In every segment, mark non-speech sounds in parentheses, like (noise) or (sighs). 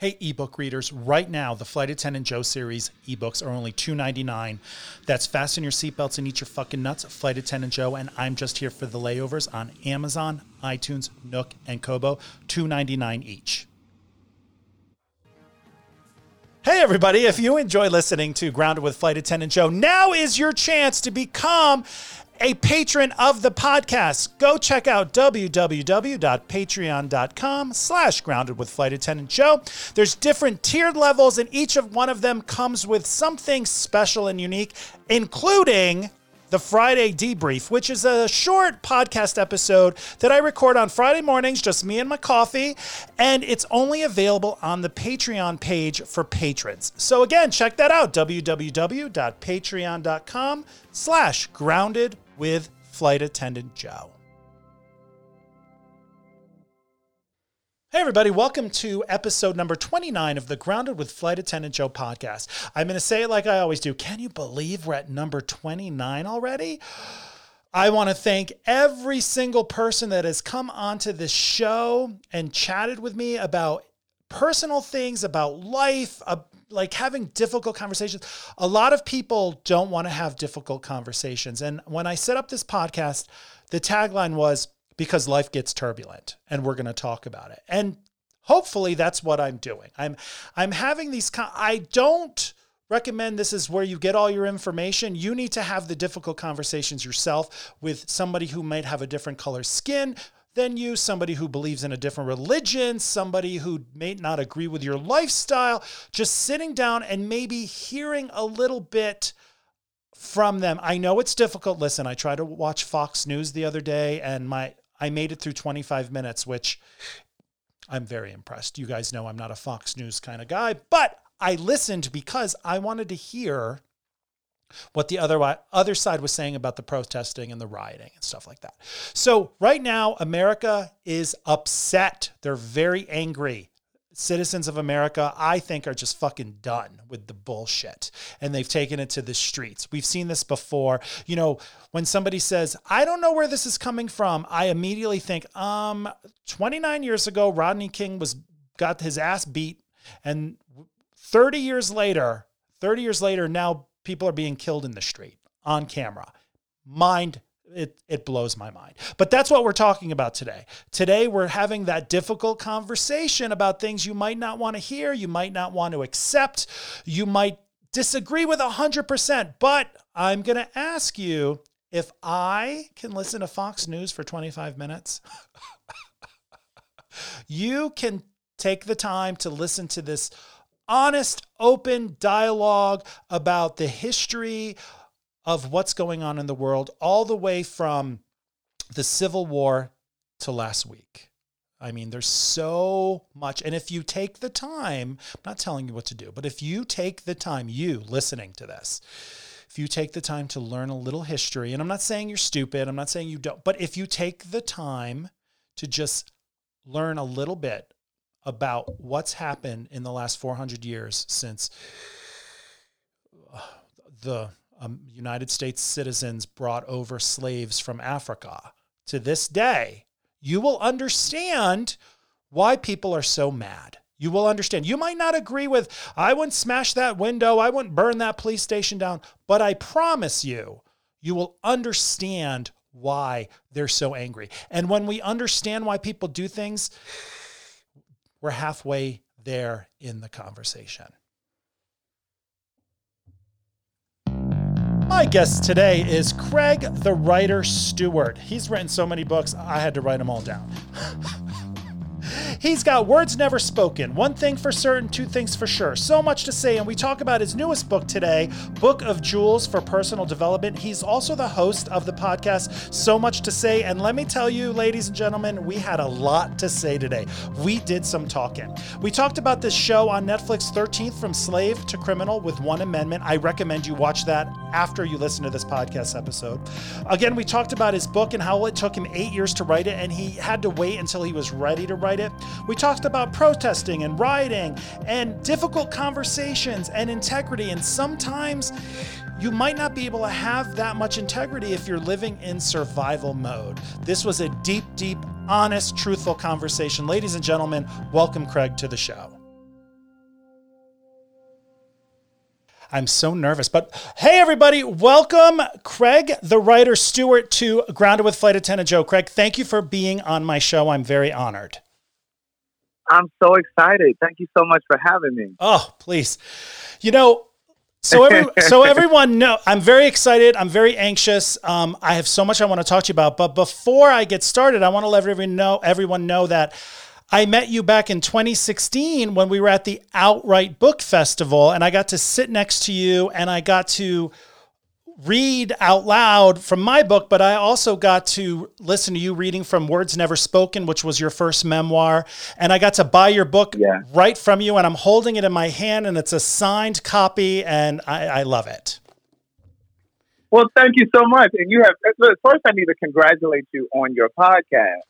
Hey, ebook readers, right now, the Flight Attendant Joe series ebooks are only $2.99. That's fasten your seatbelts and eat your fucking nuts, Flight Attendant Joe, and I'm just here for the layovers on Amazon, iTunes, Nook, and Kobo, $2.99 each. Hey, everybody, if you enjoy listening to Grounded with Flight Attendant Joe, now is your chance to become a patron of the podcast, go check out www.patreon.com slash grounded with flight attendant joe. There's different tiered levels and each of one of them comes with something special and unique including the Friday Debrief, which is a short podcast episode that I record on Friday mornings, just me and my coffee, and it's only available on the Patreon page for patrons. So again, check that out, www.patreon.com slash grounded with Flight Attendant Joe. Hey, everybody, welcome to episode number 29 of the Grounded with Flight Attendant Joe podcast. I'm going to say it like I always do. Can you believe we're at number 29 already? I want to thank every single person that has come onto this show and chatted with me about personal things, about life, like having difficult conversations. A lot of people don't want to have difficult conversations. And when I set up this podcast, the tagline was because life gets turbulent and we're going to talk about it. And hopefully that's what I'm doing. I'm I'm having these I don't recommend this is where you get all your information. You need to have the difficult conversations yourself with somebody who might have a different color skin, than you, somebody who believes in a different religion, somebody who may not agree with your lifestyle, just sitting down and maybe hearing a little bit from them. I know it's difficult. Listen, I tried to watch Fox News the other day and my I made it through 25 minutes, which I'm very impressed. You guys know I'm not a Fox News kind of guy, but I listened because I wanted to hear what the other other side was saying about the protesting and the rioting and stuff like that. So right now America is upset. They're very angry. Citizens of America, I think, are just fucking done with the bullshit and they've taken it to the streets. We've seen this before. You know, when somebody says, I don't know where this is coming from, I immediately think, um, 29 years ago, Rodney King was got his ass beat. And 30 years later, 30 years later, now people are being killed in the street on camera. Mind it it blows my mind. But that's what we're talking about today. Today we're having that difficult conversation about things you might not want to hear, you might not want to accept, you might disagree with 100%, but I'm going to ask you if I can listen to Fox News for 25 minutes. (laughs) you can take the time to listen to this honest, open dialogue about the history of what's going on in the world, all the way from the Civil War to last week. I mean, there's so much. And if you take the time, I'm not telling you what to do, but if you take the time, you listening to this, if you take the time to learn a little history, and I'm not saying you're stupid, I'm not saying you don't, but if you take the time to just learn a little bit about what's happened in the last 400 years since uh, the um, United States citizens brought over slaves from Africa to this day, you will understand why people are so mad. You will understand. You might not agree with, I wouldn't smash that window, I wouldn't burn that police station down, but I promise you, you will understand why they're so angry. And when we understand why people do things, we're halfway there in the conversation. My guest today is Craig the Writer Stewart. He's written so many books, I had to write them all down. (laughs) He's got words never spoken, one thing for certain, two things for sure. So much to say, and we talk about his newest book today, Book of Jewels for Personal Development. He's also the host of the podcast, So Much to Say. And let me tell you, ladies and gentlemen, we had a lot to say today. We did some talking. We talked about this show on Netflix, 13th From Slave to Criminal with One Amendment. I recommend you watch that after you listen to this podcast episode. Again, we talked about his book and how it took him eight years to write it, and he had to wait until he was ready to write it. We talked about protesting and rioting and difficult conversations and integrity. And sometimes you might not be able to have that much integrity if you're living in survival mode. This was a deep, deep, honest, truthful conversation. Ladies and gentlemen, welcome Craig to the show. I'm so nervous. But hey, everybody, welcome Craig, the writer Stewart, to Grounded with Flight Attendant Joe. Craig, thank you for being on my show. I'm very honored. I'm so excited. Thank you so much for having me. Oh, please. You know, so every, so (laughs) everyone know I'm very excited. I'm very anxious. Um, I have so much I want to talk to you about. But before I get started, I want to let everyone know everyone know that I met you back in 2016 when we were at the OutWrite Book Festival, and I got to sit next to you and I got to read out loud from my book, but I also got to listen to you reading from Words Never Spoken, which was your first memoir. And I got to buy your book yeah. right from you, and I'm holding it in my hand, and it's a signed copy, and I, I love it. Well, thank you so much. And you have, first, I need to congratulate you on your podcast.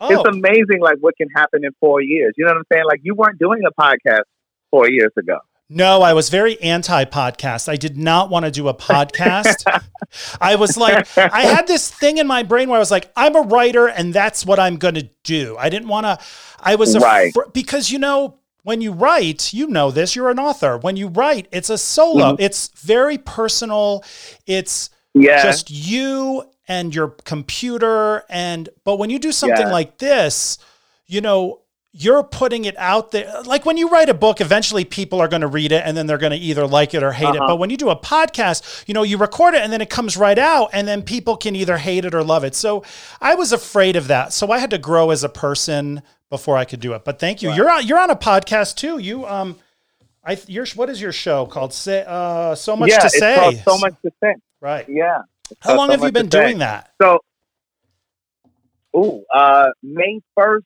Oh. It's amazing, like what can happen in four years. You know what I'm saying? Like you weren't doing a podcast four years ago. No, I was very anti podcast. I did not want to do a podcast. (laughs) I was like, I had this thing in my brain where I was like, I'm a writer and that's what I'm going to do. I didn't want to, I was, right. Fr- because, you know, when you write, you know this, you're an author. When you write, it's a solo, mm-hmm. it's very personal. It's yeah. just you and your computer. And, but when you do something yeah. like this, you know, you're putting it out there. Like when you write a book, eventually people are going to read it and then they're going to either like it or hate uh-huh. it. But when you do a podcast, you know, you record it and then it comes right out and then people can either hate it or love it. So I was afraid of that. So I had to grow as a person before I could do it. But thank you. You're on, you're on a podcast too. You, um, I, your, what is your show called? Say, uh, so much yeah, to say. so much to say. Right. Yeah. How long so have you been doing that? So, ooh, uh, May 1st,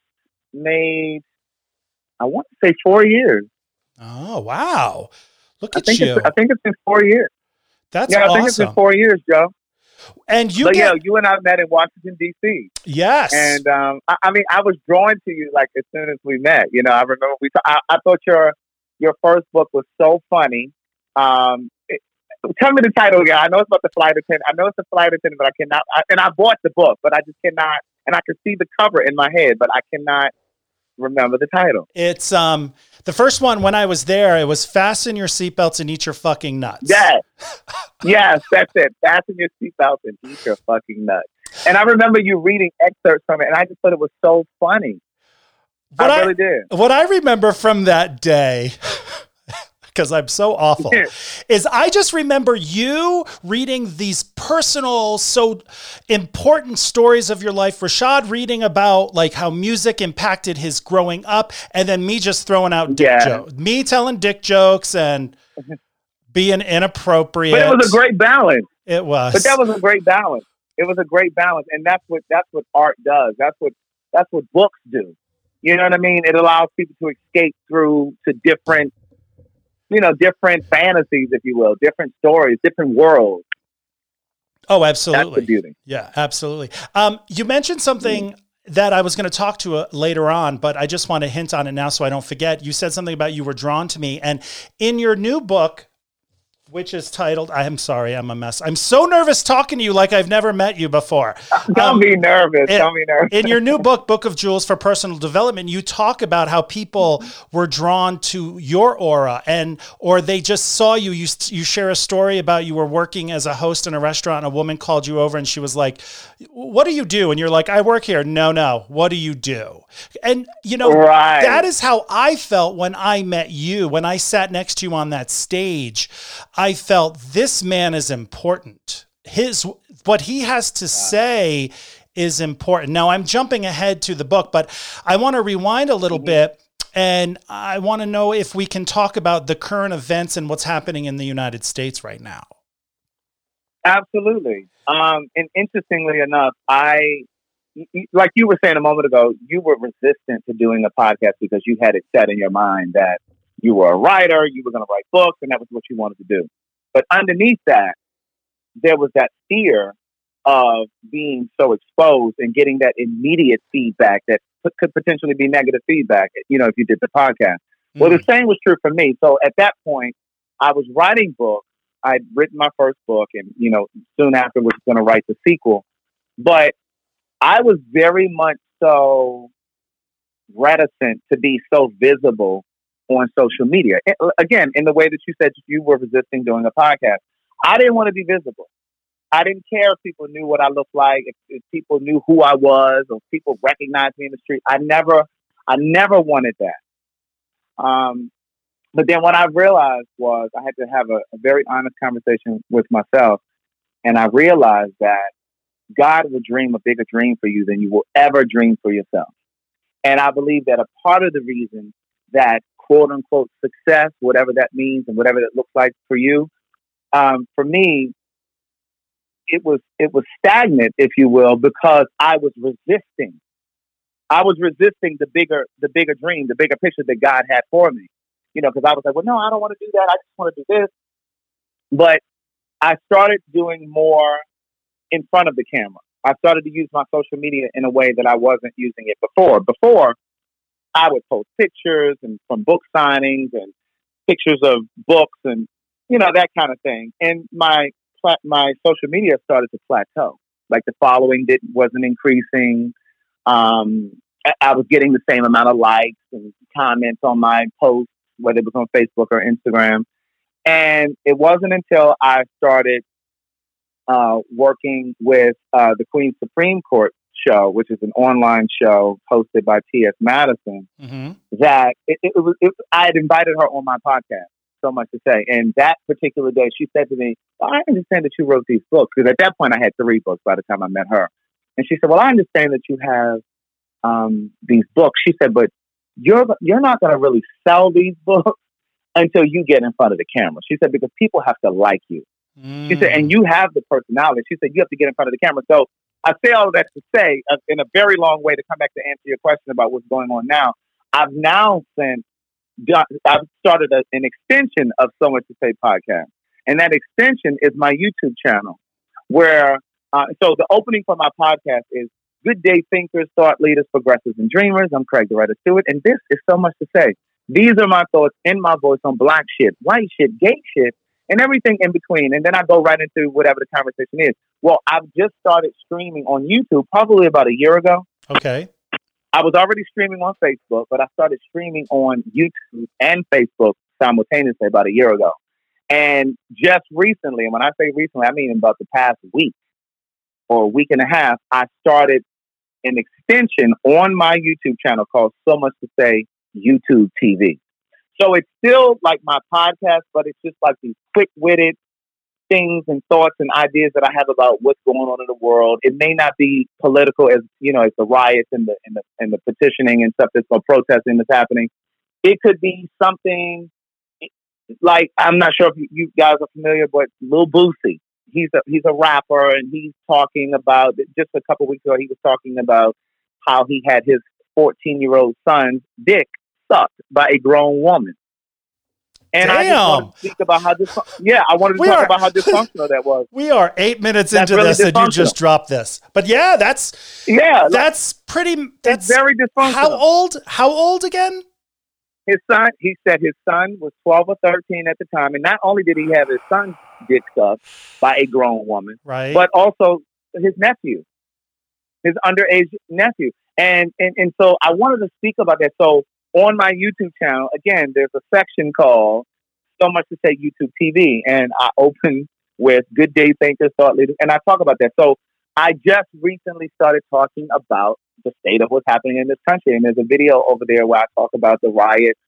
made, I want to say four years. Oh, wow. Look I at think you. I think it's been four years. That's yeah, awesome. I think it's been four years, Joe. And you, but get, yeah, you and I met in Washington D.C. Yes, and um, I, I, mean, I was drawn to you like as soon as we met. You know, I remember we. I, I thought your your first book was so funny. Um, it, tell me the title again. I know it's about the flight attendant. I know it's a flight attendant, but I cannot. I, and I bought the book, but I just cannot. And I can see the cover in my head, but I cannot remember the title. It's um the first one when I was there, it was fasten your seatbelts and eat your fucking nuts. Yes. (laughs) yes, that's it. Fasten your seatbelts and eat your fucking nuts. And I remember you reading excerpts from it and I just thought it was so funny. What I really I, did. What I remember from that day (laughs) because I'm so awful, is I just remember you reading these personal, so important stories of your life. Rashad reading about like how music impacted his growing up, and then me just throwing out dick yeah. jokes, me telling dick jokes and mm-hmm. being inappropriate. But it was a great balance. It was. But that was a great balance. It was a great balance, and that's what that's what art does. That's what that's what books do. You know what I mean? It allows people to escape through to different you know, different fantasies, if you will, different stories, different worlds. Oh, absolutely. That's the beauty. Yeah, absolutely. Um, you mentioned something mm-hmm. that I was going to talk to uh, later on, but I just want to hint on it now so I don't forget. You said something about you were drawn to me. And in your new book, which is titled I'm sorry, I'm a mess. I'm so nervous talking to you like I've never met you before. (laughs) Don't um, be nervous. It, Don't be nervous. in your new (laughs) book, Book of Jewels for Personal Development, you talk about how people were drawn to your aura and or they just saw you. You you share a story about you were working as a host in a restaurant and a woman called you over and she was like, "What do you do?" And you're like, "I work here." No, no. What do you do? And you know, right. that is how I felt when I met you, when I sat next to you on that stage. I felt this man is important. His what he has to say is important. Now I'm jumping ahead to the book, but I want to rewind a little mm-hmm. bit and I want to know if we can talk about the current events and what's happening in the United States right now. Absolutely. Um, and interestingly enough, I, like you were saying a moment ago, you were resistant to doing a podcast because you had it set in your mind that you were a writer, you were going to write books, and that was what you wanted to do. But underneath that, there was that fear of being so exposed and getting that immediate feedback that could potentially be negative feedback, you know, if you did the podcast. Mm-hmm. Well, the mm. same was true for me. So at that point, I was writing books. I'd written my first book and, you know, soon after was going to write the sequel. But I was very much so reticent to be so visible on social media. Again, in the way that you said you were resisting doing a podcast. I didn't want to be visible. I didn't care if people knew what I looked like, if, if people knew who I was, or people recognized me in the street. I never, I never wanted that. Um, but then what I realized was I had to have a, a very honest conversation with myself, and I realized that God will dream a bigger dream for you than you will ever dream for yourself. And I believe that a part of the reason that quote unquote success, whatever that means and whatever that looks like for you, um, for me, it was it was stagnant, if you will, because I was resisting. I was resisting the bigger the bigger dream, the bigger picture that God had for me. You know, because I was like, well, no, I don't want to do that. I just want to do this. But I started doing more in front of the camera. I started to use my social media in a way that I wasn't using it before. Before, I would post pictures and from book signings and pictures of books and you know that kind of thing. And my my social media started to plateau. Like the following didn't wasn't increasing. Um, I was getting the same amount of likes and comments on my posts, whether it was on Facebook or Instagram. And it wasn't until I started uh, working with uh, the Queen Supreme Court show, which is an online show hosted by T.S. Madison, mm-hmm. that it, it, was, it, I had invited her on my podcast so much to say. And that particular day, she said to me, well, I understand that you wrote these books. Because at that point, I had three books by the time I met her. And she said, Well, I understand that you have um, these books. She said, But you're, you're not going to really sell these books (laughs) until you get in front of the camera. She said, Because people have to like you. Mm. She said, And you have the personality. She said, You have to get in front of the camera. So I say all that to say, uh, in a very long way, to come back to answer your question about what's going on now. I've now sent I've started a, an extension of So Much to Say podcast, and that extension is my YouTube channel. Where uh, so the opening for my podcast is Good Day Thinkers, Thought Leaders, Progressives, and Dreamers. I'm Craig the Writer Stewart, and this is So Much to Say. These are my thoughts in my voice on black shit, white shit, gay shit, and everything in between. And then I go right into whatever the conversation is. Well, I've just started streaming on YouTube probably about a year ago. Okay. I was already streaming on Facebook, but I started streaming on YouTube and Facebook simultaneously about a year ago. And just recently, and when I say recently, I mean about the past week or a week and a half, I started an extension on my YouTube channel called So Much to Say YouTube TV. So it's still like my podcast, but it's just like these quick witted things and thoughts and ideas that I have about what's going on in the world. It may not be political as you know as the riots and the and the and the petitioning and stuff that's or protesting that's happening. It could be something like I'm not sure if you guys are familiar, but Lil Boosie. He's a he's a rapper and he's talking about just a couple weeks ago he was talking about how he had his 14 year old son's dick sucked by a grown woman. And Damn. I just want to speak about how this. Yeah, I wanted to we talk are, about how dysfunctional that was. (laughs) We are eight minutes that's into really this, and you just dropped this. But yeah, that's yeah, that's like, pretty. That's very dysfunctional. How old? How old again? His son. He said his son was twelve or thirteen at the time, and not only did he have his son dick sucked by a grown woman, right, but also his nephew, his underage nephew, and and and so I wanted to speak about that. So on my YouTube channel, again, there's a section called So Much to Say YouTube TV, and I open with Good Day Thinkers, Thought Leaders, and I talk about that. So I just recently started talking about the state of what's happening in this country, and there's a video over there where I talk about the riots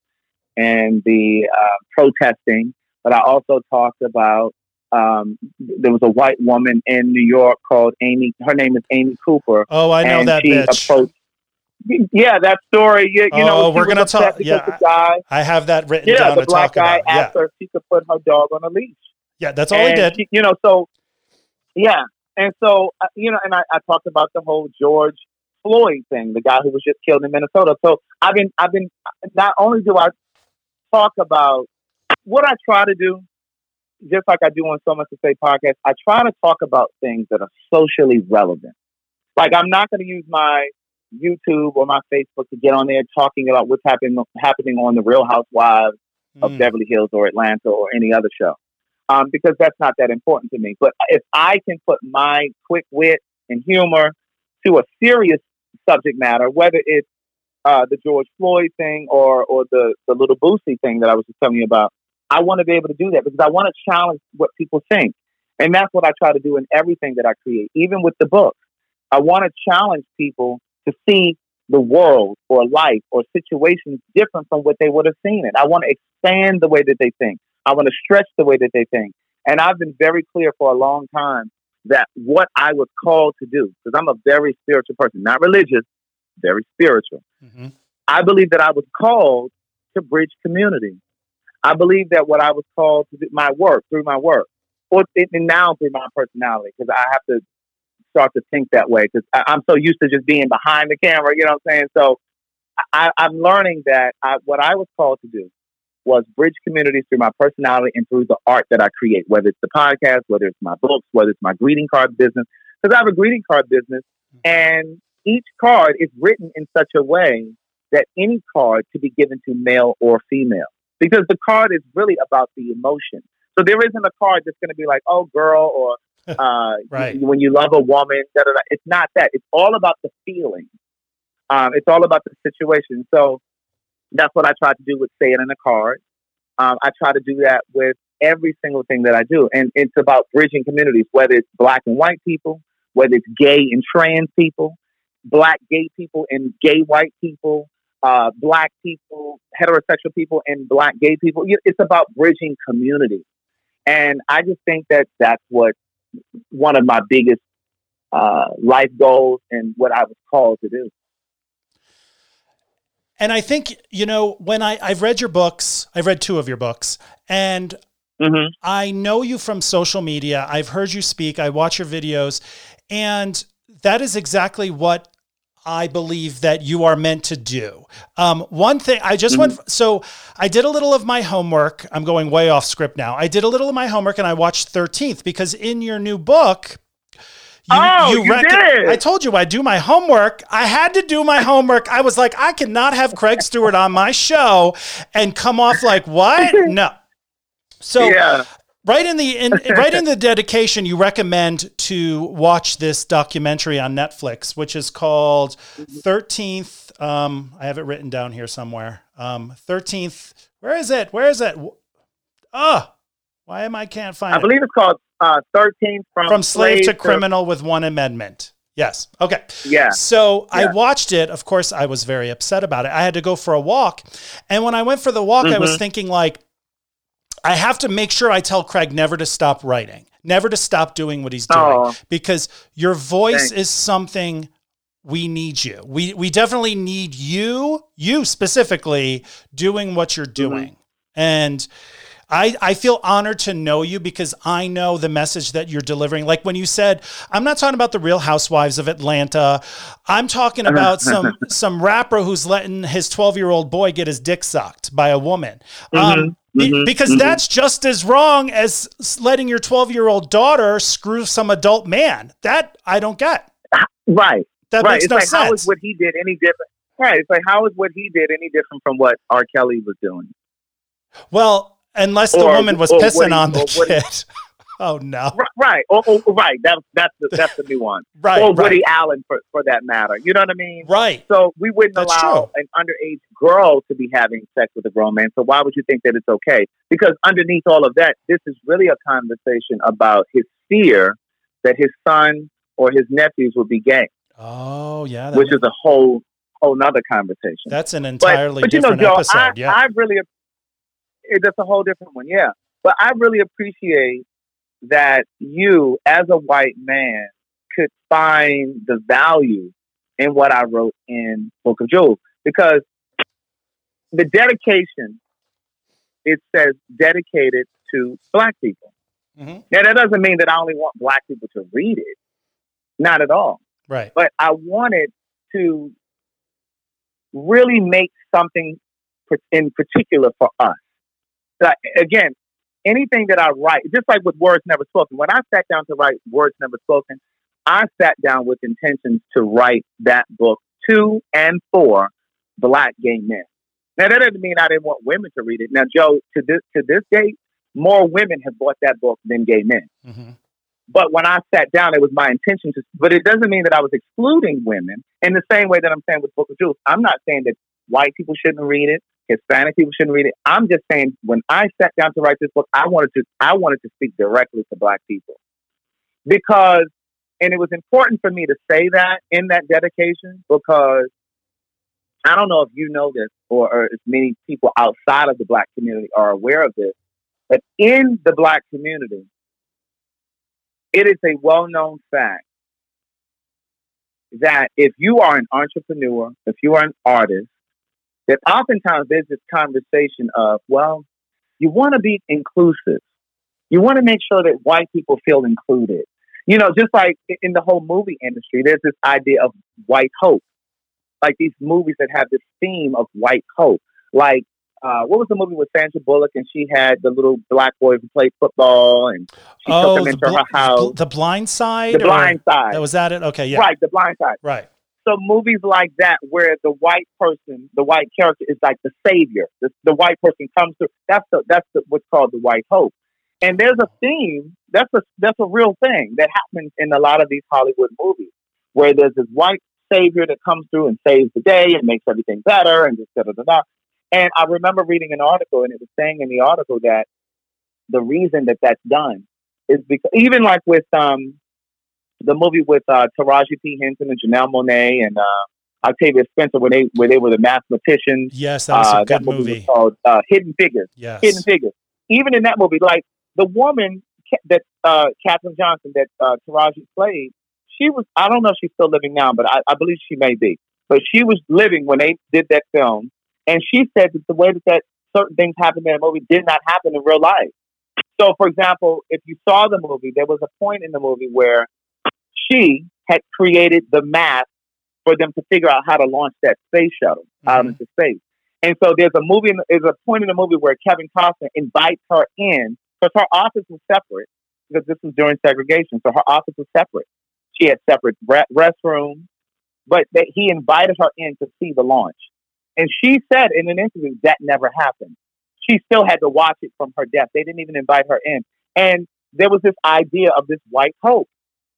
and the uh, protesting, but I also talked about um, there was a white woman in New York called Amy. Her name is Amy Cooper. Oh, I know that bitch. Approached, yeah, that story. You, you oh, know, we're gonna talk. Yeah, the guy, I have that written yeah, down the black guy about. asked yeah. her if she could put her dog on a leash. Yeah, that's all and he did. She, you know, so yeah, and so uh, you know, and I, I talked about the whole George Floyd thing, the guy who was just killed in Minnesota. So I've been, I've been. Not only do I talk about what I try to do, just like I do on So Much to Say podcast, I try to talk about things that are socially relevant. Like I'm not going to use my YouTube or my Facebook to get on there talking about what's happening happening on the Real Housewives mm. of Beverly Hills or Atlanta or any other show, um, because that's not that important to me. But if I can put my quick wit and humor to a serious subject matter, whether it's uh, the George Floyd thing or or the the Lil Boosie thing that I was just telling you about. I want to be able to do that because I want to challenge what people think, and that's what I try to do in everything that I create, even with the book. I want to challenge people to see the world or life or situations different from what they would have seen it. I want to expand the way that they think. I want to stretch the way that they think. And I've been very clear for a long time that what I was called to do, because I'm a very spiritual person, not religious, very spiritual. Mm-hmm. I believe that I was called to bridge community. I believe that what I was called to do, my work, through my work, or and now through my personality, because I have to start to think that way, because I'm so used to just being behind the camera, you know what I'm saying? So I, am learning that I, what I was called to do was bridge communities through my personality and through the art that I create, whether it's the podcast, whether it's my books, whether it's my greeting card business. Because I have a greeting card business, mm-hmm. and each card is written in such a way that any card could be given to male or female. Because the card is really about the emotion. So there isn't a card that's going to be like, oh, girl, or (laughs) uh, right. when you love a woman. Da, da, da. It's not that. It's all about the feeling. Um, it's all about the situation. So that's what I try to do with Say It in a Card. Um, I try to do that with every single thing that I do. And it's about bridging communities, whether it's black and white people, whether it's gay and trans people, black gay people and gay white people, uh, black people, heterosexual people, and black gay people. It's about bridging community. And I just think that that's what one of my biggest uh, life goals and what I was called to do. And I think, you know, when I, I've read your books, I've read two of your books, and mm-hmm. I know you from social media. I've heard you speak, I watch your videos, and that is exactly what I believe that you are meant to do. Um, one thing I just mm-hmm. went, so I did a little of my homework. I'm going way off script now. I did a little of my homework and I watched 13th because in your new book, you, oh, you, you rec- did. I told you I do my homework. I had to do my homework. I was like, I cannot have Craig Stewart on my show and come off like what? (laughs) No. So yeah. Right in the in, (laughs) right in the dedication, you recommend to watch this documentary on Netflix, which is called Thirteenth. Um, I have it written down here somewhere. Um, Thirteenth. Where is it? Where is it? Ah, oh, why am I can't find? I it? believe it's called uh, 13 from, from slave, slave to, to criminal with one amendment. Yes. Okay. Yeah. So yeah. I watched it. Of course, I was very upset about it. I had to go for a walk. And when I went for the walk, mm-hmm. I was mm-hmm. thinking, like, I have to make sure I tell Craig never to stop writing, never to stop doing what he's doing, oh. because your voice Thanks. is something we need you. We, we definitely need you, you specifically, doing what you're mm-hmm. doing. Mm-hmm. And, I, I feel honored to know you because I know the message that you're delivering. Like when you said, I'm not talking about the real housewives of Atlanta. I'm talking about (laughs) some some rapper who's letting his 12 year old boy get his dick sucked by a woman. Mm-hmm. Um, mm-hmm. because mm-hmm. that's just as wrong as letting your 12 year old daughter screw some adult man. That I don't get. Right. That right. makes it's no like, sense. How is what he did any different? Right. It's like, how is what he did any different from what R. Kelly was doing? Well, Unless the or, woman was pissing on the kid. (laughs) oh no! Right, or, or, right. That's that's the that's the new one. (laughs) right, or right. Woody Allen for for that matter. You know what I mean? Right. So we wouldn't that's allow true. an underage girl to be having sex with a grown man. So why would you think that it's okay? Because underneath all of that, this is really a conversation about his fear that his son or his nephews will be gay. Oh yeah, which is a whole whole nother conversation. That's an entirely but, but different you know, Joe, episode. I, yeah, I really it, that's a whole different one. Yeah. But I really appreciate that you, as a white man, could find the value in what I wrote in Book of Jewels because the dedication it says dedicated to black people. Mm-hmm. Now that doesn't mean that I only want black people to read it, not at all. Right. But I wanted to really make something in particular for us like, again, anything that I write, just like with words never spoken, when I sat down to write words never spoken, I sat down with intentions to write that book to and for black gay men. Now that doesn't mean I didn't want women to read it. Now, Joe, to this to this date, more women have bought that book than gay men. Mm-hmm. But when I sat down, it was my intention to, but it doesn't mean that I was excluding women in the same way that I'm saying with Book of Jewels. I'm not saying that white people shouldn't read it, Hispanic people shouldn't read it. I'm just saying when I sat down to write this book, I wanted to, I wanted to speak directly to black people because, and it was important for me to say that in that dedication because I don't know if you know this or, or as many people outside of the black community are aware of this, but in the black community, it is a well known fact that if you are an entrepreneur, if you are an artist, that oftentimes there's this conversation of, well, you want to be inclusive. You want to make sure that white people feel included. You know, just like in the whole movie industry, there's this idea of white hope. Like these movies that have this theme of white hope. Like uh, what was the movie with Sandra Bullock and she had the little black boy who played football and she oh, took him into bl- her house. The Blind Side. The Blind Side. That was that it. Okay, yeah. Right, The Blind Side. Right. So movies like that, where the white person, the white character, is like the savior. The, the white person comes through. That's the that's the, what's called the white hope. And there's a theme. That's a that's a real thing that happens in a lot of these Hollywood movies, where there's this white savior that comes through and saves the day and makes everything better and just da da da da. And I remember reading an article, and it was saying in the article that the reason that that's done is because even like with um, the movie with uh, Taraji P Henson and Janelle Monáe and uh, Octavia Spencer, where they where they were the mathematicians. Yes, that was a uh, good movie. movie. called uh, Hidden Figures. Yes. Hidden Figures. Even in that movie, like the woman that uh, Katherine Johnson that uh, Taraji played, she was. I don't know if she's still living now, but I, I believe she may be. But she was living when they did that film, and she said that the way that, that certain things happened in the movie did not happen in real life. So, for example, if you saw the movie, there was a point in the movie where she had created the math for them to figure out how to launch that space shuttle mm-hmm. out into space. And so there's a movie, there's a point in the movie where Kevin Costner invites her in because her office was separate because this was during segregation. So her office was separate. She had separate restrooms, but that he invited her in to see the launch. And she said in an interview that never happened. She still had to watch it from her desk. They didn't even invite her in. And there was this idea of this white hope,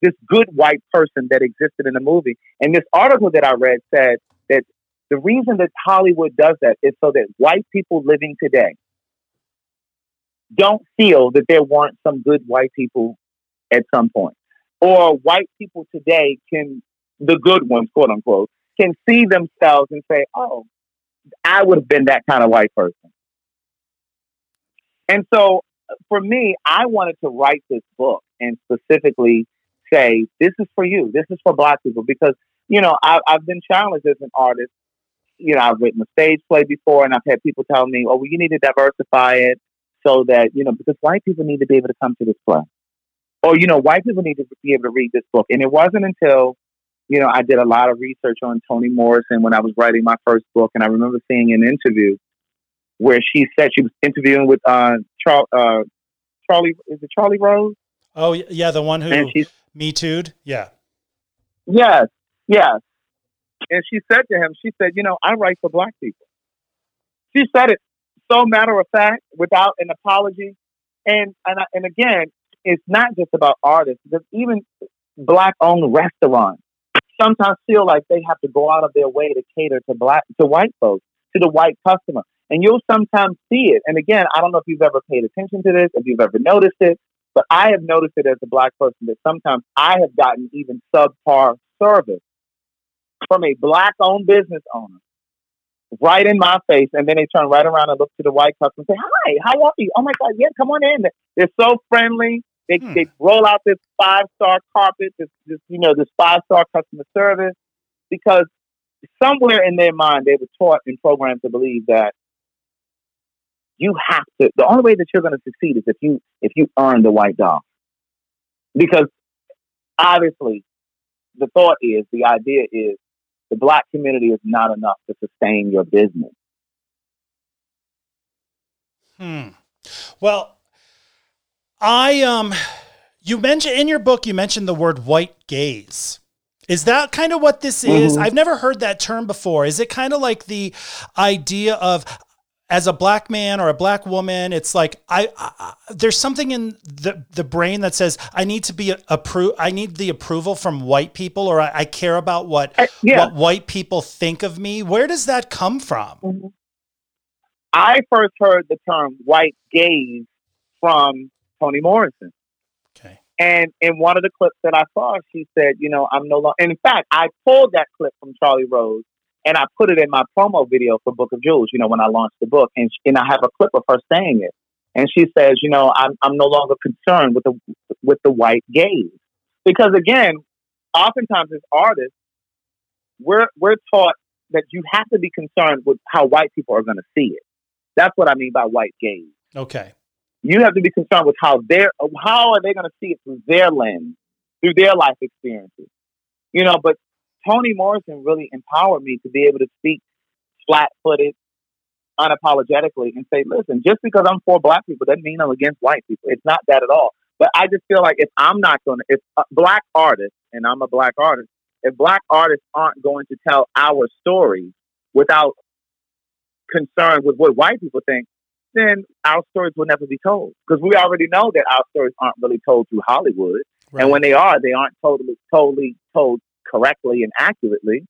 this good white person that existed in the movie. And this article that I read said that the reason that Hollywood does that is so that white people living today don't feel that there weren't some good white people at some point. Or white people today can, the good ones, quote unquote, can see themselves and say, oh, I would have been that kind of white person. And so for me, I wanted to write this book and specifically say, this is for you. This is for black people because, you know, I, I've been challenged as an artist. You know, I've written a stage play before and I've had people tell me, oh, well, you need to diversify it so that, you know, because white people need to be able to come to this play. Or, you know, white people need to be able to read this book. And it wasn't until you know, I did a lot of research on Toni Morrison when I was writing my first book, and I remember seeing an interview where she said she was interviewing with uh, Char- uh, Charlie. Is it Charlie Rose? Oh yeah, the one who me too'd. Yeah. Yes, yes. And she said to him, she said, "You know, I write for black people." She said it so matter of fact, without an apology, and and and again, it's not just about artists because even black-owned restaurants sometimes feel like they have to go out of their way to cater to black to white folks, to the white customer. And you'll sometimes see it. And again, I don't know if you've ever paid attention to this, if you've ever noticed it, but I have noticed it as a black person that sometimes I have gotten even subpar service from a black owned business owner right in my face. And then they turn right around and look to the white customer and say, Hi, how are you? Oh my God, yeah, come on in. They're so friendly. They, hmm. they roll out this five star carpet, this, this you know this five star customer service, because somewhere in their mind they were taught and programmed to believe that you have to. The only way that you're going to succeed is if you if you earn the white dog, because obviously the thought is the idea is the black community is not enough to sustain your business. Hmm. Well, I um you mentioned in your book you mentioned the word white gaze. Is that kind of what this is? Mm-hmm. I've never heard that term before. Is it kind of like the idea of as a black man or a black woman, it's like I, I there's something in the the brain that says I need to be approved. I need the approval from white people, or I, I care about what Uh, yeah. what white people think of me. Where does that come from? I first heard the term white gaze from Toni Morrison. Okay. And in one of the clips that I saw, she said, you know, I'm no longer, in fact, I pulled that clip from Charlie Rose and I put it in my promo video for Book of Jewels, you know, when I launched the book. And, sh- and I have a clip of her saying it. And she says, you know, I'm, I'm no longer concerned with the, with the white gaze. Because again, oftentimes as artists, we're, we're taught that you have to be concerned with how white people are going to see it. That's what I mean by white gaze Okay. you have to be concerned with how they're how are they going to see it through their lens, through their life experiences. You know, but Toni Morrison really empowered me to be able to speak flat footed, unapologetically, and say, listen, just because I'm for black people doesn't mean I'm against white people. It's not that at all. But I just feel like if I'm not going to, if black artists, and I'm a black artist, if black artists aren't going to tell our stories without concern with what white people think, then our stories will never be told because we already know that our stories aren't really told through Hollywood, Right. and when they are, they aren't totally, totally told correctly and accurately.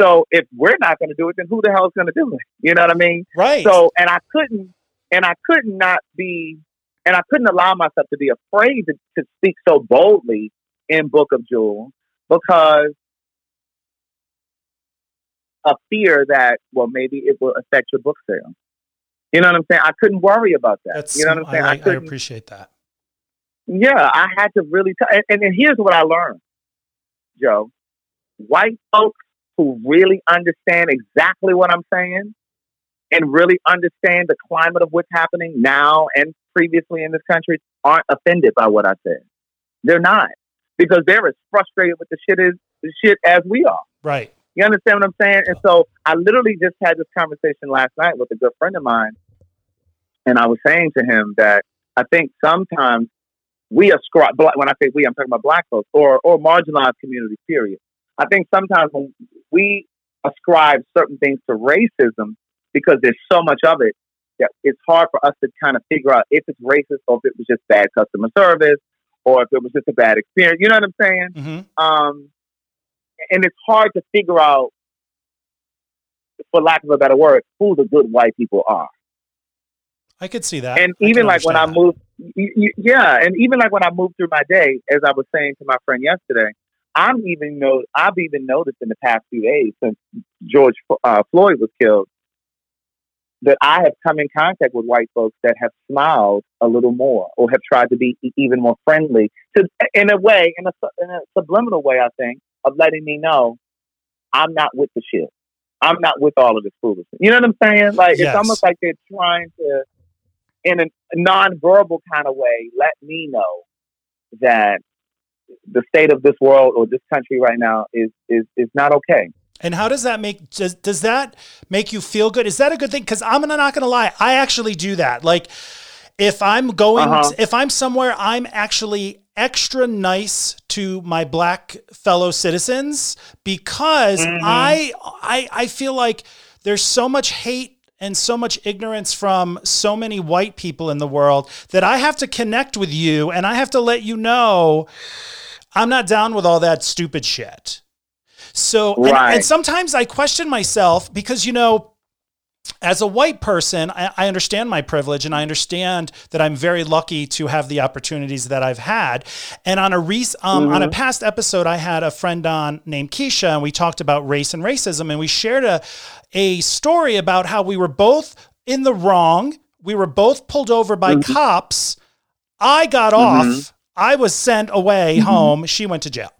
So if we're not going to do it, then who the hell is going to do it? You know what I mean? right. So, and I couldn't, and I could not not be, and I couldn't allow myself to be afraid to, to speak so boldly in Book of Jewels because a fear that, well, maybe it will affect your book sales. You know what I'm saying? I couldn't worry about that. That's you know what I'm saying? I, I couldn't. appreciate that. yeah, I had to really. T- and, and here's what I learned, Joe. White folks who really understand exactly what I'm saying and really understand the climate of what's happening now and previously in this country aren't offended by what I said. They're not because they're as frustrated with the shit as the shit as we are. Right. You understand what I'm saying? And so I literally just had this conversation last night with a good friend of mine, and I was saying to him that I think sometimes we ascribe black, when I say we, I'm talking about black folks or or marginalized communities. Period. I think sometimes when we ascribe certain things to racism because there's so much of it that it's hard for us to kind of figure out if it's racist or if it was just bad customer service or if it was just a bad experience. You know what I'm saying? hmm um, and it's hard to figure out, for lack of a better word, who the good white people are. I could see that. And I even like when I moved, yeah, and even like when I moved through my day, as I was saying to my friend yesterday, I'm even know I've even noticed in the past few days since George uh, Floyd was killed that I have come in contact with white folks that have smiled a little more or have tried to be even more friendly to, in a way, in a, in a subliminal way, I think, of letting me know I'm not with the shit. I'm not with all of this foolishness. You know what I'm saying? Like Yes. it's almost like they're trying to, in a non-verbal kind of way, let me know that the state of this world or this country right now is is is not okay. And how does that make does, does that make you feel good? Is that a good thing? Because I'm not going to lie, I actually do that. Like if I'm going, Uh-huh. if I'm somewhere, I'm actually extra nice to my black fellow citizens because Mhm. I I I feel like there's so much hate and so much ignorance from so many white people in the world that I have to connect with you and I have to let you know I'm not down with all that stupid shit. So, and, Right. and sometimes I question myself because, you know, as a white person, I, I understand my privilege and I understand that I'm very lucky to have the opportunities that I've had. And on a rec- um, on a past episode, I had a friend on named Keisha, and we talked about race and racism, and we shared a a story about how we were both in the wrong. We were both pulled over by cops. I got off. I was sent away home. She went to jail.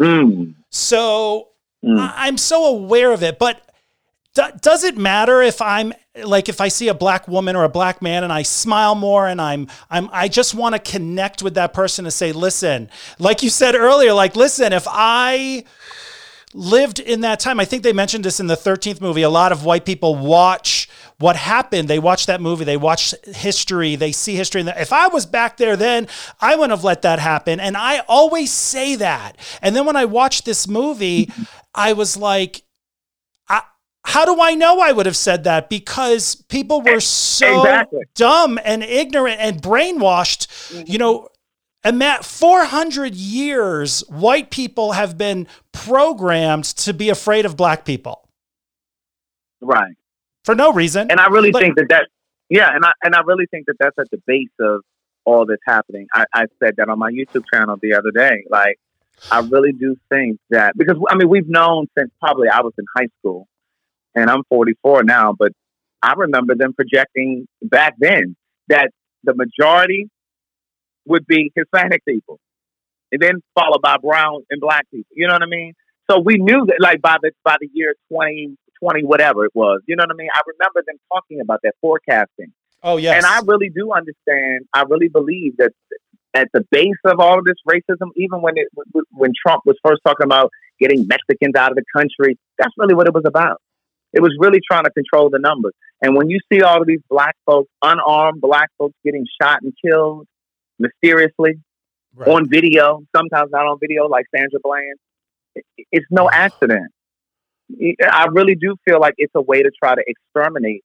Mm. So Mm. I- I'm so aware of it, but do- does it matter if I'm like if I see a black woman or a black man and I smile more and I'm I'm I just want to connect with that person and say, listen, like you said earlier, like listen, if I lived in that time, I think they mentioned this in the 13th movie. A lot of white people watch what happened. They watch that movie. They watch history. They see history. And if I was back there then, I wouldn't have let that happen. And I always say that. And then when I watched this movie, (laughs) I was like, I, how do I know I would have said that? Because people were so Exactly. dumb and ignorant and brainwashed. Mm-hmm. You know, and that 400 years, white people have been programmed to be afraid of black people Right. for no reason. And I really think that that, yeah, and I and I really think that that's at the base of all that's happening. I, I said that on my YouTube channel the other day. Like, I really do think that because I mean we've known since probably I was in high school, and I'm 44 now, but I remember them projecting back then that the majority would be Hispanic people, and then followed by brown and black people. You know what I mean? So we knew that, like by the by the year 20, 20 whatever it was. You know what I mean? I remember them talking about that forecasting. oh, yes. And I really do understand. I really believe that at the base of all of this racism, even when it when Trump was first talking about getting Mexicans out of the country, that's really what it was about. It was really trying to control the numbers. And when you see all of these black folks, unarmed black folks getting shot and killed mysteriously Right. on video, sometimes not on video, like Sandra Bland, it's no accident. I really do feel like it's a way to try to exterminate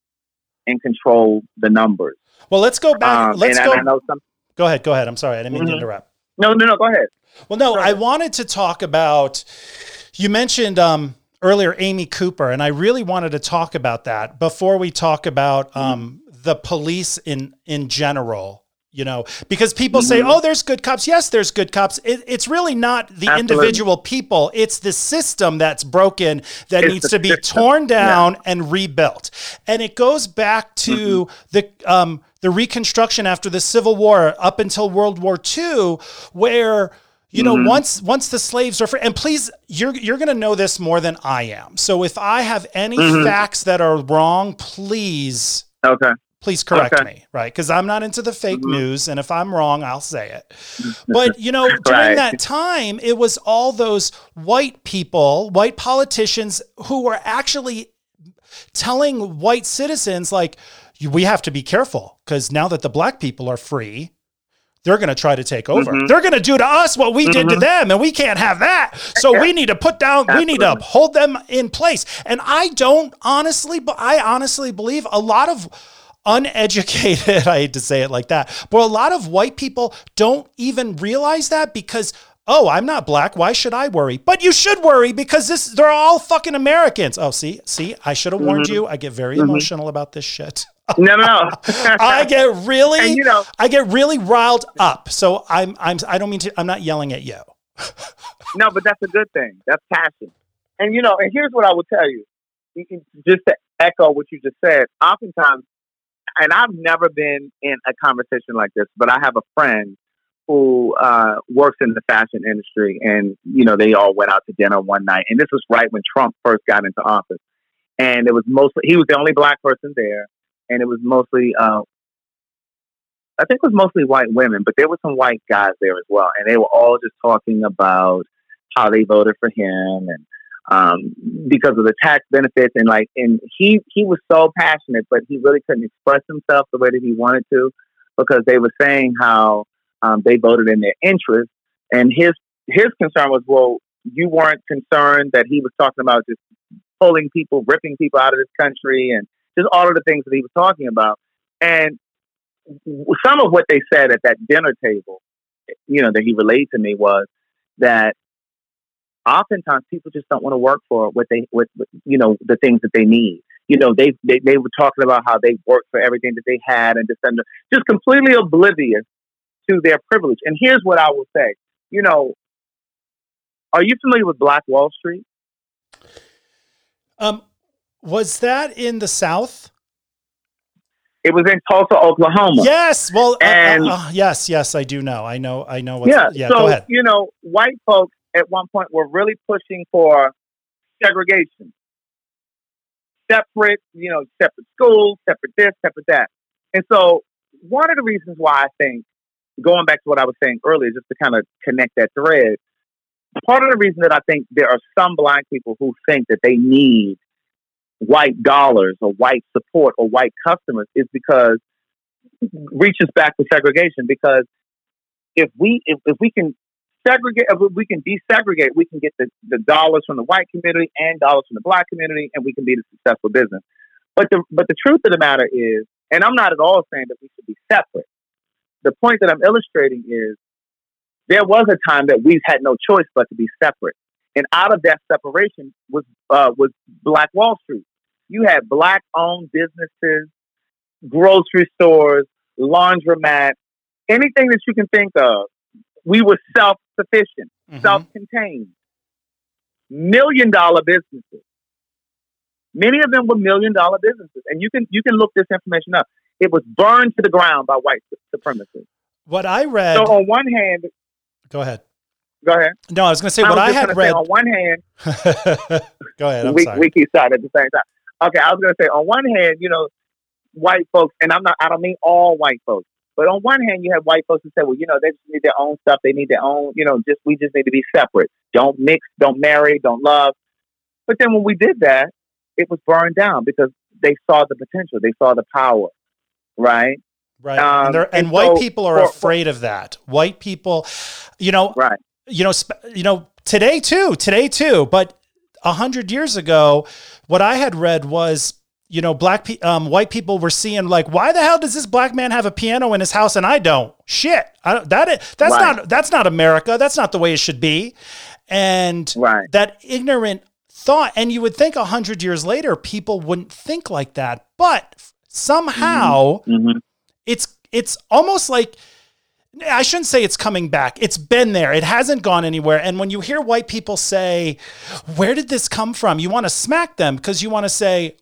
and control the numbers. well, let's go back. Um, let's go. I know some. Go ahead. Go ahead. I'm sorry. I didn't mean to Mhm. interrupt. No, no, no. Go ahead. Well, no. I wanted to talk about. You mentioned um, earlier Amy Cooper, and I really wanted to talk about that before we talk about um, the police in in general. You know, because people say, Mhm. "Oh, there's good cops." Yes, there's good cops. It, it's really not the Absolutely. individual people; it's the system that's broken that It's needs to be system. torn down and rebuilt. And it goes back to the um, the Reconstruction after the Civil War up until World War II, where you know Mhm. once once the slaves are free. And please, you're you're going to know this more than I am. So if I have any Mhm. facts that are wrong, please Okay. Please correct Okay. me, right? Because I'm not into the fake Mhm. news, and if I'm wrong, I'll say it. (laughs) But you know, during that time, it was all those white people, white politicians who were actually telling white citizens, like, we have to be careful because now that the black people are free, they're going to try to take over. Mhm. They're going to do to us what we did to Mhm. them, and we can't have that. So Yeah. we need to put down, we need to Absolutely. hold them in place. And I don't honestly, but I honestly believe a lot of uneducated, (laughs) I hate to say it like that, but a lot of white people don't even realize that because oh, I'm not black. Why should I worry? But you should worry because this they're all fucking Americans. Oh, see, see, I should have warned Mhm. you. I get very Mhm. emotional about this shit. (laughs) No, no, no. (laughs) I get really and you know, I get really riled up. So I'm I'm I don't mean to I'm not yelling at you. no, but that's a good thing. That's passion. And you know, and here's what I will tell you, You just to echo what you just said. Oftentimes, and I've never been in a conversation like this, but I have a friend who uh, works in the fashion industry, and you know, they all went out to dinner one night, and this was right when Trump first got into office, and it was mostly he was the only black person there, and it was mostly. Uh, I think it was mostly white women, but there were some white guys there as well, and they were all just talking about how they voted for him and um, because of the tax benefits. And like and he he was so passionate, but he really couldn't express himself the way that he wanted to because they were saying how um, they voted in their interest, and his his concern was, well, you weren't concerned that he was talking about just pulling people, ripping people out of this country, and just all of the things that he was talking about, and some of what they said at that dinner table, you know, that he relayed to me was that oftentimes people just don't want to work for what they, what, what, you know, the things that they need. You know, they, they they were talking about how they worked for everything that they had and just under, just completely oblivious to their privilege. And here's what I will say. You know, are you familiar with Black Wall Street? Um was that in the South? It was in Tulsa, Oklahoma. Yes. Well, uh, And- uh, uh, yes, yes, I do know. I know. I know. What's, yeah. Yeah. so go ahead. you know, white folks at one point were really pushing for segregation, separate, you know, separate schools, separate this, separate that. And so, one of the reasons why I think, going back to what I was saying earlier, just to kind of connect that thread, part of the reason that I think there are some black people who think that they need white dollars or white support or white customers is because reaches back to segregation because if we if, if we can segregate, we can desegregate, we can get the, the dollars from the white community and dollars from the black community, and we can be a successful business. But the but the truth of the matter is, and I'm not at all saying that we should be separate. The point that I'm illustrating is there was a time that we had no choice but to be separate. And out of that separation was uh, was Black Wall Street. You had black owned businesses, grocery stores, laundromats, anything that you can think of. We were self sufficient, mm-hmm. self contained, million dollar businesses. Many of them were million dollar businesses, and you can you can look this information up. It was burned to the ground by white supremacists. What I read. So on one hand, go ahead. Go ahead. No, I was going to say I what I had read. on one hand, (laughs) go ahead. I'm we, sorry. we keep starting at the same time. Okay, I was going to say on one hand, you know, white folks, and I'm not. I don't mean all white folks, but on one hand, you have white folks who say, well, you know, they just need their own stuff. They need their own. You know, just we just need to be separate. Don't mix. Don't marry. Don't love. But then when we did that, it was burned down because they saw the potential. They saw the power. Right. Right. Um, and, and, and, white so, people are for, afraid of that. White people, you know, right you know, you know, today too, today too, but a hundred years ago, what I had read was, you know, black, pe- um, white people were seeing like, why the hell does this black man have a piano in his house and I don't? Shit, I don't, that is, that's right. not that's not America. That's not the way it should be. And right. that ignorant thought, and you would think a hundred years later, people wouldn't think like that, but somehow mm-hmm. Mm-hmm. it's it's almost like I shouldn't say it's coming back. It's been there. It hasn't gone anywhere. And when you hear white people say, Where did this come from? You want to smack them because you want to say,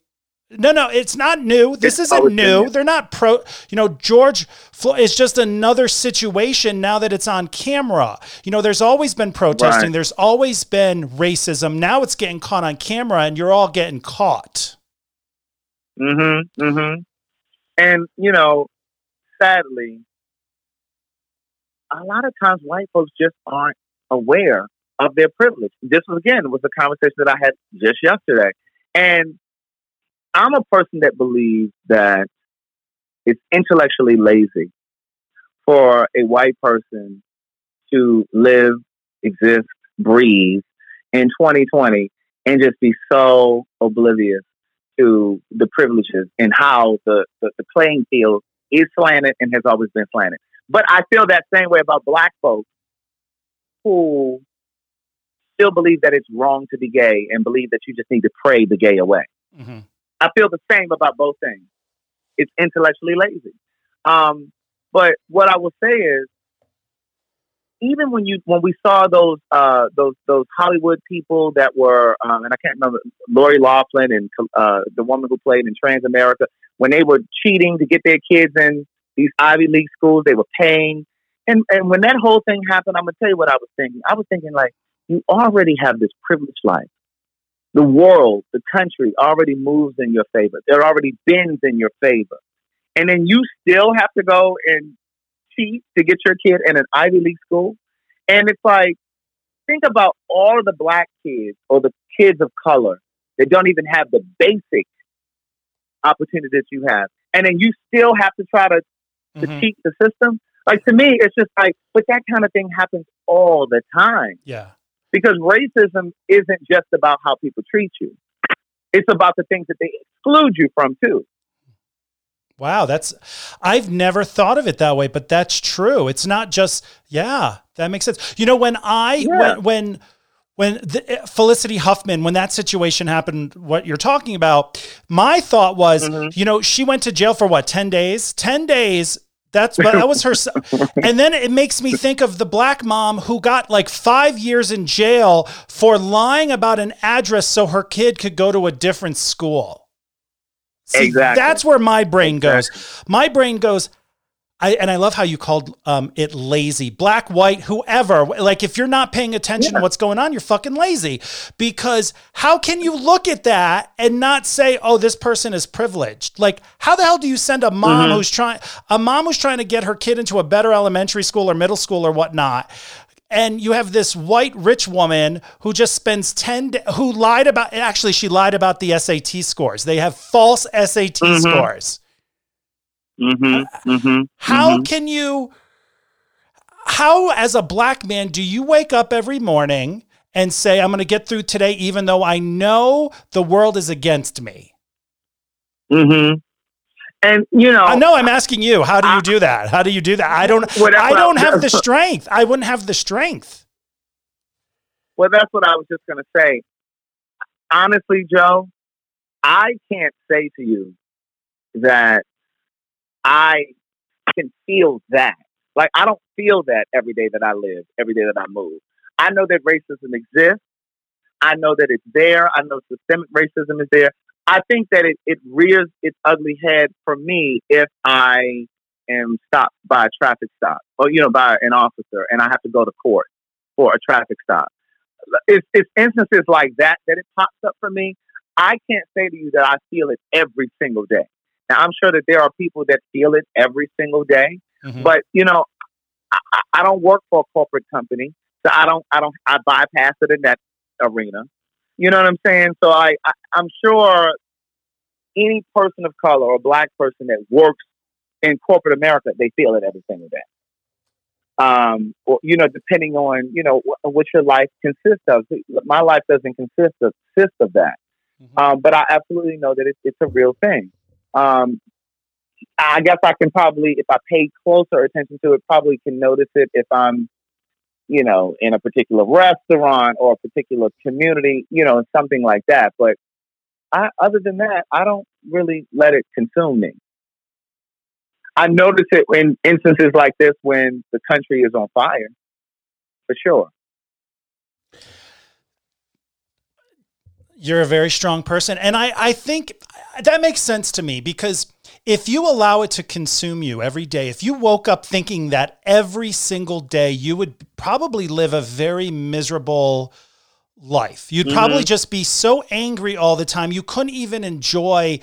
no, no, it's not new. This it's isn't new. They're not pro. You know, George It's just another situation now that it's on camera. You know, there's always been protesting. Right. There's always been racism. Now it's getting caught on camera, and you're all getting caught. Mm-hmm. Mm-hmm. And you know, sadly, a lot of times white folks just aren't aware of their privilege. This was again was a conversation that I had just yesterday. And I'm a person that believes that it's intellectually lazy for a white person to live, exist, breathe in 2020 and just be so oblivious to the privileges and how the, the, the playing field is slanted and has always been slanted. But I feel that same way about black folks who still believe that it's wrong to be gay and believe that you just need to pray the gay away. Mm-hmm. I feel the same about both things. It's intellectually lazy. Um, but what I will say is, even when you when we saw those uh, those those Hollywood people that were um, and I can't remember Lori Loughlin and uh, the woman who played in Transamerica when they were cheating to get their kids in these Ivy League schools. They were paying. And, and when that whole thing happened, I'm to tell you what I was thinking. I was thinking, like, you already have this privileged life. The world, the country already moves in your favor. There already bends in your favor. And then you still have to go and cheat to get your kid in an Ivy League school. And it's like, think about all the black kids or the kids of color that don't even have the basic opportunities that you have. And then you still have to try to to mm-hmm. cheat the system. Like to me, it's just like, but that kind of thing happens all the time. Yeah. Because racism isn't just about how people treat you. It's about the things that they exclude you from too. Wow, that's I've never thought of it that way, but that's true. It's not just yeah, that makes sense. You know, when I yeah. when when when the, Felicity Huffman, when that situation happened, what you're talking about, my thought was, mm-hmm. you know, she went to jail for what, 10 days? 10 days. That's but that was her. (laughs) and then it makes me think of the black mom who got like five years in jail for lying about an address so her kid could go to a different school. See, exactly. That's where my brain exactly. goes. My brain goes, I, and I love how you called um, it lazy, black, white, whoever. Like, if you're not paying attention yeah. to what's going on, you're fucking lazy. Because how can you look at that and not say, "Oh, this person is privileged"? Like, how the hell do you send a mom mm-hmm. who's trying, a mom who's trying to get her kid into a better elementary school or middle school or whatnot? and you have this white rich woman who just spends 10 who lied about actually she lied about the SAT scores. They have false SAT mm-hmm. scores. Mm-hmm, mm-hmm, How mm-hmm. can you? how, as a black man, do you wake up every morning and say, I'm going to get through today, even though I know the world is against me? Mm-hmm. And you know, I know I'm asking you, how do you do that? How do you do that? I don't, that's I don't have the strength. I wouldn't have the strength. Well, that's what I was just going to say. Honestly, Joe, I can't say to you that I can feel that. Like, I don't feel that every day that I live, every day that I move. I know that racism exists. I know that it's there. I know systemic racism is there. I think that it, it rears its ugly head for me if I am stopped by a traffic stop or, you know, by an officer and I have to go to court for a traffic stop it's, it's instances like that that it pops up for me. I can't say to you that I feel it every single day. Now, I'm sure that there are people that feel it every single day, Mhm. but you know, I, I- don't work for a corporate company, so I don't, I don't, I bypass it in that arena. You know what I'm saying? So I, I I'm sure any person of color or black person that works in corporate America, they feel it every single day um, or you know, depending on you know wh- what your life consists of. My life doesn't consist of consist of that, Mhm. um, but I absolutely know that it's it's a real thing. Um, I guess I can probably, if I pay closer attention to it, probably can notice it if I'm, you know, in a particular restaurant or a particular community, you know, something like that. But I, other than that, I don't really let it consume me. I notice it in instances like this when the country is on fire, for sure. You're a very strong person. And I, I think that makes sense to me because if you allow it to consume you every day, if you woke up thinking that every single day, you would probably live a very miserable life. You'd mm-hmm. probably just be so angry all the time. You couldn't even enjoy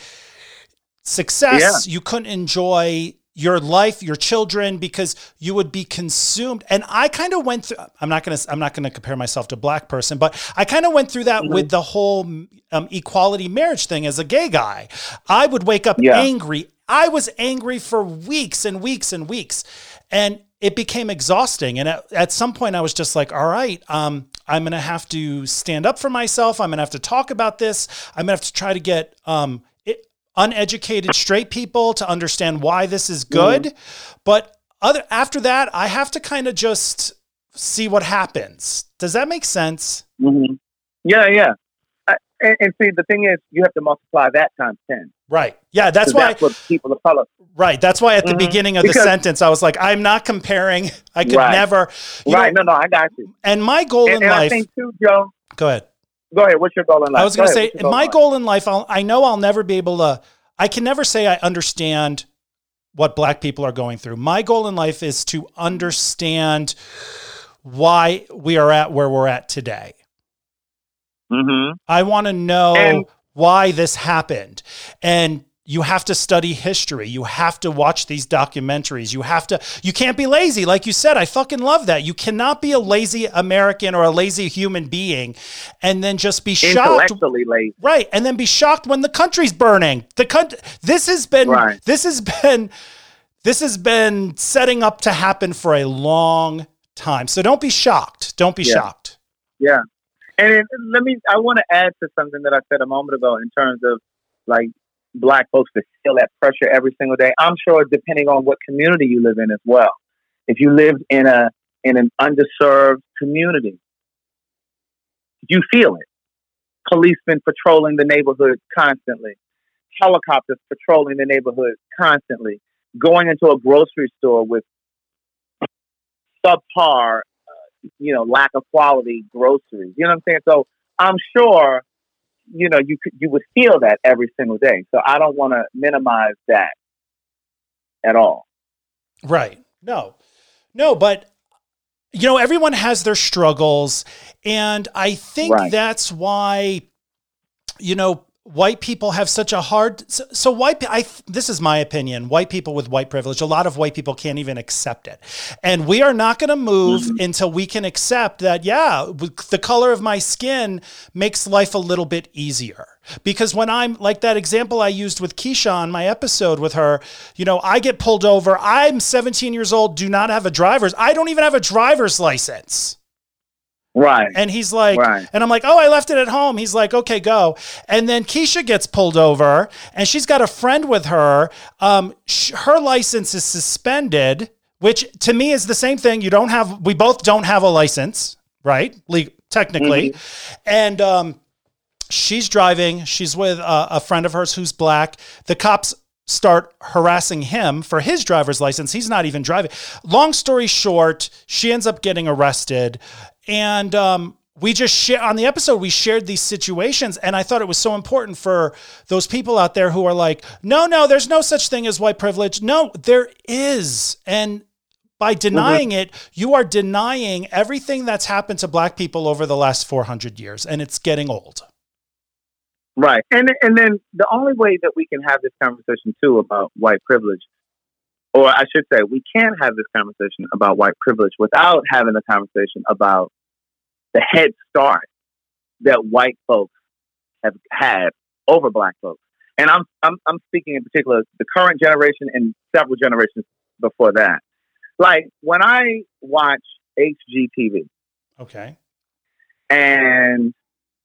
success. You couldn't enjoy your life, your children, because you would be consumed. And I kind of went through. I'm not gonna. I'm not gonna compare myself to a black person, but I kind of went through that with the whole um, equality marriage thing as a gay guy. I would wake up Yeah. angry. I was angry for weeks and weeks and weeks, and it became exhausting. And at, at some point, I was just like, "All right, um, I'm gonna have to stand up for myself. I'm gonna have to talk about this. I'm gonna have to try to get um, uneducated straight people to understand why this is good. But other after that, I have to kind of just see what happens. Does that make sense? Mm-hmm. Yeah, yeah. I, and, and see, the thing is, you have to multiply that times ten. Right. Yeah, that's why that's what people of color. right. That's why at the Mhm. beginning of the sentence I was like, I'm not comparing. I could Right. never you right? know, no, no, I got you. and my goal And, in and I think too, Joe. go ahead. Go ahead. What's your goal in life? I was going to say your my goal in life. I'll, I know I'll never be able to. I can never say I understand what Black people are going through. My goal in life is to understand why we are at where we're at today. Mhm. I want to know And- why this happened, and you have to study history. You have to watch these documentaries. You have to. You can't be lazy, like you said. I fucking love that. You cannot be a lazy American or a lazy human being, and then just be shocked lazy. Right, and then be shocked when the country's burning. The country. This has been. Right. This has been. This has been setting up to happen for a long time. So don't be shocked. Don't be Yeah. shocked. Yeah. And let me, I want to add to something that I said a moment ago in terms of like black folks to feel that pressure every single day. I'm sure depending on what community you live in as well. If you live in a, in an underserved community, you feel it. Policemen patrolling the neighborhood constantly, helicopters patrolling the neighborhood constantly, going into a grocery store with subpar uh, you know, lack of quality groceries. You know what I'm saying? So I'm sure, you know, you could you would feel that every single day. So I don't want to minimize that at all. Right. No. No, but you know, everyone has their struggles and I think Right. that's why you know white people have such a hard so, so white I this is my opinion white people with white privilege a lot of white people can't even accept it and we are not going to move mm-hmm. until we can accept that yeah the color of my skin makes life a little bit easier because when I'm like that example I used with Keisha on my episode with her, you know, I get pulled over. I'm 17 years old, do not have a driver's. I don't even have a driver's license. Right. And he's like, right. and I'm like, oh, I left it at home. He's like, okay, go. And then Keisha gets pulled over, and she's got a friend with her. Um, sh- her license is suspended, which to me is the same thing. You don't have, we both don't have a license, right? Le- technically. Mm-hmm. And um, she's driving. She's with a, a friend of hers who's black. The cops start harassing him for his driver's license. He's not even driving. Long story short, she ends up getting arrested. And um, we just share on the episode, we shared these situations. And I thought it was so important for those people out there who are like, no, no, there's no such thing as white privilege. No, there is. And by denying mm-hmm. it, you are denying everything that's happened to black people over the last 400 years. And it's getting old. Right. And and then the only way that we can have this conversation too about white privilege, or I should say, we can't have this conversation about white privilege without having a conversation about the head start that white folks have had over black folks. And I'm I'm I'm speaking in particular the current generation and several generations before that. Like when I watch HGTV. Okay. And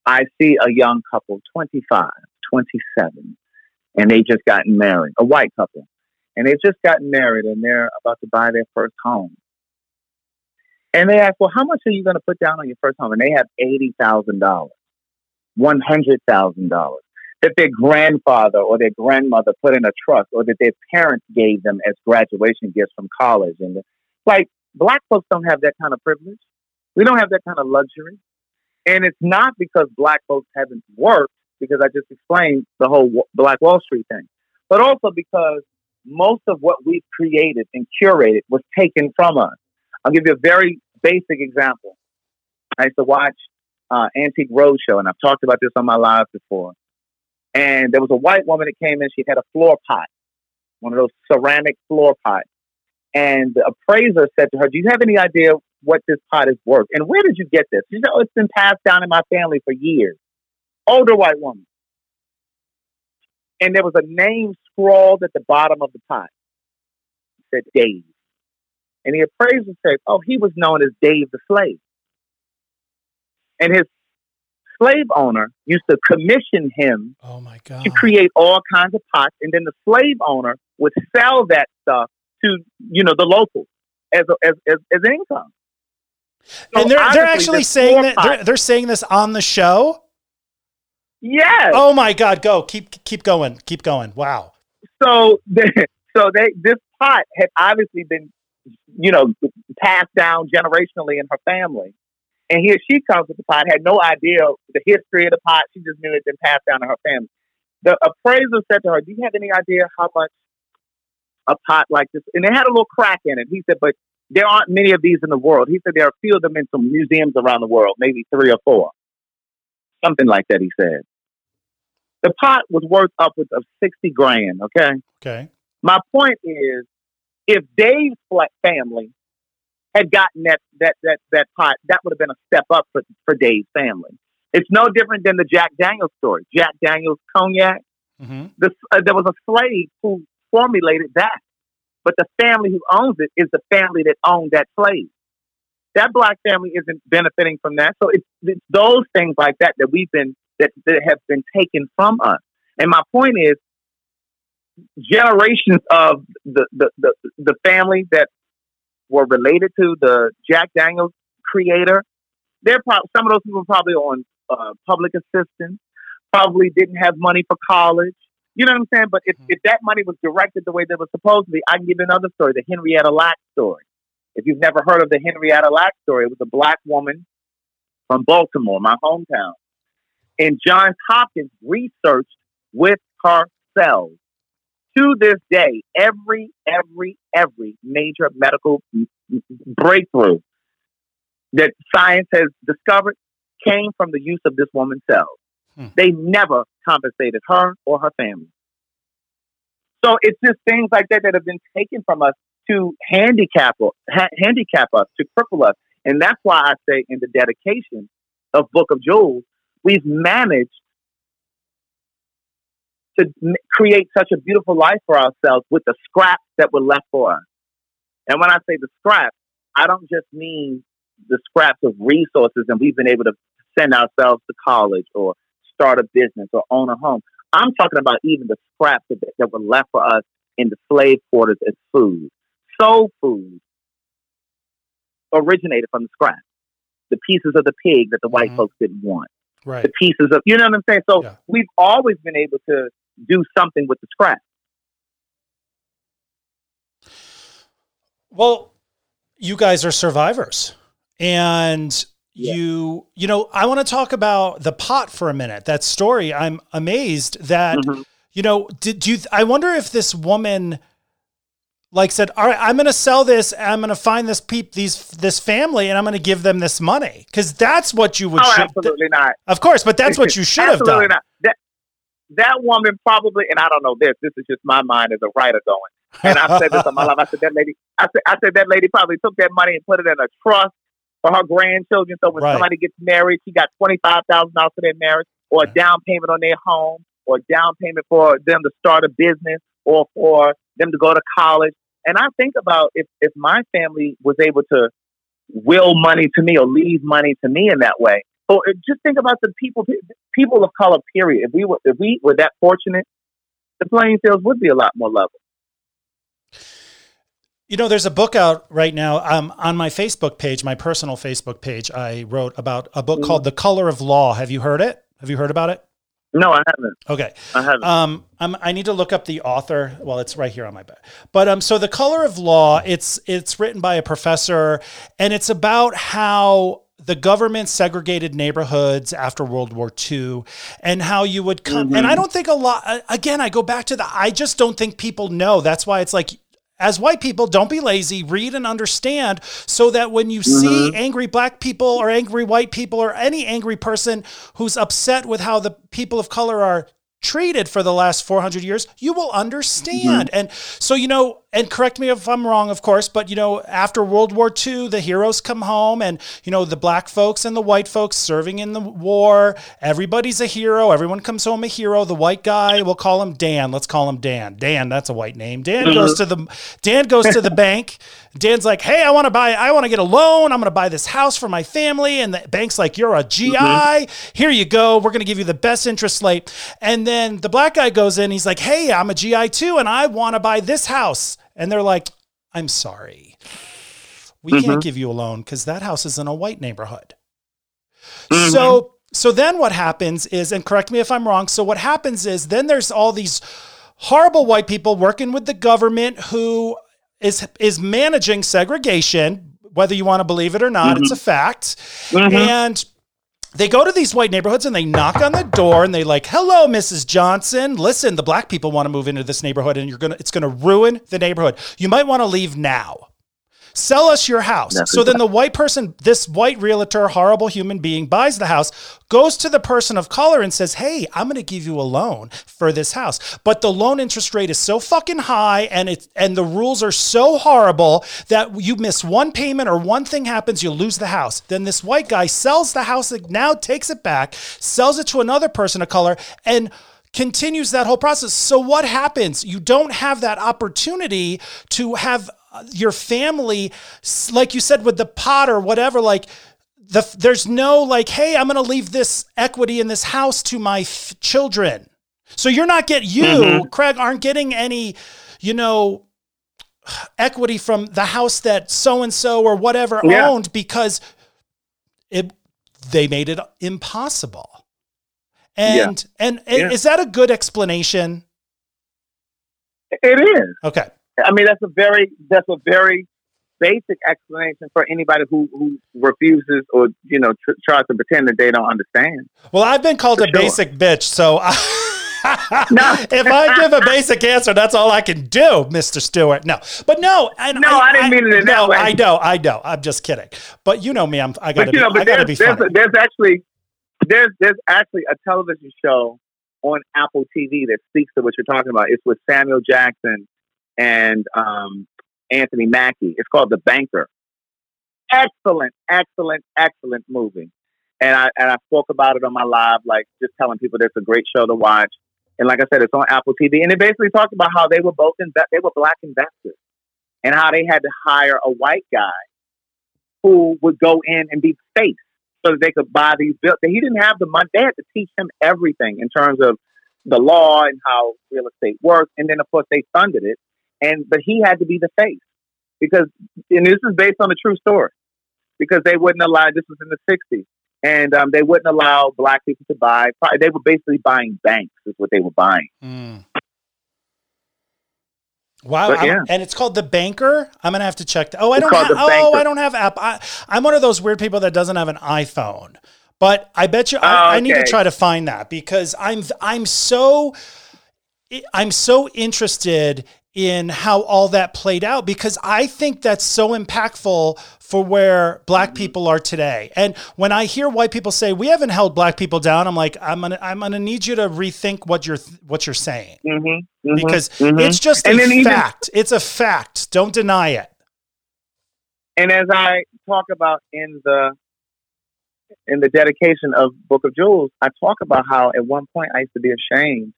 I see a young couple, 25, 27, and they just gotten married, a white couple, and they've just gotten married and they're about to buy their first home. And they ask, well, how much are you going to put down on your first home? And they have $80,000, $100,000 that their grandfather or their grandmother put in a trust or that their parents gave them as graduation gifts from college. And like, black folks don't have that kind of privilege. We don't have that kind of luxury. And it's not because black folks haven't worked, because I just explained the whole Black Wall Street thing, but also because most of what we've created and curated was taken from us. I'll give you a very basic example. I used to watch uh, Antique Roadshow, and I've talked about this on my live before. And there was a white woman that came in. She had a floor pot, one of those ceramic floor pots. And the appraiser said to her, "Do you have any idea what this pot is worth. And where did you get this? You know, it's been passed down in my family for years. Older white woman. And there was a name scrawled at the bottom of the pot. It said Dave. And the appraiser said, oh, he was known as Dave the slave. And his slave owner used to commission him oh my God. to create all kinds of pots. And then the slave owner would sell that stuff to, you know, the locals as, a, as, as, as income. So and they're they're actually saying that they're, they're saying this on the show. Yes. Oh my God! Go keep keep going, keep going. Wow. So (laughs) so they this pot had obviously been you know passed down generationally in her family, and here she comes with the pot. Had no idea the history of the pot. She just knew it had been passed down to her family. The appraiser said to her, "Do you have any idea how much a pot like this?" And it had a little crack in it. He said, "But there aren't many of these in the world. He said there are a few of them in some museums around the world, maybe three or four. Something like that, he said. The pot was worth upwards of 60 grand, okay? Okay. My point is, if Dave's family had gotten that, that, that, that pot, that would have been a step up for, for Dave's family. It's no different than the Jack Daniels story. Jack Daniels cognac. Mm-hmm. The, uh, there was a slave who formulated that. But the family who owns it is the family that owned that slave. That black family isn't benefiting from that. So it's, it's those things like that that we've been that, that have been taken from us. And my point is, generations of the, the, the, the family that were related to the Jack Daniels creator, they're pro- some of those people probably on uh, public assistance, probably didn't have money for college, you know what I'm saying? But if, if that money was directed the way that was supposed to be, I can give you another story, the Henrietta Lacks story. If you've never heard of the Henrietta Lacks story, it was a black woman from Baltimore, my hometown. And Johns Hopkins researched with her cells. To this day, every, every, every major medical breakthrough that science has discovered came from the use of this woman's cells. Hmm. They never compensated her or her family. So it's just things like that that have been taken from us to handicap, ha- handicap us, to cripple us. And that's why I say in the dedication of Book of Jewels, we've managed to m- create such a beautiful life for ourselves with the scraps that were left for us. And when I say the scraps, I don't just mean the scraps of resources and we've been able to send ourselves to college or start a business or own a home. I'm talking about even the scraps that, that were left for us in the slave quarters as food. Soul food originated from the scraps. The pieces of the pig that the white mm-hmm. folks didn't want. Right. The pieces of, you know what I'm saying? So yeah. we've always been able to do something with the scraps. Well, you guys are survivors. And yeah. you you know i want to talk about the pot for a minute that story i'm amazed that mm-hmm. you know did do you i wonder if this woman like said all right i'm going to sell this i'm going to find this peep these this family and i'm going to give them this money because that's what you would oh, should, absolutely not of course but that's what you (laughs) should have done not. That, that woman probably and i don't know this this is just my mind as a writer going and i've said this on my life i said that lady I said, I said that lady probably took that money and put it in a trust for her grandchildren. So when right. somebody gets married, she got twenty five thousand dollars for their marriage, or a down payment on their home, or a down payment for them to start a business, or for them to go to college. And I think about if if my family was able to will money to me or leave money to me in that way. Or just think about the people people of color. Period. If we were if we were that fortunate, the playing fields would be a lot more level. You know, there's a book out right now um, on my Facebook page, my personal Facebook page. I wrote about a book mm-hmm. called The Color of Law. Have you heard it? Have you heard about it? No, I haven't. Okay, I haven't. Um, I'm, i need to look up the author. Well, it's right here on my back. But um, so the Color of Law. It's it's written by a professor, and it's about how the government segregated neighborhoods after World War II and how you would come. Mm-hmm. And I don't think a lot, again, I go back to the, I just don't think people know. That's why it's like as white people, don't be lazy, read and understand so that when you mm-hmm. see angry black people or angry white people or any angry person who's upset with how the people of color are treated for the last 400 years, you will understand. Mm-hmm. And so, you know, and correct me if I'm wrong, of course, but you know, after World War II, the heroes come home and, you know, the black folks and the white folks serving in the war, everybody's a hero. Everyone comes home a hero. The white guy, we'll call him Dan. Let's call him Dan. Dan, that's a white name. Dan mm-hmm. goes to the Dan goes to the (laughs) bank. Dan's like, "Hey, I want to buy I want to get a loan. I'm going to buy this house for my family." And the bank's like, "You're a GI. Mm-hmm. Here you go. We're going to give you the best interest rate." And then the black guy goes in, he's like, "Hey, I'm a GI too and I want to buy this house." And they're like, I'm sorry. We mm-hmm. can't give you a loan because that house is in a white neighborhood. Mm-hmm. So so then what happens is, and correct me if I'm wrong, so what happens is then there's all these horrible white people working with the government who is is managing segregation, whether you want to believe it or not, mm-hmm. it's a fact. Mm-hmm. And they go to these white neighborhoods and they knock on the door and they like, "Hello, Mrs. Johnson. Listen, the black people want to move into this neighborhood and you're going to it's going to ruin the neighborhood. You might want to leave now." Sell us your house. so then the white person, this white realtor, horrible human being, buys the house, goes to the person of color and says, Hey, I'm going to give you a loan for this house. But the loan interest rate is so fucking high and it, and the rules are so horrible that you miss one payment or one thing happens, you lose the house. Then this white guy sells the house, now takes it back, sells it to another person of color, and continues that whole process. So what happens? You don't have that opportunity to have your family, like you said with the pot or whatever, like the, there's no like, hey, I'm going to leave this equity in this house to my f- children. So you're not get you, mm-hmm. Craig, aren't getting any, you know, equity from the house that so and so or whatever yeah. owned because it they made it impossible. And yeah. and, yeah. is that a good explanation? It is. Okay. I mean, that's a very that's a very basic explanation for anybody who, who refuses or you know tr- tries to pretend that they don't understand. Well, I've been called for a sure. basic bitch, so. I- (laughs) no. if I give a basic answer, that's all I can do, Mr. Stewart. No, but no, and no, I, I didn't mean it in no, that way. I know, I know. I'm just kidding. But you know me, I'm. I gotta. But, you know, be, I gotta be there's. There's actually there's there's actually a television show on Apple TV that speaks to what you're talking about. It's with Samuel Jackson and um, Anthony Mackie. It's called The Banker. Excellent, excellent, excellent movie. And I and I spoke about it on my live, like just telling people it's a great show to watch. And like I said, it's on Apple TV, and it basically talked about how they were both inve- they were black investors, and how they had to hire a white guy who would go in and be face so that they could buy these bills. He didn't have the money. They had to teach him everything in terms of the law and how real estate works. And then, of course, they funded it. And but he had to be the face because, and this is based on a true story, because they wouldn't allow. This was in the '60s, and um, they wouldn't allow black people to buy. They were basically buying banks, is what they were buying. Mm. Wow, yeah. and it's called the Banker. I'm gonna have to check. That. Oh, I It's don't. called Have, The oh, Banker. I don't have app. I, I'm one of those weird people that doesn't have an iPhone. But I bet you Oh, I, I need to try to find that because I'm I'm so I'm so interested in how all that played out because I think that's so impactful for where black Mm-hmm. people are today. And when I hear white people say we haven't held black people down, I'm like I'm gonna I'm gonna need you to rethink what you're what you're saying Mm-hmm, because mhm. it's just And a then even- fact. It's a fact. Don't deny it. And as I talk about in the in the dedication of Book of Jewels, I talk about how at one point I used to be ashamed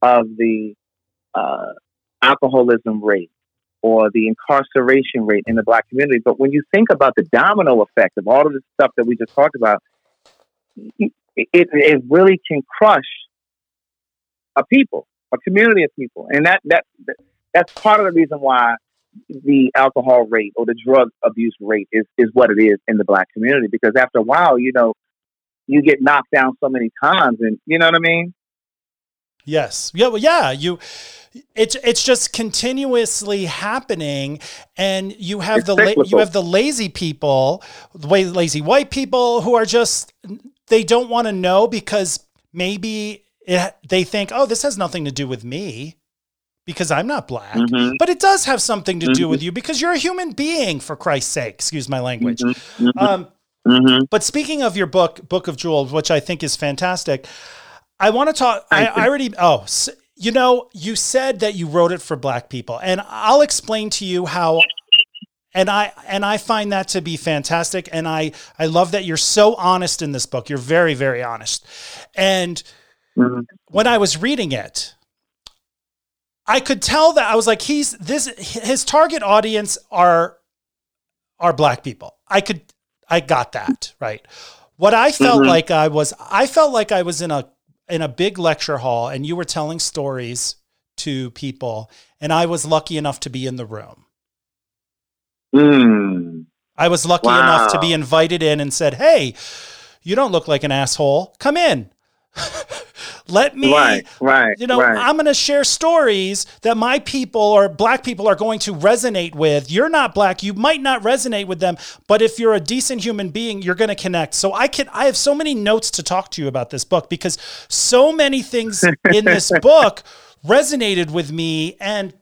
of the uh, alcoholism rate or the incarceration rate in the black community. But when you think about the domino effect of all of the stuff that we just talked about, it, it, really can crush a people, a community of people, and that that that's part of the reason why the alcohol rate or the drug abuse rate is, is what it is in the black community because after a while, you know, you get knocked down so many times and you know what I mean? Yes. Yeah. Well, yeah. You. It's it's just continuously happening, and you have It's the la- you have the lazy people, the way lazy white people who are just they don't want to know because maybe it, they think, oh, this has nothing to do with me because I'm not black, Mhm. but it does have something to do Mhm. with you because you're a human being. For Christ's sake, excuse my language. Mhm. Um, Mhm. but speaking of your book, Book of Jewels, which I think is fantastic, I want to talk. I. I already. Oh, you know, you said that you wrote it for Black people, and I'll explain to you how. And I and I find that to be fantastic, and I I love that you're so honest in this book. You're very very honest, and Mhm. when I was reading it, I could tell that I was like, he's this his target audience are are black people. I could I got that, right? What I felt Mhm. like I was I felt like I was in a in a big lecture hall and you were telling stories to people and I was lucky enough to be in the room. Mm. I was lucky enough to be invited in and said, "Hey, you don't look like an asshole. Come in." (laughs) Let me Right, right. you know, right. I'm going to share stories that my people or black people are going to resonate with. You're not black, you might not resonate with them, but if you're a decent human being, you're going to connect. So I can I have so many notes to talk to you about this book because so many things (laughs) in this book resonated with me and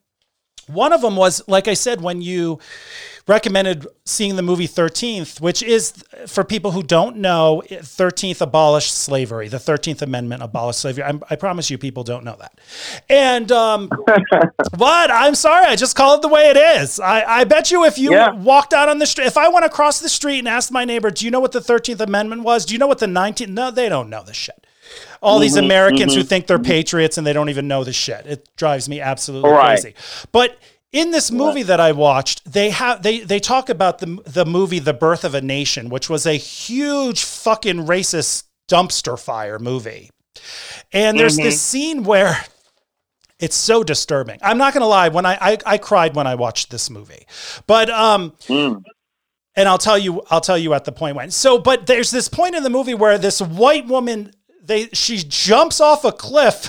one of them was like I said when you recommended seeing the movie 13th, which is for people who don't know, 13th abolished slavery. The 13th Amendment abolished slavery. I'm, I promise you, people don't know that. And um, (laughs) what? I'm sorry. I just call it the way it is. I, I bet you if you Yeah. walked out on the street, if I went across the street and asked my neighbor, do you know what the 13th Amendment was? Do you know what the 19th? No, they don't know this shit. All these Mhm, Americans who mhm. think they're patriots and they don't even know the shit. It drives me absolutely Right. crazy. But in this movie that I watched, they have they they talk about the the movie The Birth of a Nation, which was a huge fucking racist dumpster fire movie. And there's Mhm. this scene where it's so disturbing. I'm not gonna lie, when I, I I cried when I watched this movie. But um Mm. and I'll tell you I'll tell you at the point when. So, but there's this point in the movie where this white woman they she jumps off a cliff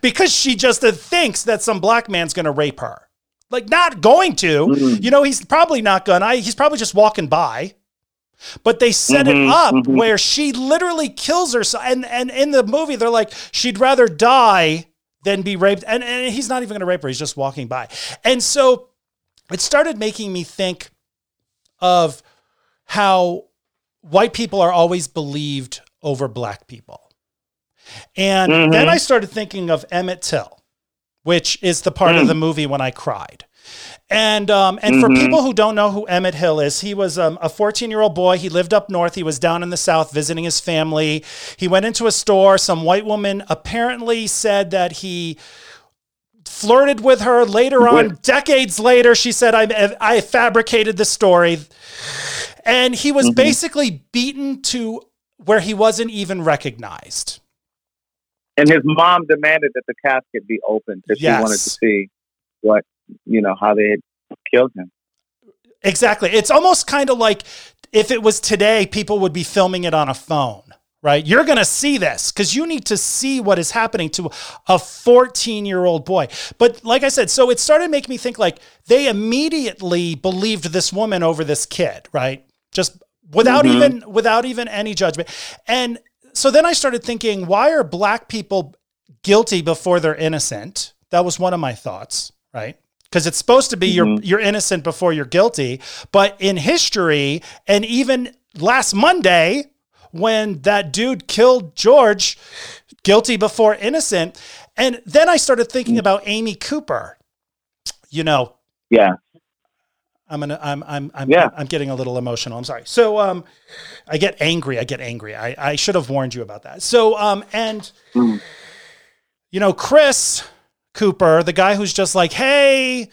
because she just thinks that some black man's going to rape her. Like not going to. Mhm. You know, he's probably not going to. He's probably just walking by. But they set it Mhm, up mhm. where she literally kills herself. And and in the movie, they're like, she'd rather die than be raped. And, and he's not even going to rape her. He's just walking by. And so it started making me think of how white people are always believed over black people. And Mhm. then I started thinking of Emmett Till, which is the part of Mm. the movie when I cried. And um, and for Mhm. people who don't know who Emmett Till is, he was um, a 14 year old boy. He lived up north. He was down in the south visiting his family. He went into a store. Some white woman apparently said that he flirted with her. Later on, decades later, she said, "I I fabricated the story." And he was Mhm. basically beaten to where he wasn't even recognized. And his mom demanded that the casket be opened because she wanted to see what you know how they had killed him. Exactly. It's almost kind of like if it was today, people would be filming it on a phone, right? You're going to see this because you need to see what is happening to a 14 year old boy. But like I said, so it started making me think like they immediately believed this woman over this kid, right? Just without Mhm. even without even any judgment. And so then I started thinking, why are black people guilty before they're innocent? That was one of my thoughts, right? Because it's supposed to be you're Mhm. you're innocent before you're guilty, but in history and even last Monday when that dude killed George, guilty before innocent, and then I started thinking about Amy Cooper. You know, Yeah. I'm gonna I'm I'm I'm Yeah. I'm getting a little emotional. I'm sorry. So um I get angry. I get angry. I, I should have warned you about that. So um and Mhm. you know, Chris Cooper, the guy who's just like, hey,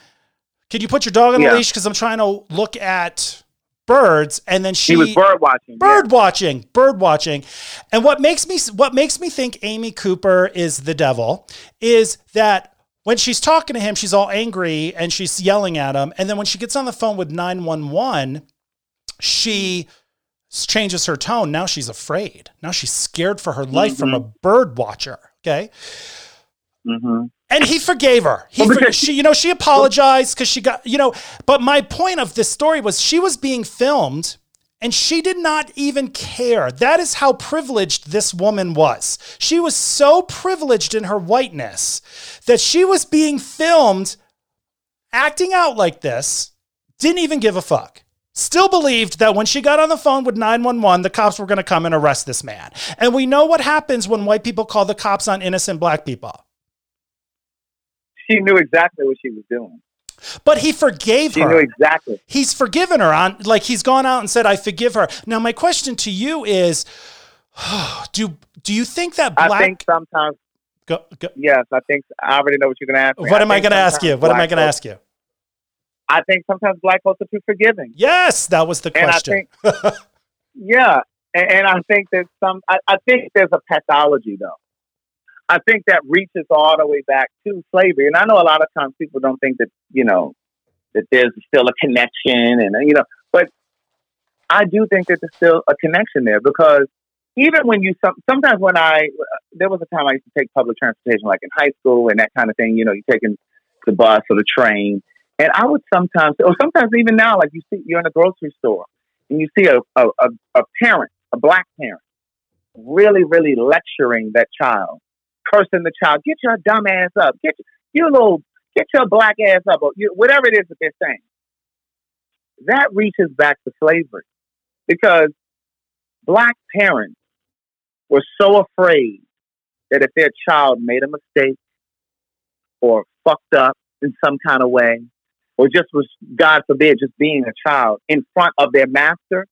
could you put your dog on Yeah. the leash? Because I'm trying to look at birds. And then she He was bird watching. bird watching bird watching and what makes me what makes me think amy cooper is the devil is that when she's talking to him she's all angry and she's yelling at him. And then when she gets on the phone with 911 she changes her tone. Now she's afraid. Now she's scared for her life from a bird watcher okay? Hmm and he forgave her. He Well, she, you know, she apologized because she got, you know. But my point of this story was she was being filmed, and she did not even care. That is how privileged this woman was. She was so privileged in her whiteness that she was being filmed, acting out like this. Didn't even give a fuck. Still believed that when she got on the phone with 911, the cops were going to come and arrest this man. And we know what happens when white people call the cops on innocent black people. She knew exactly what she was doing. But he forgave She her. knew exactly. he's forgiven her on like he's gone out and said i forgive her now my question to you is (sighs) do do you think that black I think sometimes, go, go, yes, I think I already know what you're going to ask. Me. what am i going to ask you what am i going to folks- ask you I think sometimes black folks are too forgiving. yes that was the And I question (laughs) Yeah, and, and I think that some. I, I think there's a pathology though. I think that reaches all the way back to slavery, and I know a lot of times people don't think that you know that there's still a connection, and you know, but I do think that there's still a connection there because even when you sometimes when I there was a time I used to take public transportation like in high school and that kind of thing. You know, you're taking the bus or the train, and I would sometimes, or sometimes even now, like you see, you're in a grocery store and you see a, a, a, a parent, a black parent, really, really lecturing that child, cursing the child, get your dumb ass up, get your little, get your black ass up, or you, whatever it is that they're saying. That reaches back to slavery because black parents were so afraid that if their child made a mistake or fucked up in some kind of way, or just was, God forbid, just being a child in front of their master,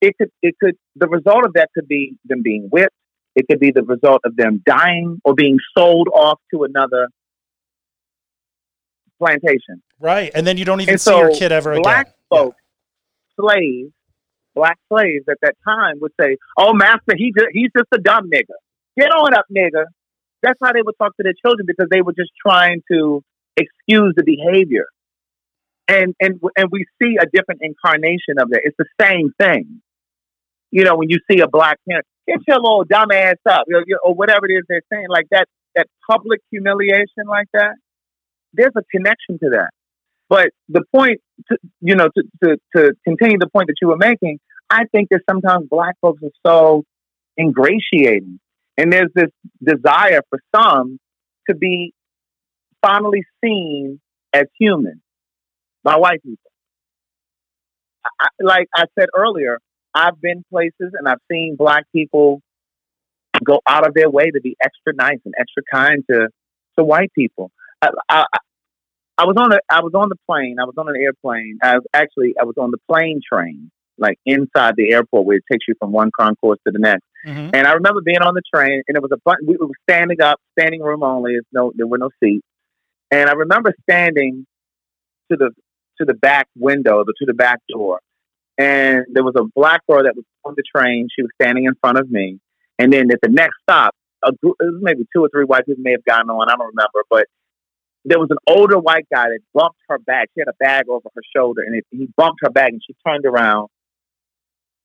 it could, it could, the result of that could be them being whipped. It could be the result of them dying or being sold off to another plantation. right and then you don't even And see so your kid ever black again folks, slaves, black slaves at that time would say, "Oh, master, he just, he's just a dumb nigga. Get on up, nigga." That's how they would talk to their children because they were just trying to excuse the behavior. And and and we see a different incarnation of that. It's the same thing. You know, when you see a black parent, get your little dumb ass up, you know, or whatever it is they're saying, like that, that public humiliation, like that. There's a connection to that. But the point, to, you know, to, to, to continue the point that you were making, I think that sometimes black folks are so ingratiating. And there's this desire for some to be finally seen as human by white people. I, like I said earlier, I've been places and I've seen black people go out of their way to be extra nice and extra kind to to white people. I, I, I was on a I was on the plane. I was on an airplane. I was actually I was on the plane train, like inside the airport where it takes you from one concourse to the next. Mm-hmm. And I remember being on the train, and it was a bunch. We were standing up, standing room only. There's no, there were no seats. And I remember standing to the to the back window, to the back door, and there was a black girl that was on the train. She was standing in front of me, and then at the next stop, a group, maybe two or three white people may have gotten on. I don't remember, but there was an older white guy that bumped her bag. She had a bag over her shoulder, and it, he bumped her bag, and she turned around,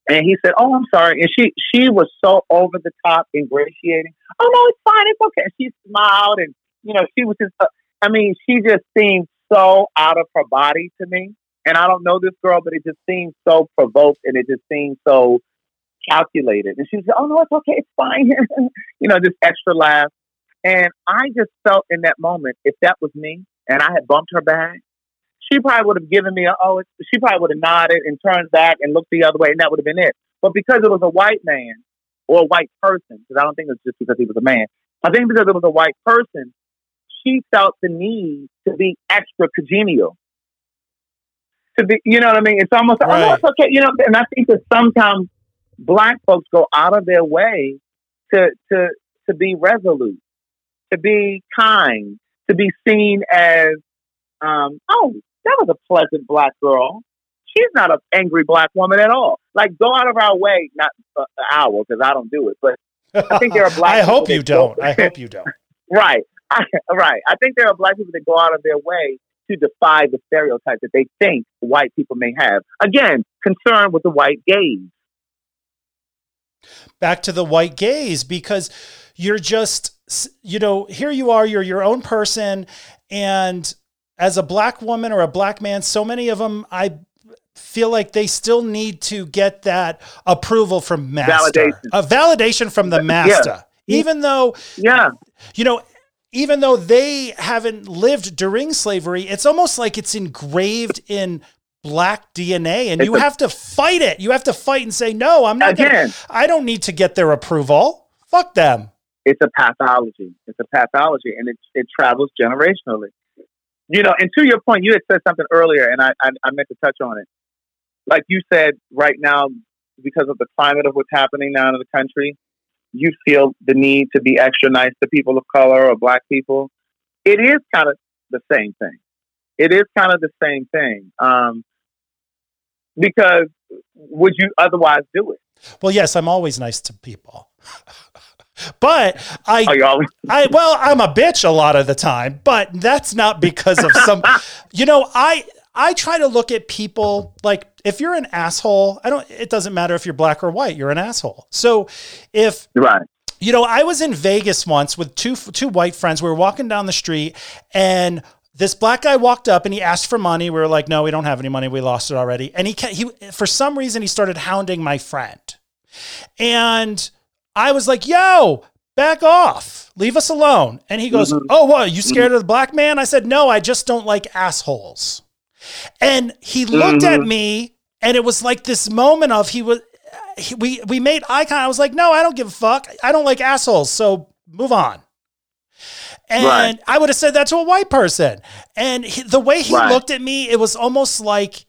and he said, "Oh, I'm sorry." And she she was so over the top, ingratiating. Oh no, it's fine, it's okay. And she smiled, and you know, she was just. Uh, I mean, she just seemed so out of her body to me. And I don't know this girl, but it just seemed so provoked, and it just seemed so calculated. And she said, "Oh no, it's okay, it's fine." (laughs) you know, just extra laugh. And I just felt in that moment, if that was me and I had bumped her back, she probably would have given me a, oh, she probably would have nodded and turned back and looked the other way, and that would have been it. But because it was a white man or a white person, because I don't think it's just because he was a man, I think because it was a white person, she felt the need to be extra congenial. To be, you know what I mean? It's almost, right. oh, it's okay. You know, and I think that sometimes black folks go out of their way to, to, to be resolute to be kind, to be seen as, um, oh, that was a pleasant black girl. She's not an angry black woman at all. Like, go out of our way, not uh, our, because I don't do it, but I think there are (laughs) black. I hope you don't. Go, I (laughs) hope you don't. right, I, (laughs) right. I think there are black people that go out of their way to defy the stereotype that they think white people may have. Again, concerned with the white gaze. Back to the white gaze, because you're just you know, here you are, you're your own person. And as a black woman or a black man, so many of them, I feel like they still need to get that approval from master, validation, a validation from the master, yeah. even though, yeah, you know, even though they haven't lived during slavery, it's almost like it's engraved in black DNA and it's you a, have to fight it. You have to fight and say, no, I'm not again, gonna, I don't need to get their approval. Fuck them it's a pathology. It's a pathology, and it it travels generationally. You know, and to your point, you had said something earlier, and I, I, I meant to touch on it. Like you said, right now, because of the climate of what's happening now in the country, you feel the need to be extra nice to people of color or black people. It is kind of the same thing. It is kind of the same thing. Um, because would you otherwise do it? Well, yes, I'm always nice to people. (laughs) But I, (laughs) I, well, I'm a bitch a lot of the time, but that's not because of some, (laughs) you know, I, I try to look at people like if you're an asshole, I don't, it doesn't matter if you're black or white, you're an asshole. So if, right. You know, I was in Vegas once with two two white friends. We were walking down the street and this black guy walked up and he asked for money. We were like, "No, we don't have any money. We lost it already." And he he for some reason he started hounding my friend. And I was like, yo, back off. Leave us alone. And he goes, mm-hmm. Oh, what? You scared mm-hmm. of the black man? I said, No, I just don't like assholes. And he looked mm-hmm. at me, and it was like this moment of he was, he, we, we made eye contact. I was like, No, I don't give a fuck. I don't like assholes. So move on. And right. I would have said that to a white person. And he, the way he right. looked at me, it was almost like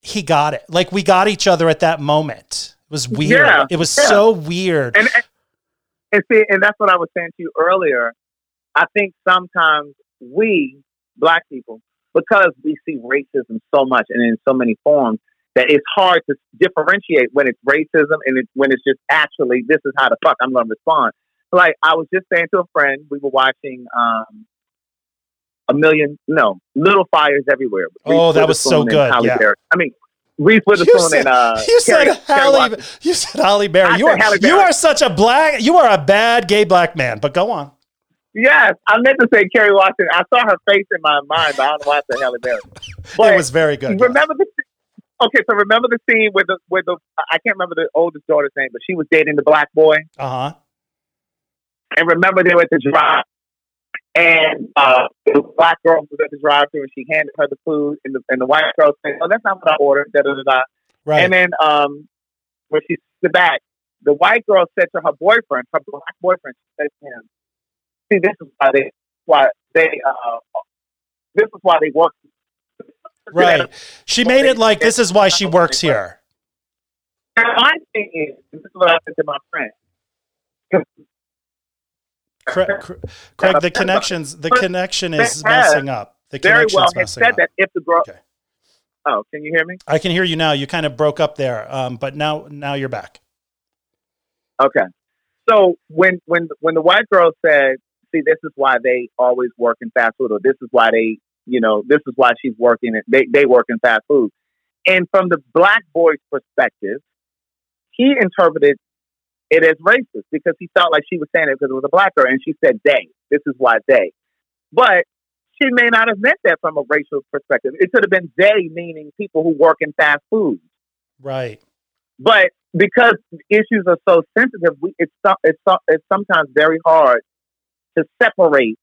he got it. Like we got each other at that moment. It was weird. Yeah, it was yeah. so weird. And, and see, and that's what I was saying to you earlier. I think sometimes we, black people, because we see racism so much and in so many forms, that it's hard to differentiate when it's racism and it's, when it's just actually, this is how the fuck I'm to respond. Like I was just saying to a friend, we were watching um, a million, no, Little Fires Everywhere. Oh, that was so good. Yeah. I mean, Reese Witherspoon said, and uh, you said Halle, you said Halle Berry. You are you are such a black. You are a bad gay black man. But go on. Yes, I meant to say Kerry Washington. I saw her face in my mind, but I don't know why I said Halle Berry. (laughs) But it was very good. Remember the okay? So remember the scene with the with the I can't remember the oldest daughter's name, but she was dating the black boy. Uh huh. And remember they were at the drive and uh, the black girl was at the drive-through, and she handed her the food, and the, and the white girl said, "Oh, that's not what I ordered." Da da da da. Right. And then um, when she stood back, the white girl said to her boyfriend, her black boyfriend, she said to him, "See, this is why they why they uh, this is why they work." Right. She made it like this is why she works here. My thing is, this is what I said to my friend. Craig, Craig the connections, the connection is messing up. The Very well had messing said up. that if the girl. Okay. Oh, can you hear me? I can hear you now. You kind of broke up there, um, but now now you're back. Okay. So when when when the white girl said, "See, this is why they always work in fast food," or "This is why they, you know, this is why she's working. in- They they work in fast food," and from the black boy's perspective, he interpreted it as racist because he felt like she was saying it because it was a black girl, and she said "they." This is why they, but she may not have meant that from a racial perspective. It could have been they, meaning people who work in fast food. Right. But because issues are so sensitive, we, it's, it's, it's sometimes very hard to separate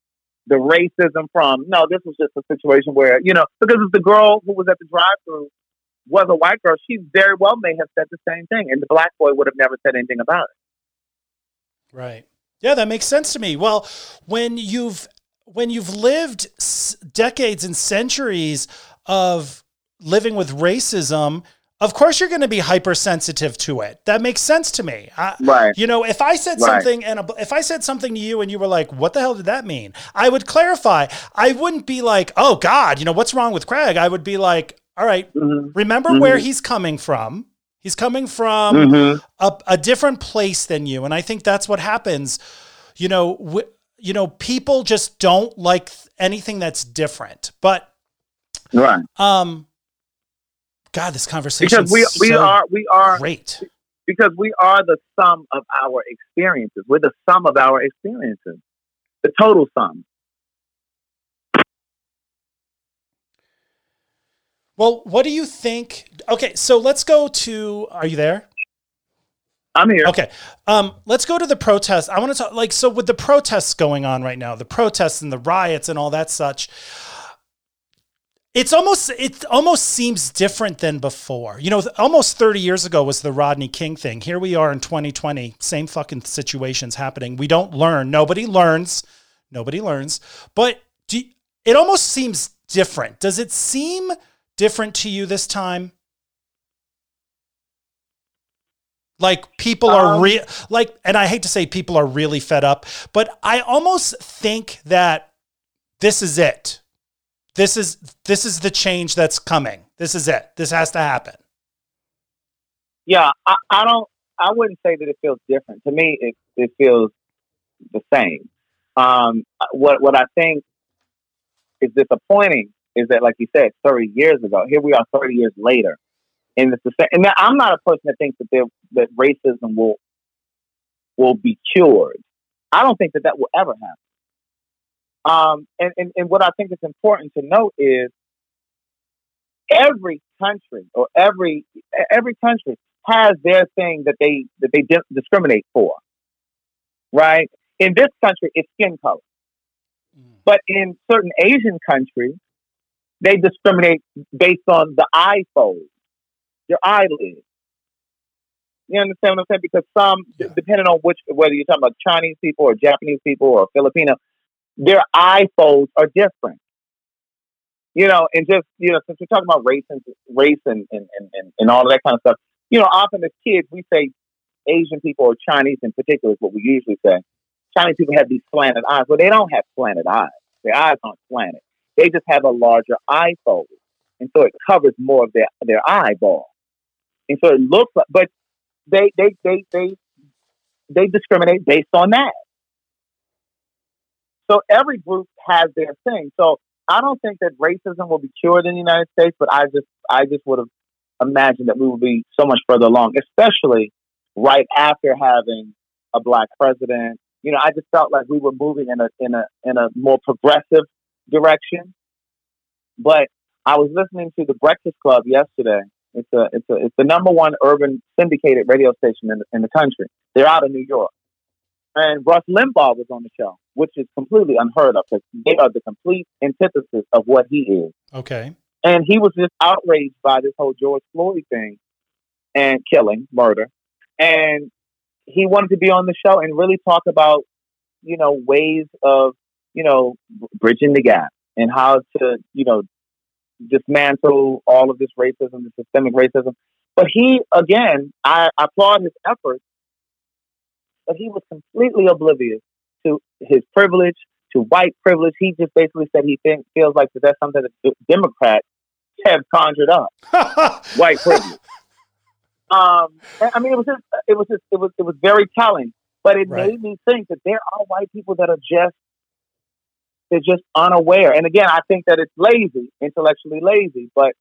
the racism from, no, this was just a situation where, you know, because if the girl who was at the drive through was a white girl, she very well may have said the same thing, and the black boy would have never said anything about it. Right. Yeah, that makes sense to me. Well, when you've when you've lived decades and centuries of living with racism, of course you're going to be hypersensitive to it. That makes sense to me. I, Right. You know, if I said Right. something and a, if I said something to you and you were like, "What the hell did that mean?" I would clarify. I wouldn't be like, "Oh God, you know what's wrong with Craig?" I would be like, "All right, Mm-hmm. remember Mhm. where he's coming from. He's coming from Mm-hmm. a, a different place than you. And I think that's what happens. You know, w- you know, people just don't like th- anything that's different. But Right. um, God, this conversation Because we, we so are, we are, great. because we are the sum of our experiences. We're the sum of our experiences, the total sum. Well, what do you think? Okay, so let's go to. Are you there? I'm here. Okay. Um, let's go to the protests. I want to talk like so with the protests going on right now, the protests and the riots and all that such. It's almost it almost seems different than before. You know, almost 30 years ago was the Rodney King thing. Here we are in 2020, same fucking situations happening. We don't learn. Nobody learns. Nobody learns. But do you- it almost seems different. Does it seem different to you this time? Like people are Um, real, like, and I hate to say people are really fed up, but I almost think that this is it. This is this is the change that's coming. This is it. This has to happen. Yeah, I, I don't. I wouldn't say that it feels different. To me, it it feels the same. Um, what what I think is disappointing is that, like you said, thirty years ago, here we are, thirty years later, and it's the same. And I'm not a person that thinks that there, that racism will will be cured. I don't think that that will ever happen. Um, and, and and what I think is important to note is every country or every every country has their thing that they that they di- discriminate for, right? In this country, it's skin color, but in certain Asian countries, they discriminate based on the eye fold, your eyelids. You understand what I'm saying? Because some, Yeah. depending on which, whether you're talking about Chinese people or Japanese people or Filipino, their eye folds are different. You know, and just you know, since we're talking about race and race and and, and, and, all of that kind of stuff, you know, often as kids we say Asian people or Chinese in particular is what we usually say. Chinese people have these slanted eyes. Well, they don't have slanted eyes. Their eyes aren't slanted. They just have a larger eye fold, and so it covers more of their their eyeball, and so it looks like. But they they they they they discriminate based on that. So every group has their thing. So I don't think that racism will be cured in the United States, but I just I just would have imagined that we would be so much further along, especially right after having a black president. You know, I just felt like we were moving in a in a in a more progressive direction. But I was listening to the Breakfast Club yesterday. It's a it's a it's the number one urban syndicated radio station in the, in the country. They're out of New York. And Rush Limbaugh was on the show, which is completely unheard of because they are the complete antithesis of what he is. Okay. And he was just outraged by this whole George Floyd thing and killing, murder. And he wanted to be on the show and really talk about, you know, ways of, you know, bridging the gap and how to, you know, dismantle all of this racism, the systemic racism. But he, again, I, I applaud his efforts, but he was completely oblivious to his privilege, to white privilege. He just basically said he think, feels like that that's something that Democrats have conjured up, (laughs) white privilege. Um, I mean, it was just, it was just, it was, it was very telling. But it right. made me think that there are white people that are just, they're just unaware. And again, I think that it's lazy, intellectually lazy. But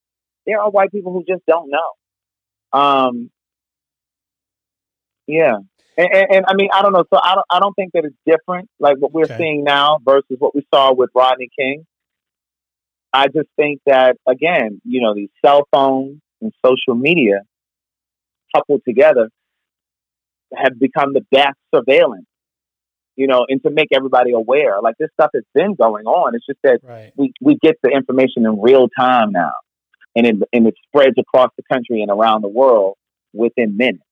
there are white people who just don't know. Um, yeah, and, and, and, I mean, I don't know. So I don't, I don't think that it's different, like what we're okay. seeing now versus what we saw with Rodney King. I just think that again, you know, these cell phones and social media coupled together have become the best surveillance, you know, and to make everybody aware. Like this stuff has been going on. It's just that right. we, we get the information in real time now. And it, and it spreads across the country and around the world within minutes.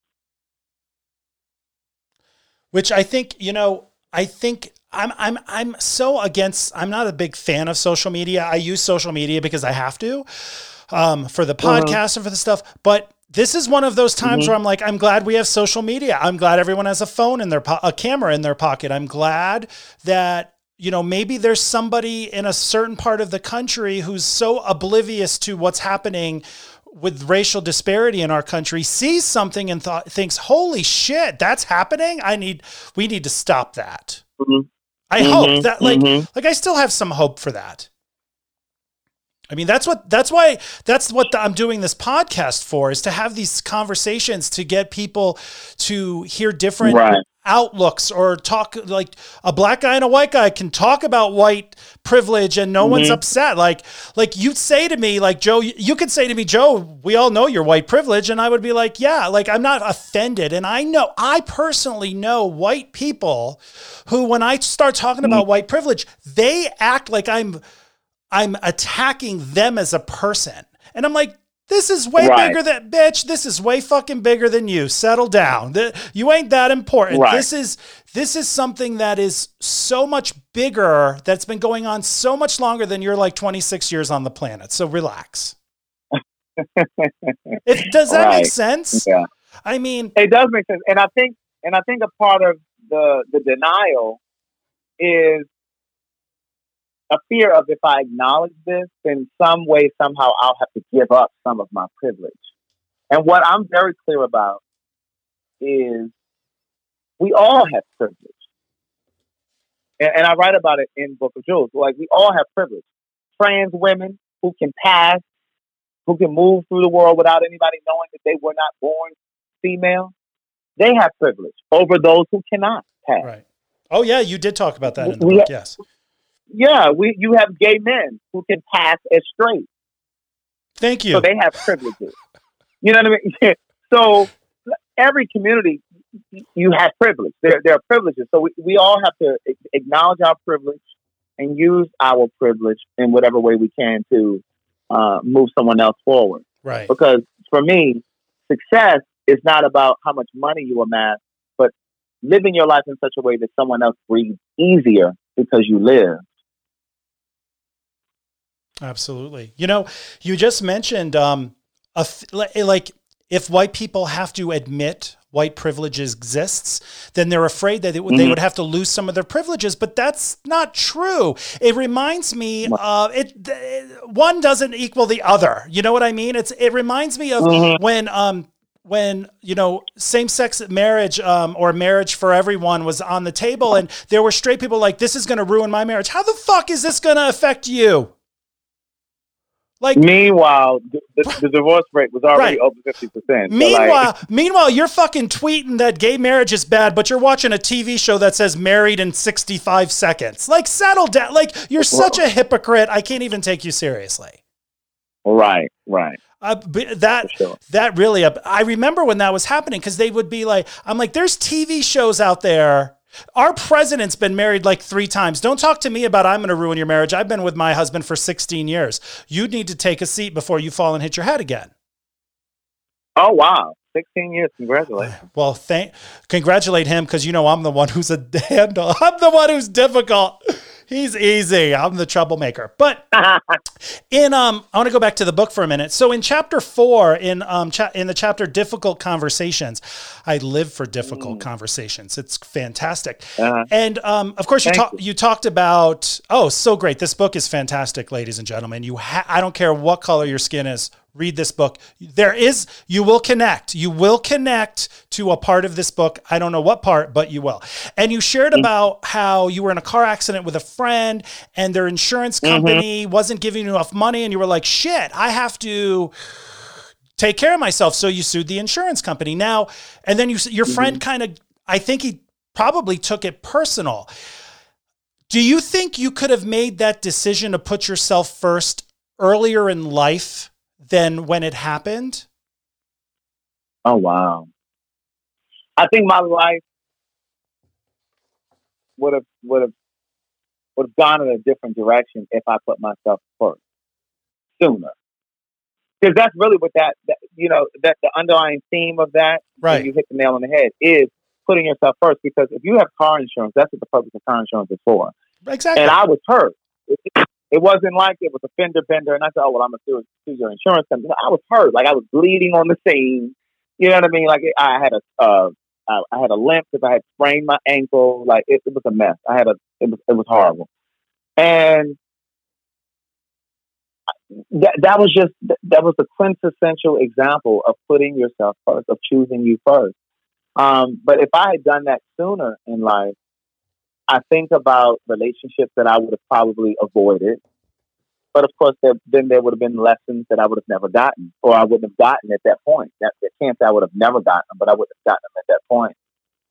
Which I think, you know, I think I'm I'm I'm so against I'm not a big fan of social media. I use social media because I have to um, for the uh-huh. podcast and for the stuff, but this is one of those times mm-hmm. where I'm like, I'm glad we have social media. I'm glad everyone has a phone in their po- a camera in their pocket. I'm glad that you know maybe there's somebody in a certain part of the country who's so oblivious to what's happening with racial disparity in our country sees something and thought thinks, "Holy shit, that's happening! I need we need to stop that." Mm-hmm. I mm-hmm. hope that like mm-hmm. like I still have some hope for that. I mean, that's what that's why that's what the, I'm doing this podcast for is to have these conversations to get people to hear different right. Outlooks or talk like a black guy and a white guy can talk about white privilege and no mm-hmm. one's upset. Like like you'd say to me like Joe, you could say to me, Joe, we all know your white privilege, and I would be like, yeah, like I'm not offended, and I know I personally know white people who when I start talking mm-hmm. about white privilege, they act like I'm I'm attacking them as a person. And I'm like, this is way right. bigger than bitch. This is way fucking bigger than you. Settle down. The, you ain't that important. Right. This is this is something that is so much bigger that's been going on so much longer than you're like 26 years on the planet. So relax. (laughs) if, does that right. make sense? Yeah. I mean, it does make sense, and I think and I think a part of the the denial is a fear of if I acknowledge this, in some way, somehow I'll have to give up some of my privilege. And what I'm very clear about is we all have privilege. And, and I write about it in Book of Jewels. Like we all have privilege. Trans women who can pass, who can move through the world without anybody knowing that they were not born female, they have privilege over those who cannot pass. Right. Oh yeah, you did talk about that in the we book. yes yeah, we you have gay men who can pass as straight. Thank you. So they have privileges. you know what I mean? (laughs) so every community, you have privilege. There, there are privileges. So we, we all have to acknowledge our privilege and use our privilege in whatever way we can to uh, move someone else forward. Right. Because for me, success is not about how much money you amass, but living your life in such a way that someone else breathes easier because you live. Absolutely. You know, you just mentioned um, a, like if white people have to admit white privilege exists, then they're afraid that mm-hmm. they would have to lose some of their privileges. But that's not true. It reminds me of it, it. One doesn't equal the other. You know what I mean? It's it reminds me of mm-hmm. when um, when you know same-sex marriage um, or marriage for everyone was on the table and there were straight people like this is going to ruin my marriage how the fuck is this going to affect you like, meanwhile, the, the, divorce rate was already right. over fifty percent. Meanwhile, like, meanwhile, you're fucking tweeting that gay marriage is bad, but you're watching a TV show that says "married in 65 seconds." Like, settle down. Like, you're such a hypocrite. I can't even take you seriously. Right, right. Uh, that sure. that really, uh, I remember when that was happening because they would be like, I'm like, there's TV shows out there our president's been married like three times. Don't talk to me about I'm going to ruin your marriage. I've been with my husband for 16 years. You need to take a seat before you fall and hit your head again. Oh wow! 16 years. Congratulations. (sighs) Well, thank congratulate him because you know I'm the one who's a (laughs) handle. I'm the one who's difficult. He's easy. I'm the troublemaker. But (laughs) in um, I want to go back to the book for a minute. So in chapter four, in um, cha- in the chapter "Difficult Conversations," I live for difficult mm. conversations. It's fantastic. Uh-huh. And um, of course, you talked you talked about. Oh, so great! This book is fantastic, ladies and gentlemen. You, ha- I don't care what color your skin is read this book. There is, you will connect. You will connect to a part of this book. I don't know what part, but you will. And you shared mm-hmm. about how you were in a car accident with a friend and their insurance mm-hmm. company mm-hmm. wasn't giving you enough money. And you were like, shit, I have to take care of myself. So you sued the insurance company. Now, and then you, your mm-hmm. friend kind of, I think he probably took it personal. Do you think you could have made that decision to put yourself first earlier in life than when it happened? Oh wow. I think my life would have would have would have gone in a different direction if I put myself first sooner. Because that's really what that, that, you know that the underlying theme of that right. you hit the nail on the head is putting yourself first. Because if you have car insurance, that's what the purpose of car insurance is for. Exactly. And I was hurt. It wasn't like it was a fender bender, and I said, "Oh well, I'm gonna sue, your insurance company." I was hurt, like I was bleeding on the scene. You know what I mean? Like I had a, uh, I had a limp because I had sprained my ankle. Like it, it was a mess. I had a, it was, it was horrible, and that that was just that was the quintessential example of putting yourself first, of choosing you first. Um, but if I had done that sooner in life, I think about relationships that I would have probably avoided. But of course, there, then there would have been lessons that I would have never gotten, or I wouldn't have gotten at that point. That chance I would have never gotten them, but I wouldn't have gotten them at that point.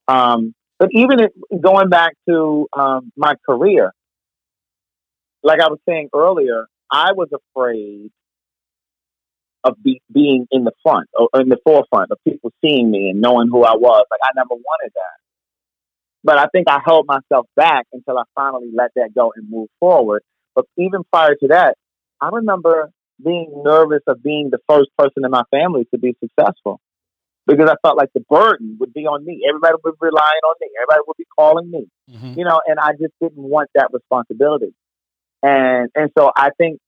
Um, but even if, going back to um, my career, like I was saying earlier, I was afraid of be, being in the front or in the forefront of people seeing me and knowing who I was. Like I never wanted that. But I think I held myself back until I finally let that go and move forward. But even prior to that, I remember being nervous of being the first person in my family to be successful because I felt like the burden would be on me. Everybody would be relying on me. Everybody would be calling me, mm-hmm. you know, and I just didn't want that responsibility. And, and so I think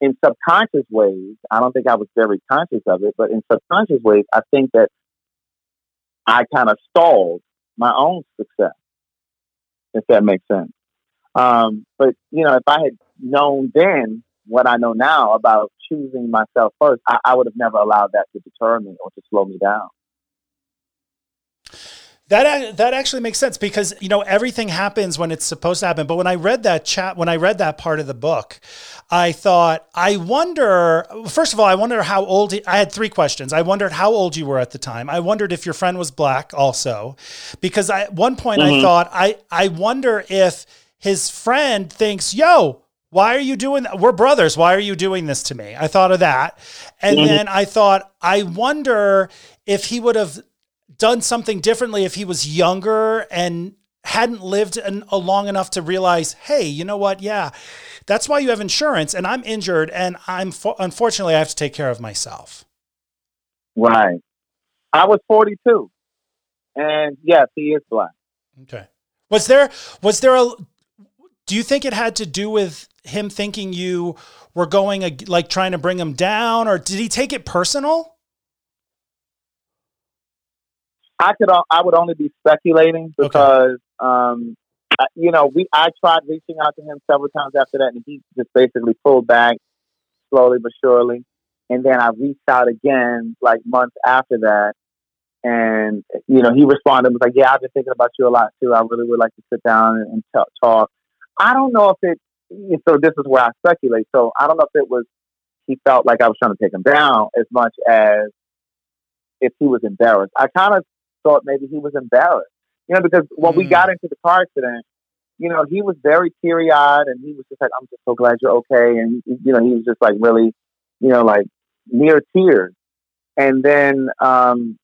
in subconscious ways, I don't think I was very conscious of it, but in subconscious ways, I think that I kind of stalled my own success, if that makes sense. Um, but you know, if I had known then what I know now about choosing myself first, I, I would have never allowed that to deter me or to slow me down. That that actually makes sense because you know everything happens when it's supposed to happen. But when I read that chat, when I read that part of the book, I thought, I wonder. First of all, I wonder how old. He, I had three questions. I wondered how old you were at the time. I wondered if your friend was black, also, because I, at one point mm-hmm. I thought, I I wonder if his friend thinks, "Yo, why are you doing that? We're brothers. Why are you doing this to me? I thought of that. And mm-hmm. then I thought, I wonder if he would have done something differently if he was younger and hadn't lived an, a long enough to realize, hey, you know what? Yeah, that's why you have insurance, and I'm injured, and I'm unfortunately I have to take care of myself. Right. I was 42, and yes, he is black. Okay. Was there was there a? Do you think it had to do with him thinking you were going like trying to bring him down, or did he take it personal? I could I would only be speculating because okay. um, I, you know we I tried reaching out to him several times after that, and he just basically pulled back slowly but surely. And then I reached out again like months after that, and you know he responded was like, "Yeah, I've been thinking about you a lot too. I really would like to sit down and, and t- talk." I don't know if it. So this is where I speculate. So I don't know if it was he felt like I was trying to take him down as much as if he was embarrassed. I kind of thought maybe he was embarrassed. You know, because when mm. we got into the car accident, you know, he was very teary eyed and he was just like, I'm just so glad you're okay. And, you know, he was just like really, you know, like near tears. And then, um,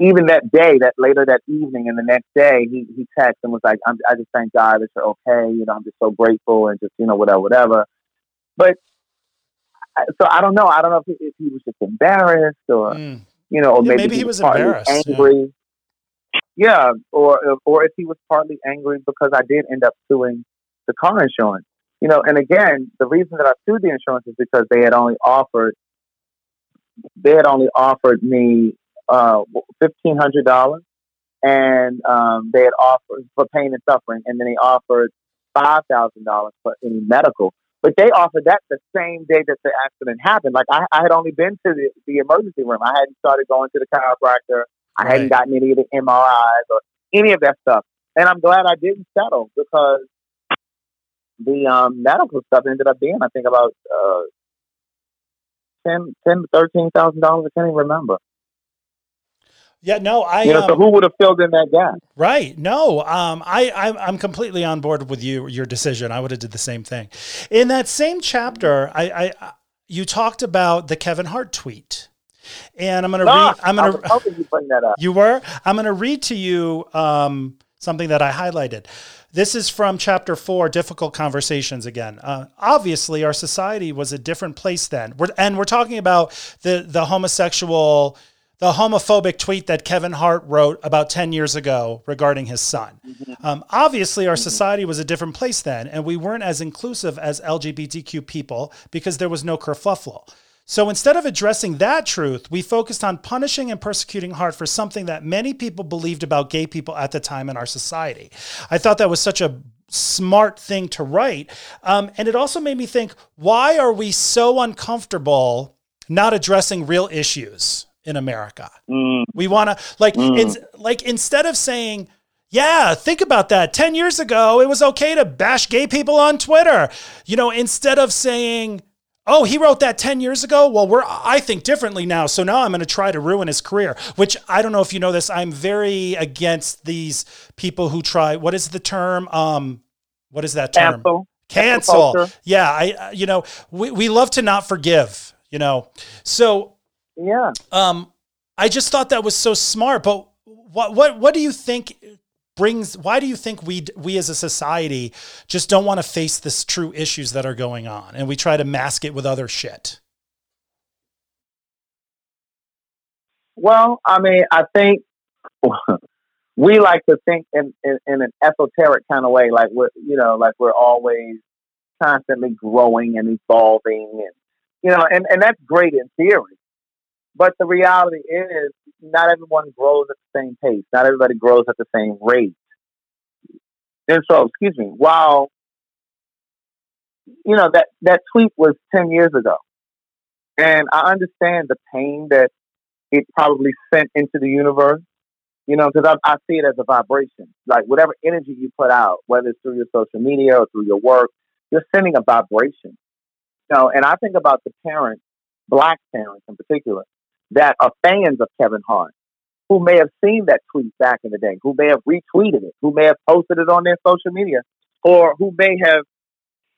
even that day, that later that evening and the next day, he, he texted and was like, i just thank God that you're okay. You know, I'm just so grateful and just, you know, whatever, whatever. But so I don't know. I don't know if he, if he was just embarrassed or, mm you know, or Yeah, maybe, maybe he, he was, partly embarrassed, yeah. angry. Yeah. or or if he was partly angry because I did end up suing the car insurance. You know, and again, the reason that I sued the insurance is because they had only offered they had only offered me uh, fifteen hundred dollars, and um, they had offered for pain and suffering, and then they offered five thousand dollars for any medical. But they offered that the same day that the accident happened. Like I, I had only been to the, the emergency room. I hadn't started going to the chiropractor. I Right. hadn't gotten any of the MRIs or any of that stuff. And I'm glad I didn't settle because the um, medical stuff ended up being, I think, about uh, ten, ten to thirteen thousand dollars. I can't even remember. Yeah, no, I You know, so um, who would have filled in that gap? Right. No, um, I, I'm, I'm completely on board with you, your decision. I would have did the same thing. In that same chapter, I, I, you talked about the Kevin Hart tweet. And I'm going to Ah, read, I'm going was to, hoping you bring that up. you were, I'm going to read to you, um, something that I highlighted. This is from chapter four, difficult conversations again. Uh, obviously our society was a different place then. We're, and we're talking about the, the homosexual, the homophobic tweet that Kevin Hart wrote about 10 years ago regarding his son. Um, obviously, our society was a different place then, and we weren't as inclusive as LGBTQ people because there was no kerfuffle. So instead of addressing that truth, we focused on punishing and persecuting Hart for something that many people believed about gay people at the time in our society. I thought that was such a smart thing to write. Um, and it also made me think why are we so uncomfortable not addressing real issues in America? Mm, We want to like Mm. it's like instead of saying, "Yeah, think about that. 10 years ago, it was okay to bash gay people on Twitter." You know, instead of saying, "Oh, he wrote that 10 years ago." Well, we're I think differently now. So now I'm going to try to ruin his career, which I don't know if you know this. I'm very against these people who try what is the term um what is that term? cancel. cancel. culture. Yeah, I you know, we we love to not forgive, you know. So Yeah. um, I just thought that was so smart. But what what what do you think brings? Why do you think we we as a society just don't want to face this true issues that are going on, and we try to mask it with other shit? Well, I mean, I think (laughs) we like to think in, in, in an esoteric kind of way, like we're, you know, like we're always constantly growing and evolving, and you know, and, and that's great in theory. But the reality is, not everyone grows at the same pace. Not everybody grows at the same rate. And so, excuse me, while you know that that tweet was ten years ago, and I understand the pain that it probably sent into the universe. You know, because I, I see it as a vibration. Like whatever energy you put out, whether it's through your social media or through your work, you're sending a vibration. You know, and I think about the parents, black parents in particular, that are fans of Kevin Hart, who may have seen that tweet back in the day, who may have retweeted it, who may have posted it on their social media, or who may have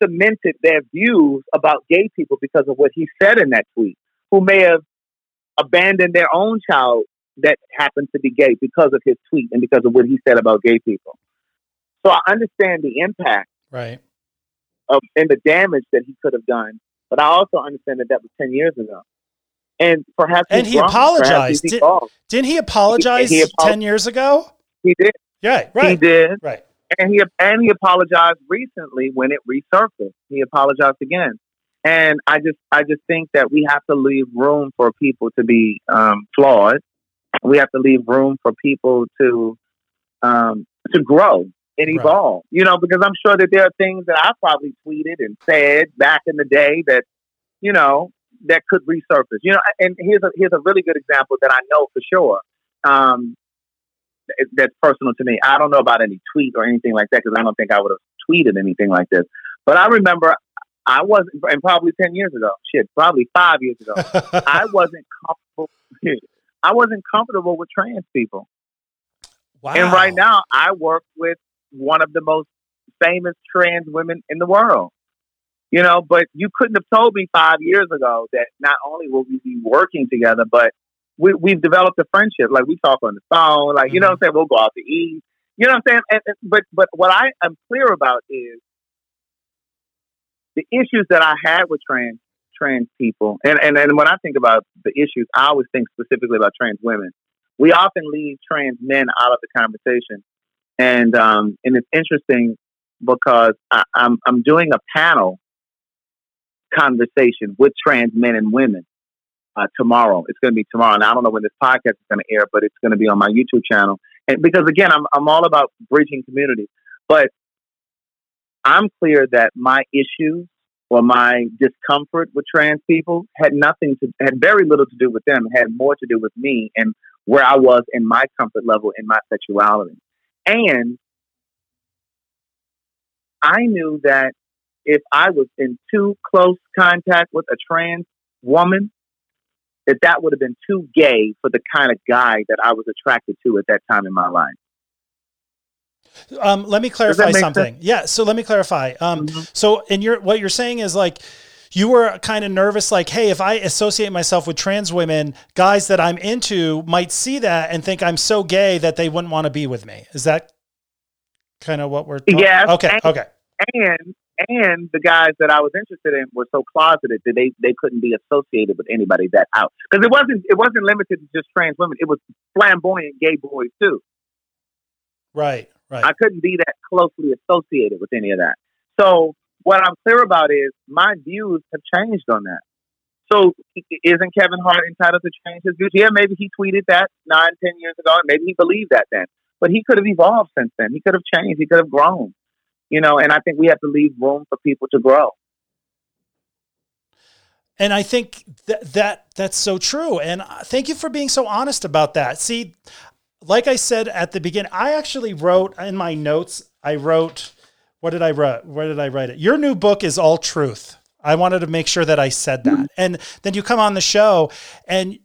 cemented their views about gay people because of what he said in that tweet, who may have abandoned their own child that happened to be gay because of his tweet and because of what he said about gay people. So I understand the impact Right. of and the damage that he could have done, but I also understand that that was ten years ago, and perhaps And he apologized. did, didn't he apologize He apolog- ten years ago? He did, Yeah. Right. He did, Right. and he and he apologized recently when it resurfaced. He apologized again, and I just I just think that we have to leave room for people to be um, flawed. We have to leave room for people to um, to grow and Right. evolve. You know, because I'm sure that there are things that I probably tweeted and said back in the day that you know that could resurface. You know, and here's a here's a really good example that I know for sure. Um, that's personal to me. I don't know about any tweet or anything like that because I don't think I would have tweeted anything like this. But I remember I wasn't, and probably ten years ago, shit, probably five years ago, (laughs) I wasn't comfortable. I wasn't comfortable with trans people, wow. and right now I work with one of the most famous trans women in the world. You know, but you couldn't have told me five years ago that not only will we be working together, but we, we've developed a friendship. Like we talk on the phone, like you know what I'm saying. We'll go out to eat. You know what I'm saying. And, and- but but what I am clear about is the issues that I had with trans trans people, and, and, and when I think about the issues, I always think specifically about trans women. We often leave trans men out of the conversation. And um, and it's interesting because I, I'm I'm doing a panel conversation with trans men and women uh, tomorrow. It's going to be tomorrow, and I don't know when this podcast is going to air, but it's going to be on my YouTube channel. And because again, I'm I'm all about bridging community, but I'm clear that my issues or my discomfort with trans people had nothing to had very little to do with them. Had more to do with me and where I was in my comfort level in my sexuality. And I knew that if I was in too close contact with a trans woman, that that would have been too gay for the kind of guy that I was attracted to at that time in my life. Um, let me clarify something. Sense? Yeah. So let me clarify. Um, mm-hmm. so in your, what you're saying is like, you were kind of nervous, like, hey, if I associate myself with trans women, guys that I'm into might see that and think I'm so gay that they wouldn't want to be with me. Is that kind of what we're? Talking? Yes. Okay. And, okay. And and the guys that I was interested in were so closeted that they, they couldn't be associated with anybody that out because it wasn't it wasn't limited to just trans women. It was flamboyant gay boys too. Right. Right. I couldn't be that closely associated with any of that. So what I'm clear about is my views have changed on that. So isn't Kevin Hart entitled to change his views? Yeah, maybe he tweeted that nine, ten years ago, and maybe he believed that then. But he could have evolved since then. He could have changed. He could have grown. You know, and I think we have to leave room for people to grow. And I think that, that that's so true. And thank you for being so honest about that. See, like I said at the beginning, I actually wrote in my notes, I wrote what did I write? Where did I write it? Your new book is all truth. I wanted to make sure that I said that. Mm-hmm. And then you come on the show and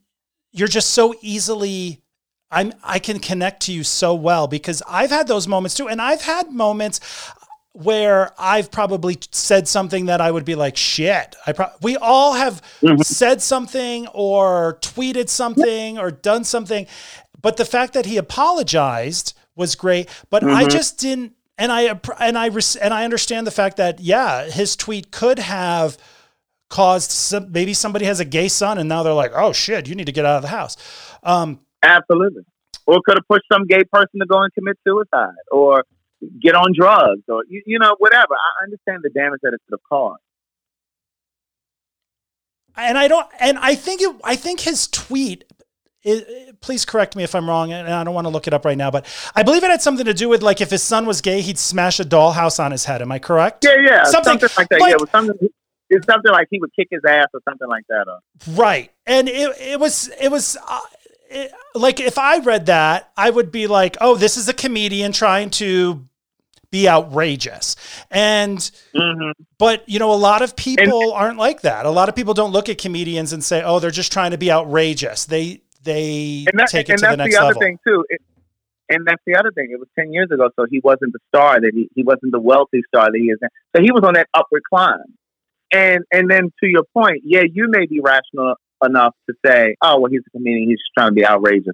you're just so easily I'm I can connect to you so well because I've had those moments too. And I've had moments where I've probably said something that I would be like, shit. I pro- we all have mm-hmm. said something or tweeted something or done something. But the fact that he apologized was great. But mm-hmm. I just didn't and I and I and I understand the fact that yeah, his tweet could have caused some, maybe somebody has a gay son and now they're like, oh shit, you need to get out of the house. Um, Absolutely, or could have pushed some gay person to go and commit suicide, or get on drugs, or you, you know whatever. I understand the damage that it could have caused. And I don't, and I think it, I think his tweet it, please correct me if I'm wrong, and I don't want to look it up right now, but I believe it had something to do with like if his son was gay, he'd smash a dollhouse on his head. Am I correct? Yeah, yeah, something, something like that. Like, yeah, it was something. It's something like he would kick his ass or something like that. Or. Right, and it it was it was. Uh, it, like if I read that, I would be like, "Oh, this is a comedian trying to be outrageous." And mm-hmm. but you know, a lot of people and, aren't like that. A lot of people don't look at comedians and say, "Oh, they're just trying to be outrageous." They they that, take it to the next the level. Thing too. It, and that's the other thing. It was ten years ago, so he wasn't the star that he he wasn't the wealthy star that he is. Now. So he was on that upward climb. And and then to your point, yeah, you may be rational enough to say, oh well, he's a comedian. He's just trying to be outrageous.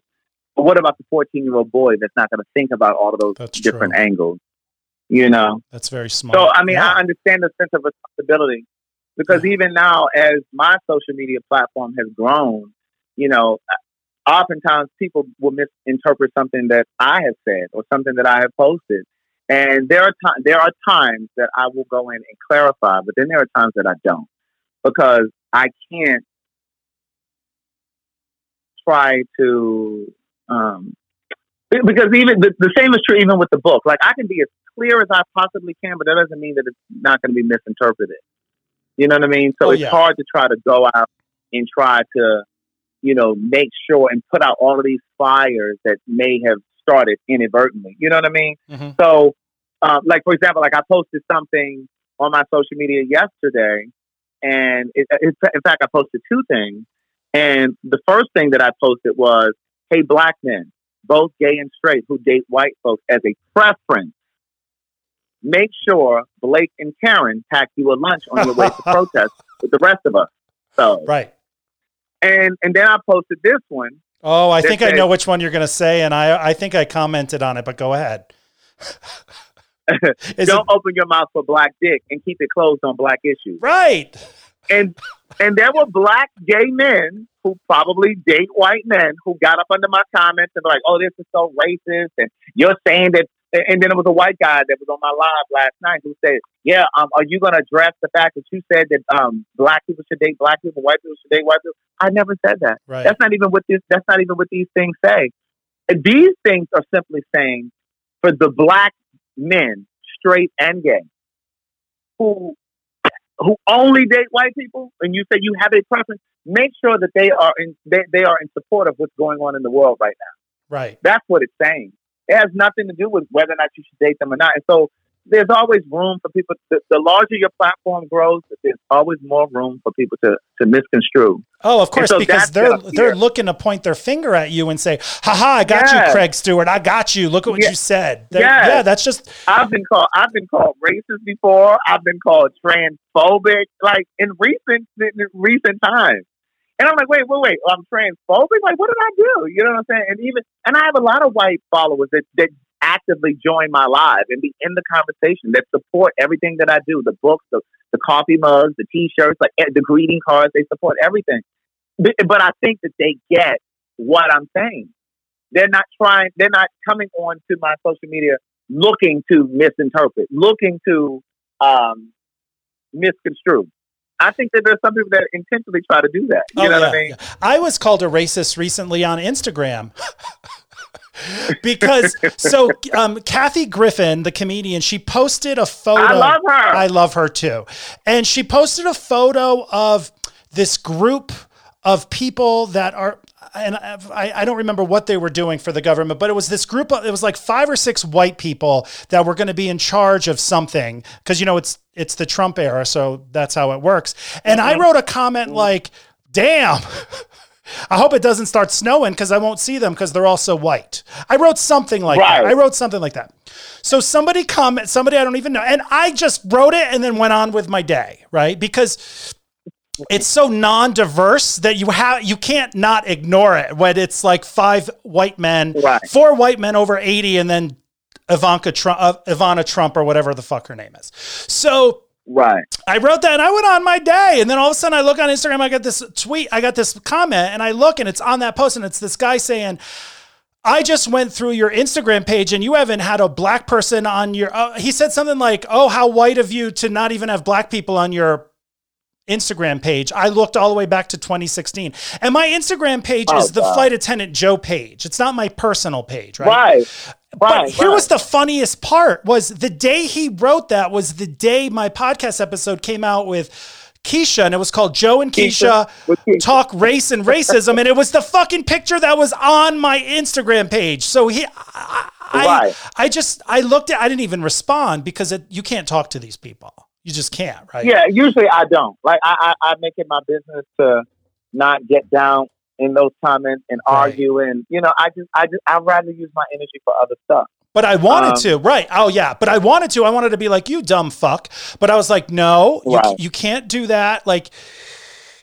But what about the fourteen year old boy that's not going to think about all of those that's different true. angles? You know, that's very smart. So I mean, yeah. I understand the sense of responsibility because yeah. even now, as my social media platform has grown, you know, oftentimes people will misinterpret something that I have said or something that I have posted. And there are times there are times that I will go in and clarify, but then there are times that I don't because I can't try to um, because even the, the same is true even with the book. Like I can be as clear as I possibly can, but that doesn't mean that it's not going to be misinterpreted. You know what I mean? So oh, it's yeah. hard to try to go out and try to you know, make sure and put out all of these fires that may have started inadvertently. You know what I mean? Mm-hmm. So, um, like for example, like I posted something on my social media yesterday, and it, it, in fact, I posted two things. And the first thing that I posted was, "Hey, black men, both gay and straight, who date white folks as a preference." Make sure Blake and Karen pack you a lunch on your way to (laughs) protest with the rest of us. So, right and and then I posted this one. Oh, I think said, I know which one you're going to say, and I I think I commented on it, but go ahead. (laughs) Don't it, open your mouth for black dick and keep it closed on black issues. Right. and and there were black gay men who probably date white men who got up under my comments and were like, "Oh, this is so racist," and you're saying that. And then it was a white guy that was on my live last night who said, "Yeah, um, are you going to address the fact that you said that um, black people should date black people, white people should date white people?" I never said that. Right. That's not even what this. That's not even what these things say. These things are simply saying for the black men, straight and gay, who who only date white people, and you say you have a preference, make sure that they are in they, they are in support of what's going on in the world right now. Right. That's what it's saying. It has nothing to do with whether or not you should date them or not. And so there's always room for people. The, the larger your platform grows, there's always more room for people to to misconstrue. Oh, of course, so because they're they're looking to point their finger at you and say, "Ha ha, I got Yes. you, Craig Stewart. I got you. Look at what Yeah. you said." Yes. Yeah, that's just I've been called I've been called racist before. I've been called transphobic, like in recent in recent times. And I'm like, wait, wait, wait, I'm transphobic? Like, what did I do? You know what I'm saying? And even and I have a lot of white followers that, that actively join my live and be in the conversation that support everything that I do. The books, the, the coffee mugs, the t shirts, like eh, the greeting cards, they support everything. But, but I think that they get what I'm saying. They're not trying they're not coming on to my social media looking to misinterpret, looking to um, misconstrue. I think that there's some people that intentionally try to do that. You Oh, know yeah, what I mean? yeah. I was called a racist recently on Instagram. (laughs) because so um, Kathy Griffin, the comedian, she posted a photo. I love her. I love her too. And she posted a photo of this group of people that are and I, I don't remember what they were doing for the government, but it was this group of it was like five or six white people that were going to be in charge of something because you know it's it's the Trump era, so that's how it works. And I mm-hmm. wrote a comment like, "Damn." (laughs) I hope it doesn't start snowing because I won't see them because they're all so white. I wrote something like that. I wrote something like that. So somebody come, somebody I don't even know, and I just wrote it and then went on with my day, right? Because it's so non-diverse that you have you can't not ignore it when it's like five white men, Right. four white men over eighty, and then Ivanka Trump, uh, Ivana Trump, or whatever the fuck her name is. So Right. I wrote that and I went on my day. And then all of a sudden I look on Instagram, I got this tweet, I got this comment, and I look and it's on that post, and it's this guy saying, I just went through your Instagram page and you haven't had a black person on your. Uh, he said something like, Oh, how white of you to not even have black people on your Instagram page. I looked all the way back to 2016. And my Instagram page Oh, is the God. flight attendant Joe page. It's not my personal page, right? Right. But Right. here right. was the funniest part was the day he wrote that was the day my podcast episode came out with Keisha and it was called Joe and Keisha, Keisha talk race and racism and it was the fucking picture that was on my Instagram page. So he I I, I just I looked at I didn't even respond because it, you can't talk to these people. You just can't, right? Yeah, usually I don't. Like I, I, I make it my business to not get down in those comments and Right. argue and you know, I just I just I'd rather use my energy for other stuff. But I wanted Um, to, right? Oh yeah, but I wanted to. I wanted to be like you, dumb fuck. But I was like, no, you, Right. you can't do that. Like,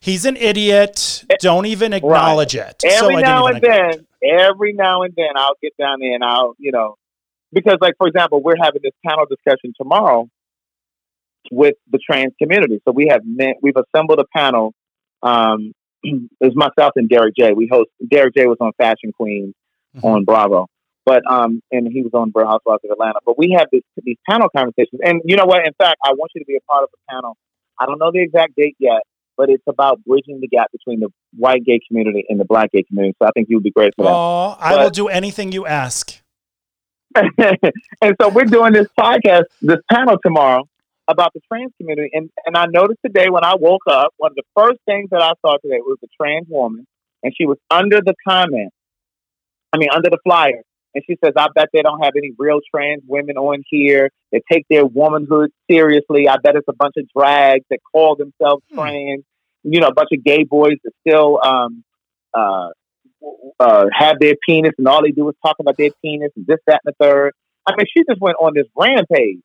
he's an idiot. Don't even acknowledge it. Every I now and then, every now and then I'll get down there and I'll, you know, because like for example, we're having this panel discussion tomorrow with the trans community. So we have met, we've assembled a panel. Um, (clears throat) it's myself and Derek J. We host. Derek J. was on Fashion Queen Mhm. on Bravo, but um, and he was on Real Housewives of Atlanta. But we have this, these panel conversations, and you know what? In fact, I want you to be a part of the panel. I don't know the exact date yet, but it's about bridging the gap between the white gay community and the black gay community. So I think you would be great for that. Oh, I But- will do anything you ask. (laughs) and so we're doing this podcast, this panel tomorrow about the trans community. And, and I noticed today when I woke up, one of the first things that I saw today was a trans woman, and she was under the comment, I mean, under the flyer. And she says, I bet they don't have any real trans women on here that take their womanhood seriously. I bet it's a bunch of drags that call themselves Hmm. trans, you know, a bunch of gay boys that still um, uh, uh, have their penis and all they do is talk about their penis and this, that, and the third. I mean, she just went on this rampage.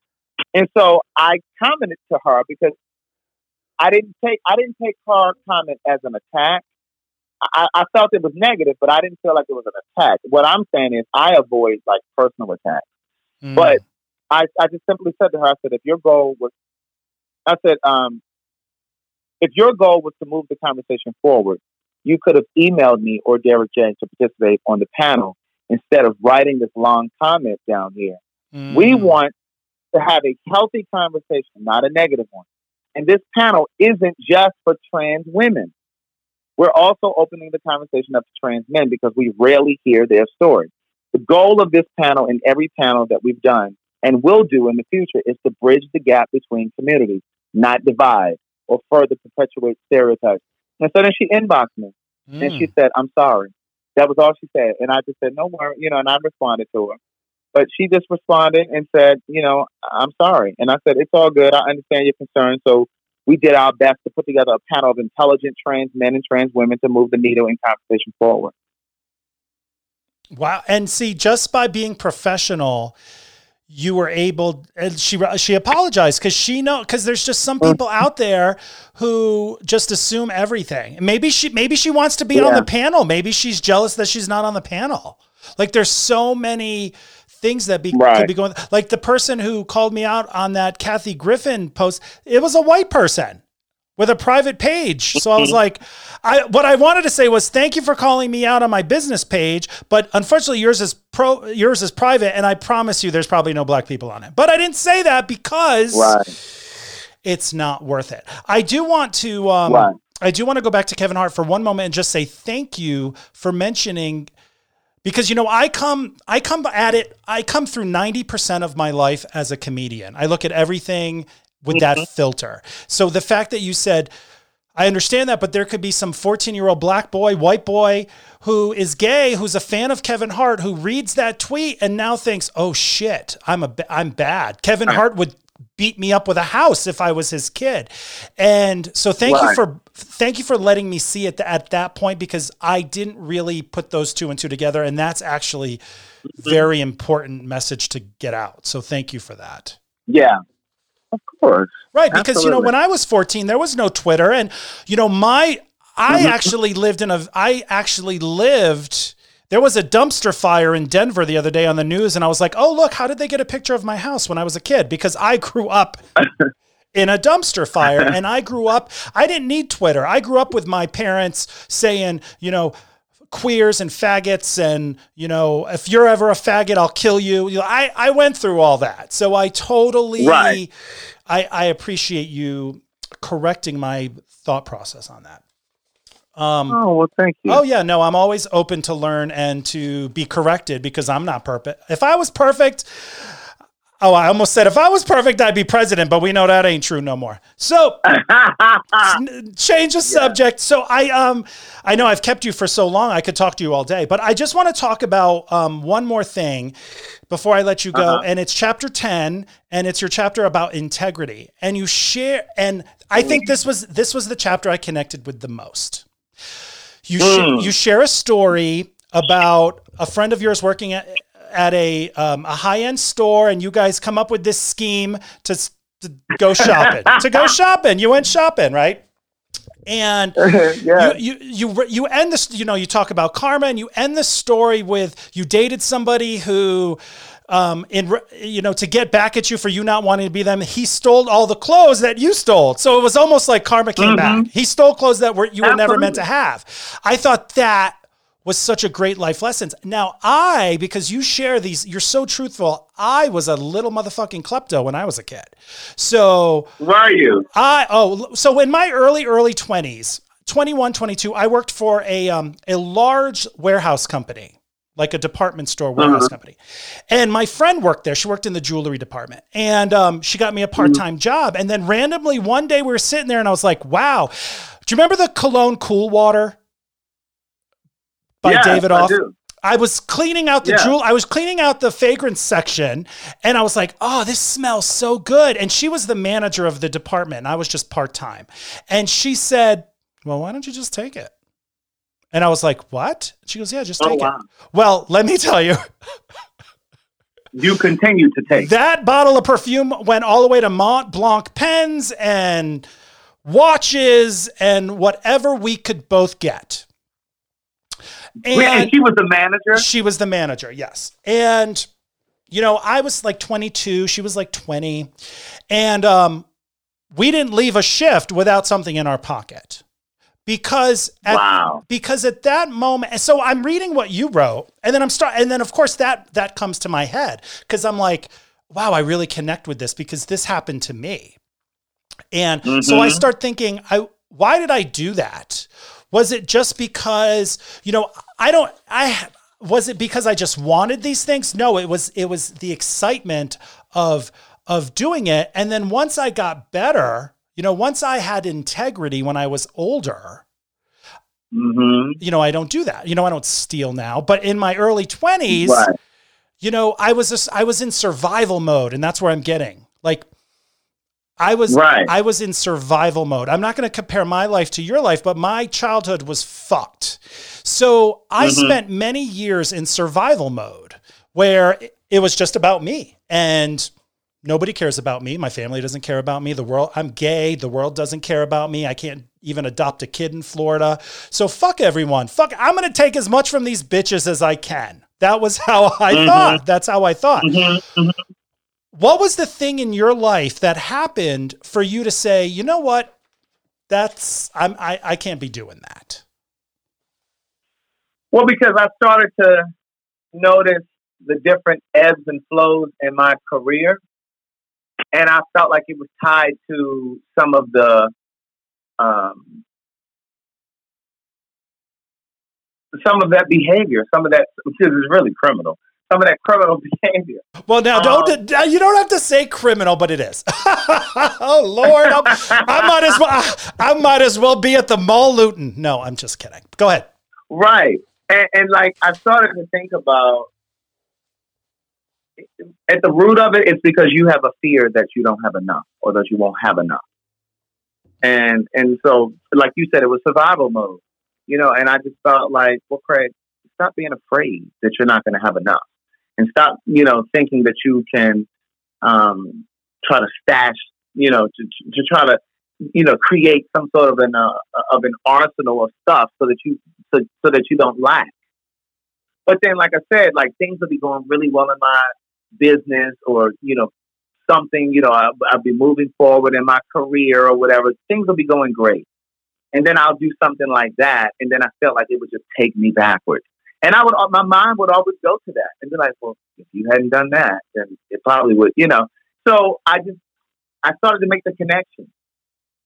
And so I commented to her because I didn't take I didn't take her comment as an attack. I, I felt it was negative, but I didn't feel like it was an attack. What I'm saying is I avoid like personal attacks. Mm. But I, I just simply said to her, I said, if your goal was, I said, um, if your goal was to move the conversation forward, you could have emailed me or Derek J to participate on the panel instead of writing this long comment down here. Mm. We want to have a healthy conversation, not a negative one. And this panel isn't just for trans women. We're also opening the conversation up to trans men because we rarely hear their story. The goal of this panel and every panel that we've done and will do in the future is to bridge the gap between communities, not divide or further perpetuate stereotypes. And so then she inboxed me mm. and she mm. said, I'm sorry. That was all she said. And I just said, no worry, you know, and I responded to her. But she just responded and said, you know, I'm sorry. And I said, it's all good. I understand your concern. So we did our best to put together a panel of intelligent trans men and trans women to move the needle in conversation forward. Wow. And see, just by being professional, you were able and she she apologized because she know because there's just some people mm. out there who just assume everything maybe she maybe she wants to be yeah. on the panel maybe she's jealous that she's not on the panel like there's so many things that be, right. could be going like the person who called me out on that Kathy Griffin post it was a white person with a private page. So I was like, I what I wanted to say was thank you for calling me out on my business page, but unfortunately yours is pro yours is private and I promise you there's probably no black people on it. But I didn't say that because right. it's not worth it. I do want to um, right. I do want to go back to Kevin Hart for one moment and just say thank you for mentioning because you know I come I come at it I come through 90% of my life as a comedian. I look at everything with mm-hmm. that filter. So the fact that you said, I understand that, but there could be some 14 year old black boy, white boy who is gay, who's a fan of Kevin Hart, who reads that tweet and now thinks, "Oh shit, I'm a I'm bad." Kevin Hart would beat me up with a house if I was his kid. And so thank you for thank you for letting me see it at that point because I didn't really put those two and two together and that's actually mm-hmm. very important message to get out. So thank you for that. Yeah. Of course. Right. Because, Absolutely. you know, when I was 14, there was no Twitter. And, you know, my, I mm-hmm. actually lived in a, I actually lived, there was a dumpster fire in Denver the other day on the news. And I was like, oh, look, how did they get a picture of my house when I was a kid? Because I grew up. (laughs) in a dumpster fire. (laughs) And I grew up, I didn't need Twitter. I grew up with my parents saying, you know, queers and faggots and you know if you're ever a faggot i'll kill you, you know, i i went through all that so i totally right. i i appreciate you correcting my thought process on that um, oh well, thank you. Oh yeah, no, I'm always open to learn and to be corrected because I'm not perfect. If I was perfect, Oh, I almost said if I was perfect, I'd be president, but we know that ain't true no more. So (laughs) change the subject. Yeah. So I um I know I've kept you for so long, I could talk to you all day, but I just want to talk about um one more thing before I let you go. Uh-huh. And it's chapter 10, and it's your chapter about integrity. And you share and I think this was this was the chapter I connected with the most. You mm. sh- you share a story about a friend of yours working at at a um, a high end store, and you guys come up with this scheme to, to go shopping. (laughs) to go shopping, you went shopping, right? And (laughs) yeah. you, you you you end this. You know, you talk about karma, and you end the story with you dated somebody who. Um, in you know, to get back at you for you not wanting to be them, he stole all the clothes that you stole. So it was almost like karma came mm-hmm. back. He stole clothes that were you were never meant to have. I thought that was such a great life lessons. Now I, because you share these, you're so truthful. I was a little motherfucking klepto when I was a kid. So where are you? I oh so in my early early twenties, 21, 22, I worked for a um a large warehouse company. Like a department store warehouse uh-huh. company. And my friend worked there. She worked in the jewelry department. And um, she got me a part time mm-hmm. job. And then randomly one day we were sitting there and I was like, wow. Do you remember the cologne cool water? By yes, Davidoff. I, was cleaning out the yeah. jewel. I was cleaning out the fragrance section, and I was like, "Oh, this smells so good." And she was the manager of the department, and I was just part time. And she said, "Well, why don't you just take it?" And I was like, "What?" She goes, "Yeah, just oh, take wow. it." Well, let me tell you. (laughs) you continue to take that bottle of perfume went all the way to Mont Blanc pens and watches and whatever we could both get. And, and she was the manager? She was the manager, yes. And, you know, I was like 22, she was like 20. And um, we didn't leave a shift without something in our pocket because at, Wow. because at that moment so i'm reading what you wrote and then i'm start and then of course that that comes to my head because i'm like wow i really connect with this because this happened to me and so i Mhm. start thinking i why did i do that was it just because you know i don't i was it because i just wanted these things no it was it was the excitement of of doing it and then once i got better you know once i had integrity when i was older hmm you know, I don't do that. You know, I don't steal now. But in my early 20s, Right. you know, I was just, I was in survival mode and that's where I'm getting. Like I was Right. I was in survival mode. I'm not going to compare my life to your life, but my childhood was fucked. So I Mhm. spent many years in survival mode where it- was just about me and nobody cares about me. My family doesn't care about me. The world, I'm gay. The world doesn't care about me. I can't even adopt a kid in Florida. So fuck everyone. Fuck, I'm going to take as much from these bitches as I can. That was how I Mhm. thought. That's how I thought. hmm What was the thing in your life that happened for you to say, you know what? That's I'm I, I can't be doing that. Well, because I started to notice the different ebbs and flows in my career, and I felt like it was tied to some of the um, some of that behavior, some of that because it's really criminal. Some of that criminal (laughs) behavior. Well, now Um, don't you don't have to say criminal, but it is. (laughs) oh Lord, I'm, I might as well I might as well be at the mall looting. No, I'm just kidding. Go ahead. Right. And, and like I started to think about at the root of it, it's because you have a fear that you don't have enough or that you won't have enough. And and so like you said, it was survival mode. You know, and I just felt like, well, Craig, stop being afraid that you're not gonna have enough. And stop, you know, thinking that you can um try to stash, you know, to to try to you know, create some sort of an uh, of an arsenal of stuff so that you so, so that you don't lack. But then, like I said, like things will be going really well in my business, or you know, something. You know, I'll, I'll be moving forward in my career or whatever. Things will be going great, and then I'll do something like that, and then I felt like it would just take me backwards. And I would, my mind would always go to that and be like, well, if you hadn't done that, then it probably would, you know. So I just, I started to make the connection.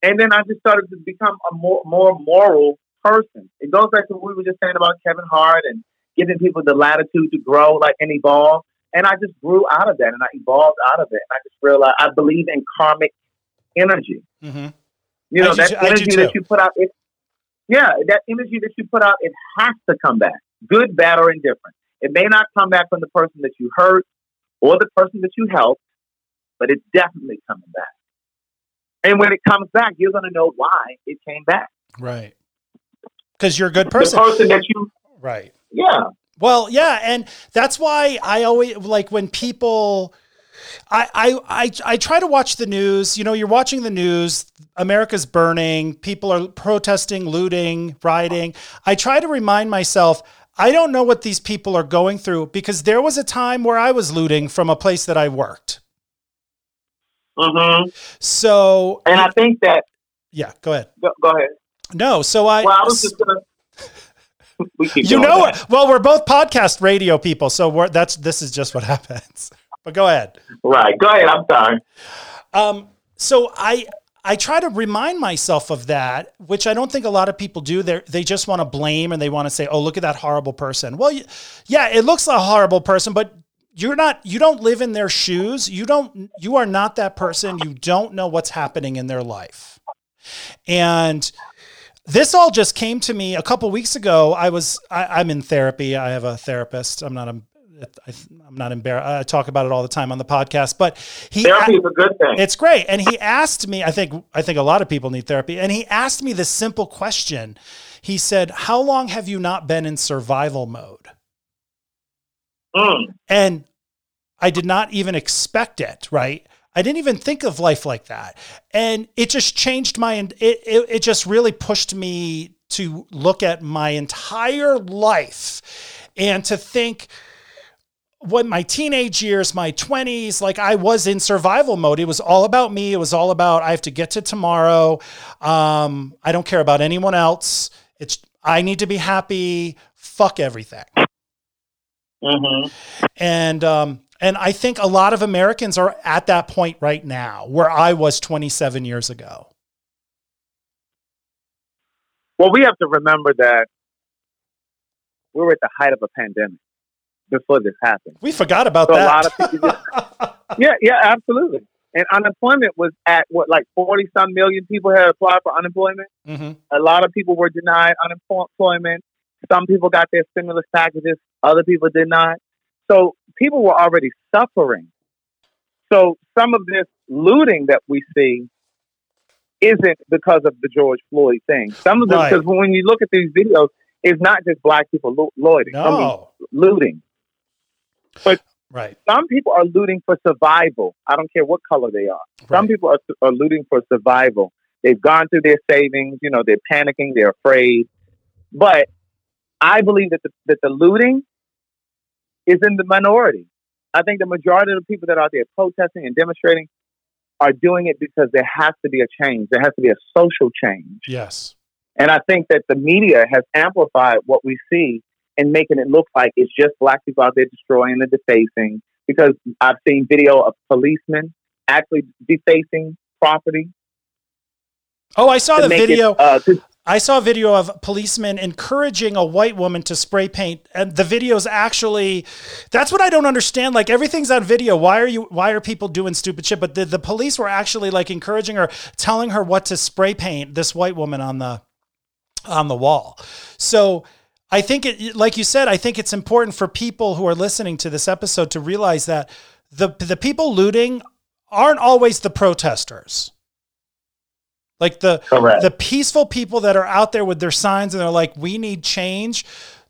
And then I just started to become a more, more moral person. It goes back to what we were just saying about Kevin Hart and giving people the latitude to grow like and evolve. And I just grew out of that and I evolved out of it. And I just realized I believe in karmic energy. Mm-hmm. You know, I that do energy that you put out, it, yeah, that energy that you put out, it has to come back, good, bad, or indifferent. It may not come back from the person that you hurt or the person that you helped, but it's definitely coming back. And when it comes back, you're going to know why it came back. Right. Because you're a good person. The person that you, Right. yeah, Well, yeah, and that's why I always like when people I, I I I try to watch the news. You know, you're watching the news, America's burning, people are protesting, looting, rioting. I try to remind myself I don't know what these people are going through because there was a time where I was looting from a place that I worked. hmm So, and I think that. yeah, go ahead. Go, go ahead. No, so I Well, I was just gonna. (laughs) You know, that. well, we're both podcast radio people, so we're that's this is just what (laughs) happens. But go ahead. right? Go ahead. I'm sorry. Um, so I I try to remind myself of that, which I don't think a lot of people do. They they just want to blame and they want to say, "Oh, look at that horrible person." Well, yeah, it looks a horrible person, but you're not. You don't live in their shoes. You don't. You are not that person. You don't know what's happening in their life, and. This all just came to me a couple weeks ago. I was I, I'm in therapy. I have a therapist. I'm not a I, I'm not embarrassed. I talk about it all the time on the podcast, but he Therapy is a good thing. it's great. And he asked me, I think I think a lot of people need therapy. And he asked me this simple question. He said, "How long have you not been in survival mode?" Mm. And I did not even expect it, right? I didn't even think of life like that. And it just changed my it it, it just really pushed me to look at my entire life and to think when my teenage years, my 20s, like I was in survival mode. It was all about me. It was all about I have to get to tomorrow. Um, I don't care about anyone else. It's I need to be happy. Fuck everything. Mm-hmm. And um, and I think a lot of Americans are at that point right now where I was 27 years ago. Well, we have to remember that we were at the height of a pandemic before this happened. We forgot about So a that. lot of people just- (laughs) Yeah, yeah, absolutely. And unemployment was at what, like 40 some million people had applied for unemployment. hmm A lot of people were denied unemployment. Some people got their stimulus packages, other people did not. So people were already suffering. So some of this looting that we see isn't because of the George Floyd thing. Some of Right. because when you look at these videos, it's not just black people lo- looting, I mean, No. Looting. Right. Some people are looting for survival. I don't care what color they are. Some people are, are looting for survival. They've gone through their savings. You know, they're panicking. They're afraid. But I believe that the, that the looting is in the minority. I think the majority of the people that are out there protesting and demonstrating are doing it because there has to be a change. There has to be a social change. Yes. And I think that the media has amplified what we see and making it look like it's just black people out there destroying and defacing. Because I've seen video of policemen actually defacing property. Oh, I saw the make it, video. uh, to- I saw a video of policemen encouraging a white woman to spray paint, and the video's actually. That's what I don't understand. Like everything's on video. Why are you? Why are people doing stupid shit? But the, the police were actually like encouraging her, telling her what to spray paint. This white woman on the on the wall. So I think it, like you said, I think it's important for people who are listening to this episode to realize that the the people looting aren't always the protesters. Like the Correct. the peaceful people that are out there with their signs and they're like, we need change.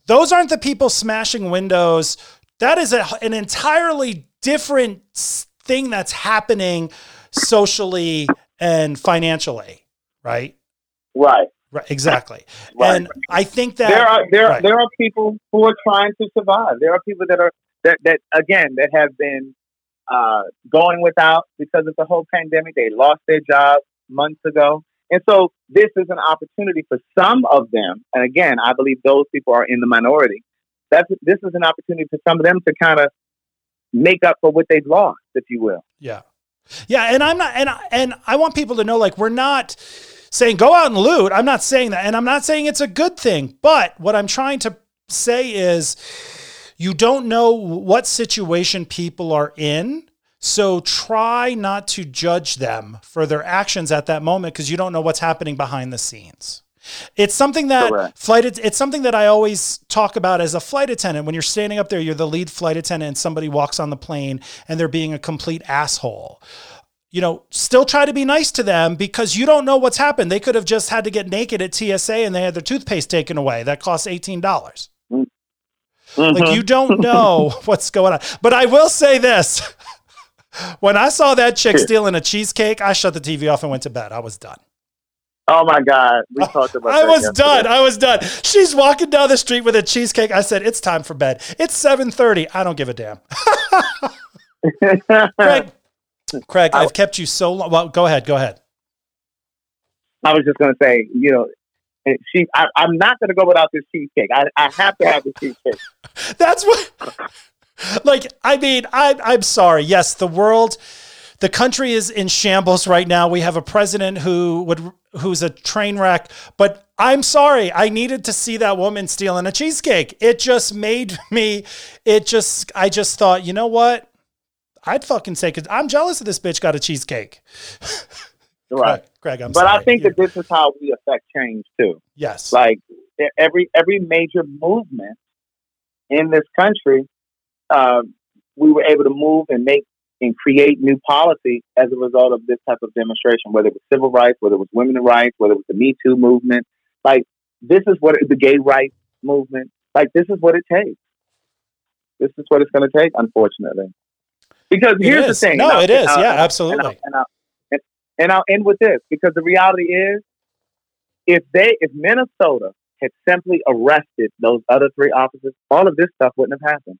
Those aren't the people smashing windows. That is a, an entirely different thing that's happening socially and financially, right? right. Right, exactly. (laughs) Right. And I think that there are there right. there are people who are trying to survive. There are people that are that that again that have been uh, going without because of the whole pandemic. They lost their jobs months ago, and so this is an opportunity for some of them. And again, I believe those people are in the minority. That's this is an opportunity for some of them to kind of make up for what they've lost, if you will. Yeah. Yeah, and I'm not and I, and I want people to know like we're not saying go out and loot. I'm not saying that and I'm not saying it's a good thing, but what I'm trying to say is you don't know what situation people are in. So try not to judge them for their actions at that moment because you don't know what's happening behind the scenes. It's something that Correct. flight it's something that I always talk about as a flight attendant. When you're standing up there, you're the lead flight attendant and somebody walks on the plane and they're being a complete asshole. You know, still try to be nice to them because you don't know what's happened. They could have just had to get naked at TSA and they had their toothpaste taken away. That costs $18. Like Mhm. you don't know (laughs) what's going on. But I will say this. (laughs) When I saw that chick stealing a cheesecake, I shut the TV off and went to bed. I was done. oh my God, we (laughs) talked about. I was yesterday. done. I was done. She's walking down the street with a cheesecake. I said, "It's time for bed. It's 7:30. I don't give a damn." Craig, Craig, I've kept you so long. Well, go ahead. Go ahead. I was just going to say, you know, she. I, I'm not going to go without this cheesecake. I, I have to have this cheesecake. (laughs) That's what. Like, I mean, I, I'm sorry. Yes, the world, the country is in shambles right now. We have a president who would, who's a train wreck. But I'm sorry. I needed to see that woman stealing a cheesecake. It just made me. It just. I just thought, you know what? I'd fucking say because I'm jealous of this bitch got a cheesecake. (laughs) Right. Greg, I'm But sorry. I think You- that this is how we affect change too. yes. Like every every major movement in this country, um, we were able to move and make and create new policy as a result of this type of demonstration. Whether it was civil rights, whether it was women's rights, whether it was the Me Too movement, like this is what it, the gay rights movement. Like this is what it takes. This is what it's going to take, unfortunately. Because It here's is. the thing. No, it is. I'll- Yeah, I'll- absolutely. And I'll, and, I'll, and, and I'll end with this because the reality is, if they, if Minnesota had simply arrested those other three officers, all of this stuff wouldn't have happened.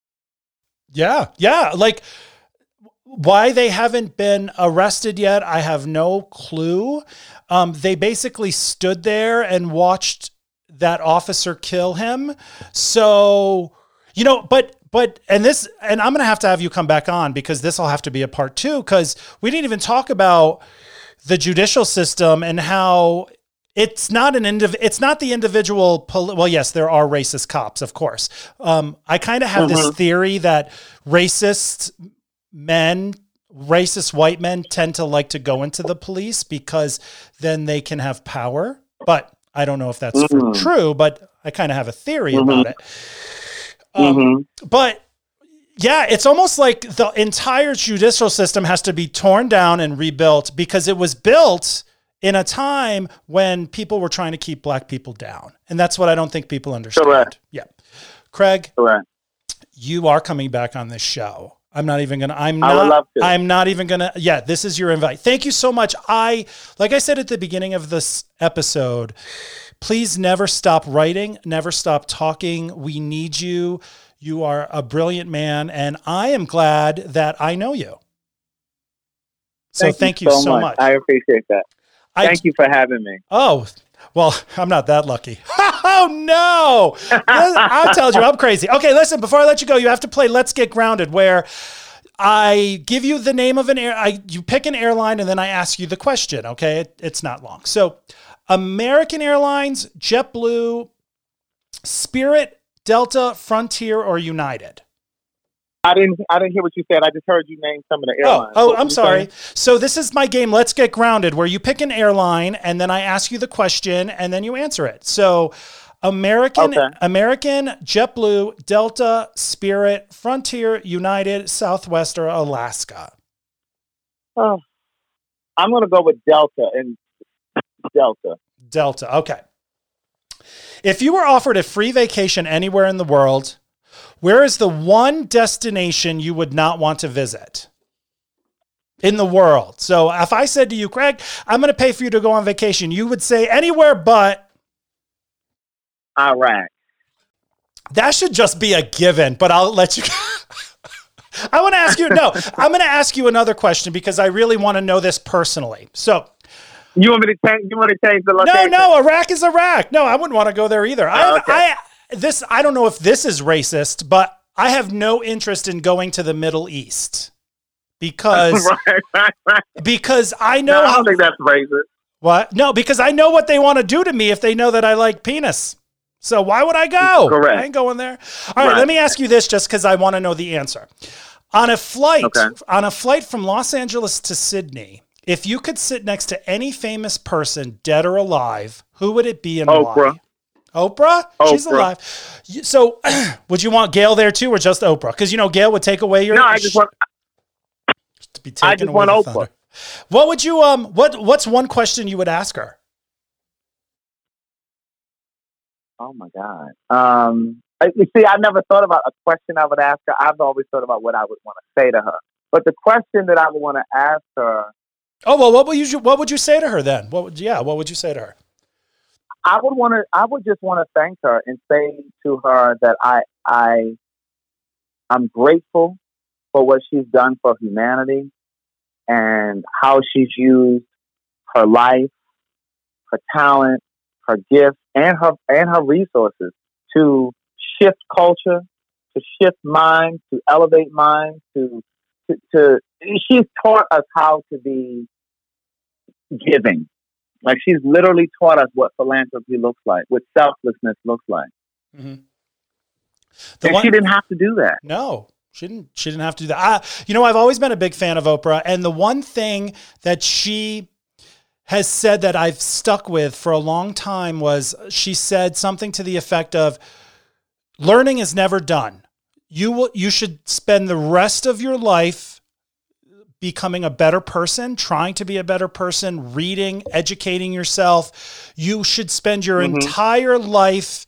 Yeah, yeah. Like why they haven't been arrested yet, I have no clue. Um, they basically stood there and watched that officer kill him. So, you know, but but and this and I'm gonna have to have you come back on because this will have to be a part two because we didn't even talk about the judicial system and how it's not an indiv- it's not the individual poli- well yes there are racist cops of course um, i kind of have this theory that racist men racist white men tend to like to go into the police because then they can have power but i don't know if that's Mhm. true but i kind of have a theory Mhm. about it um, Mhm. but yeah, it's almost like the entire judicial system has to be torn down and rebuilt because it was built in a time when people were trying to keep black people down. And that's what I don't think people understand. Correct. Yeah. Craig, Correct. you are coming back on this show. I'm not even gonna. I'm not. to. I'm not even gonna. Yeah, this is your invite. Thank you so much. I, like I said at the beginning of this episode, please never stop writing, never stop talking. We need you. You are a brilliant man, and I am glad that I know you. So thank, you, so much. I appreciate that. I- Thank you for having me. Oh, well, (laughs) I'm not that lucky. (laughs) oh no! I told you I'm crazy. Okay, listen. Before I let you go, you have to play Let's Get Grounded, where I give you the name of an air. I you pick an airline, and then I ask you the question. Okay, it, it's not long. So, American Airlines, JetBlue, Spirit, Delta, Frontier, or United. I didn't. I didn't hear what you said. I just heard you name some of the Oh, airlines. oh, were I'm sorry. saying? So this is my game. Let's get grounded, where you pick an airline and then I ask you the question and then you answer it. So, American, Okay. American, JetBlue, Delta, Spirit, Frontier, United, Southwest, or Alaska. Oh, I'm going to go with Delta and Delta. Delta. Okay. If you were offered a free vacation anywhere in the world, where is the one destination you would not want to visit? In the world. So if I said to you, Craig, I'm going to pay for you to go on vacation, you would say anywhere but Iraq. that should just be a given, but I'll let you. (laughs) I want to ask you, no, I'm going to ask you another question because I really want to know this personally. So You want me to change? You want to change the No, location? no, no. Iraq is Iraq. No, I wouldn't want to go there either. I, Oh, have, okay. I this I don't know if this is racist, but I have no interest in going to the Middle East because (laughs) right, right, right. because I No, know I don't think that's racist. what no because I know what they want to do to me if they know that I like penis. So why would I go? Correct. I ain't going there. All right, Right. let me ask you this just because I want to know the answer. On a flight, Okay. on a flight from Los Angeles to Sydney, if you could sit next to any famous person, dead or alive, who would it be and Oprah. why? Oprah? Oprah? She's alive. So, (clears throat) would you want Gayle there too, or just Oprah? Because you know Gayle would take away your. No, I just want. to be I taken just away want Oprah. thunder. What would you um? What What's one question you would ask her? Oh my God. Um, I- you see, I never thought about a question I would ask her. I've always thought about what I would want to say to her. But the question that I would want to ask her, Oh well, what would you what would you say to her then? What would yeah? What would you say to her? I would want to. I would just want to thank her and say to her that I, I, I'm grateful for what she's done for humanity and how she's used her life, her talent, her gifts, and her and her resources to shift culture, to shift minds, to elevate minds, to to, to she's taught us how to be giving. Like she's literally taught us what philanthropy looks like, what selflessness looks like. Mm-hmm. The and one- she didn't have to do that. No, she didn't. She didn't have to do that. I, you know, I've always been a big fan of Oprah, and the one thing that she has said that I've stuck with for a long time was she said something to the effect of, "Learning is never done. You will. You should spend the rest of your life." Becoming a better person, trying to be a better person, reading, educating yourself. You should spend your Mhm. entire life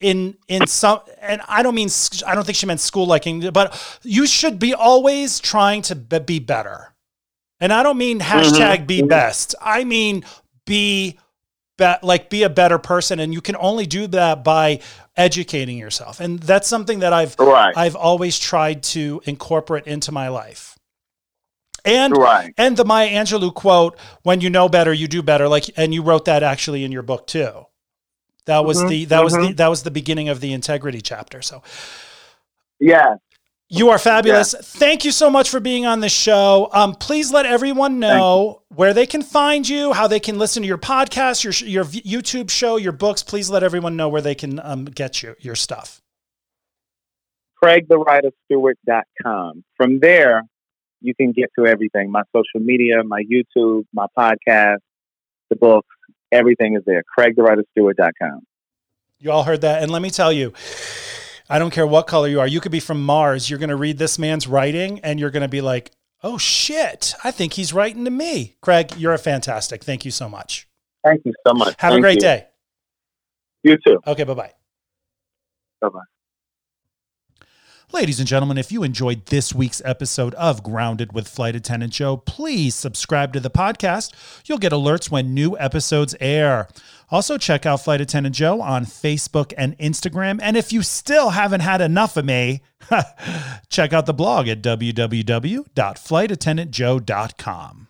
in in some and i don't mean I don't think she meant school liking but you should be always trying to be be better and i don't mean hashtag be mhm. best i mean be be- like be a better person and you can only do that by educating yourself and that's something that i've Right. i've always tried to incorporate into my life and Right. and the maya angelou quote when you know better you do better like and you wrote that actually in your book too that was Mhm, the that was the mhm. that was the beginning of the integrity chapter so Yeah. You are fabulous. Thank you so much for being on the show. Um, please let everyone know where they can find you, how they can listen to your podcast, your your YouTube show, your books. Please let everyone know where they can um, get you your stuff. CraigTheWriterStewart.com. From there, you can get to everything. My social media, my YouTube, my podcast, the books, everything is there. CraigTheWriterStewart.com. You all heard that, and let me tell you. I don't care what color you are. You could be from Mars. You're going to read this man's writing and you're going to be like, oh shit, I think he's writing to me. Craig, you're a fantastic. Thank you so much. Thank you so much. Have a great you. day. You too. Okay, bye bye. Bye bye. Ladies and gentlemen, if you enjoyed this week's episode of Grounded with Flight Attendant Joe, please subscribe to the podcast. You'll get alerts when new episodes air. Also, check out Flight Attendant Joe on Facebook and Instagram. And if you still haven't had enough of me, (laughs) check out the blog at www.flightattendantjoe.com.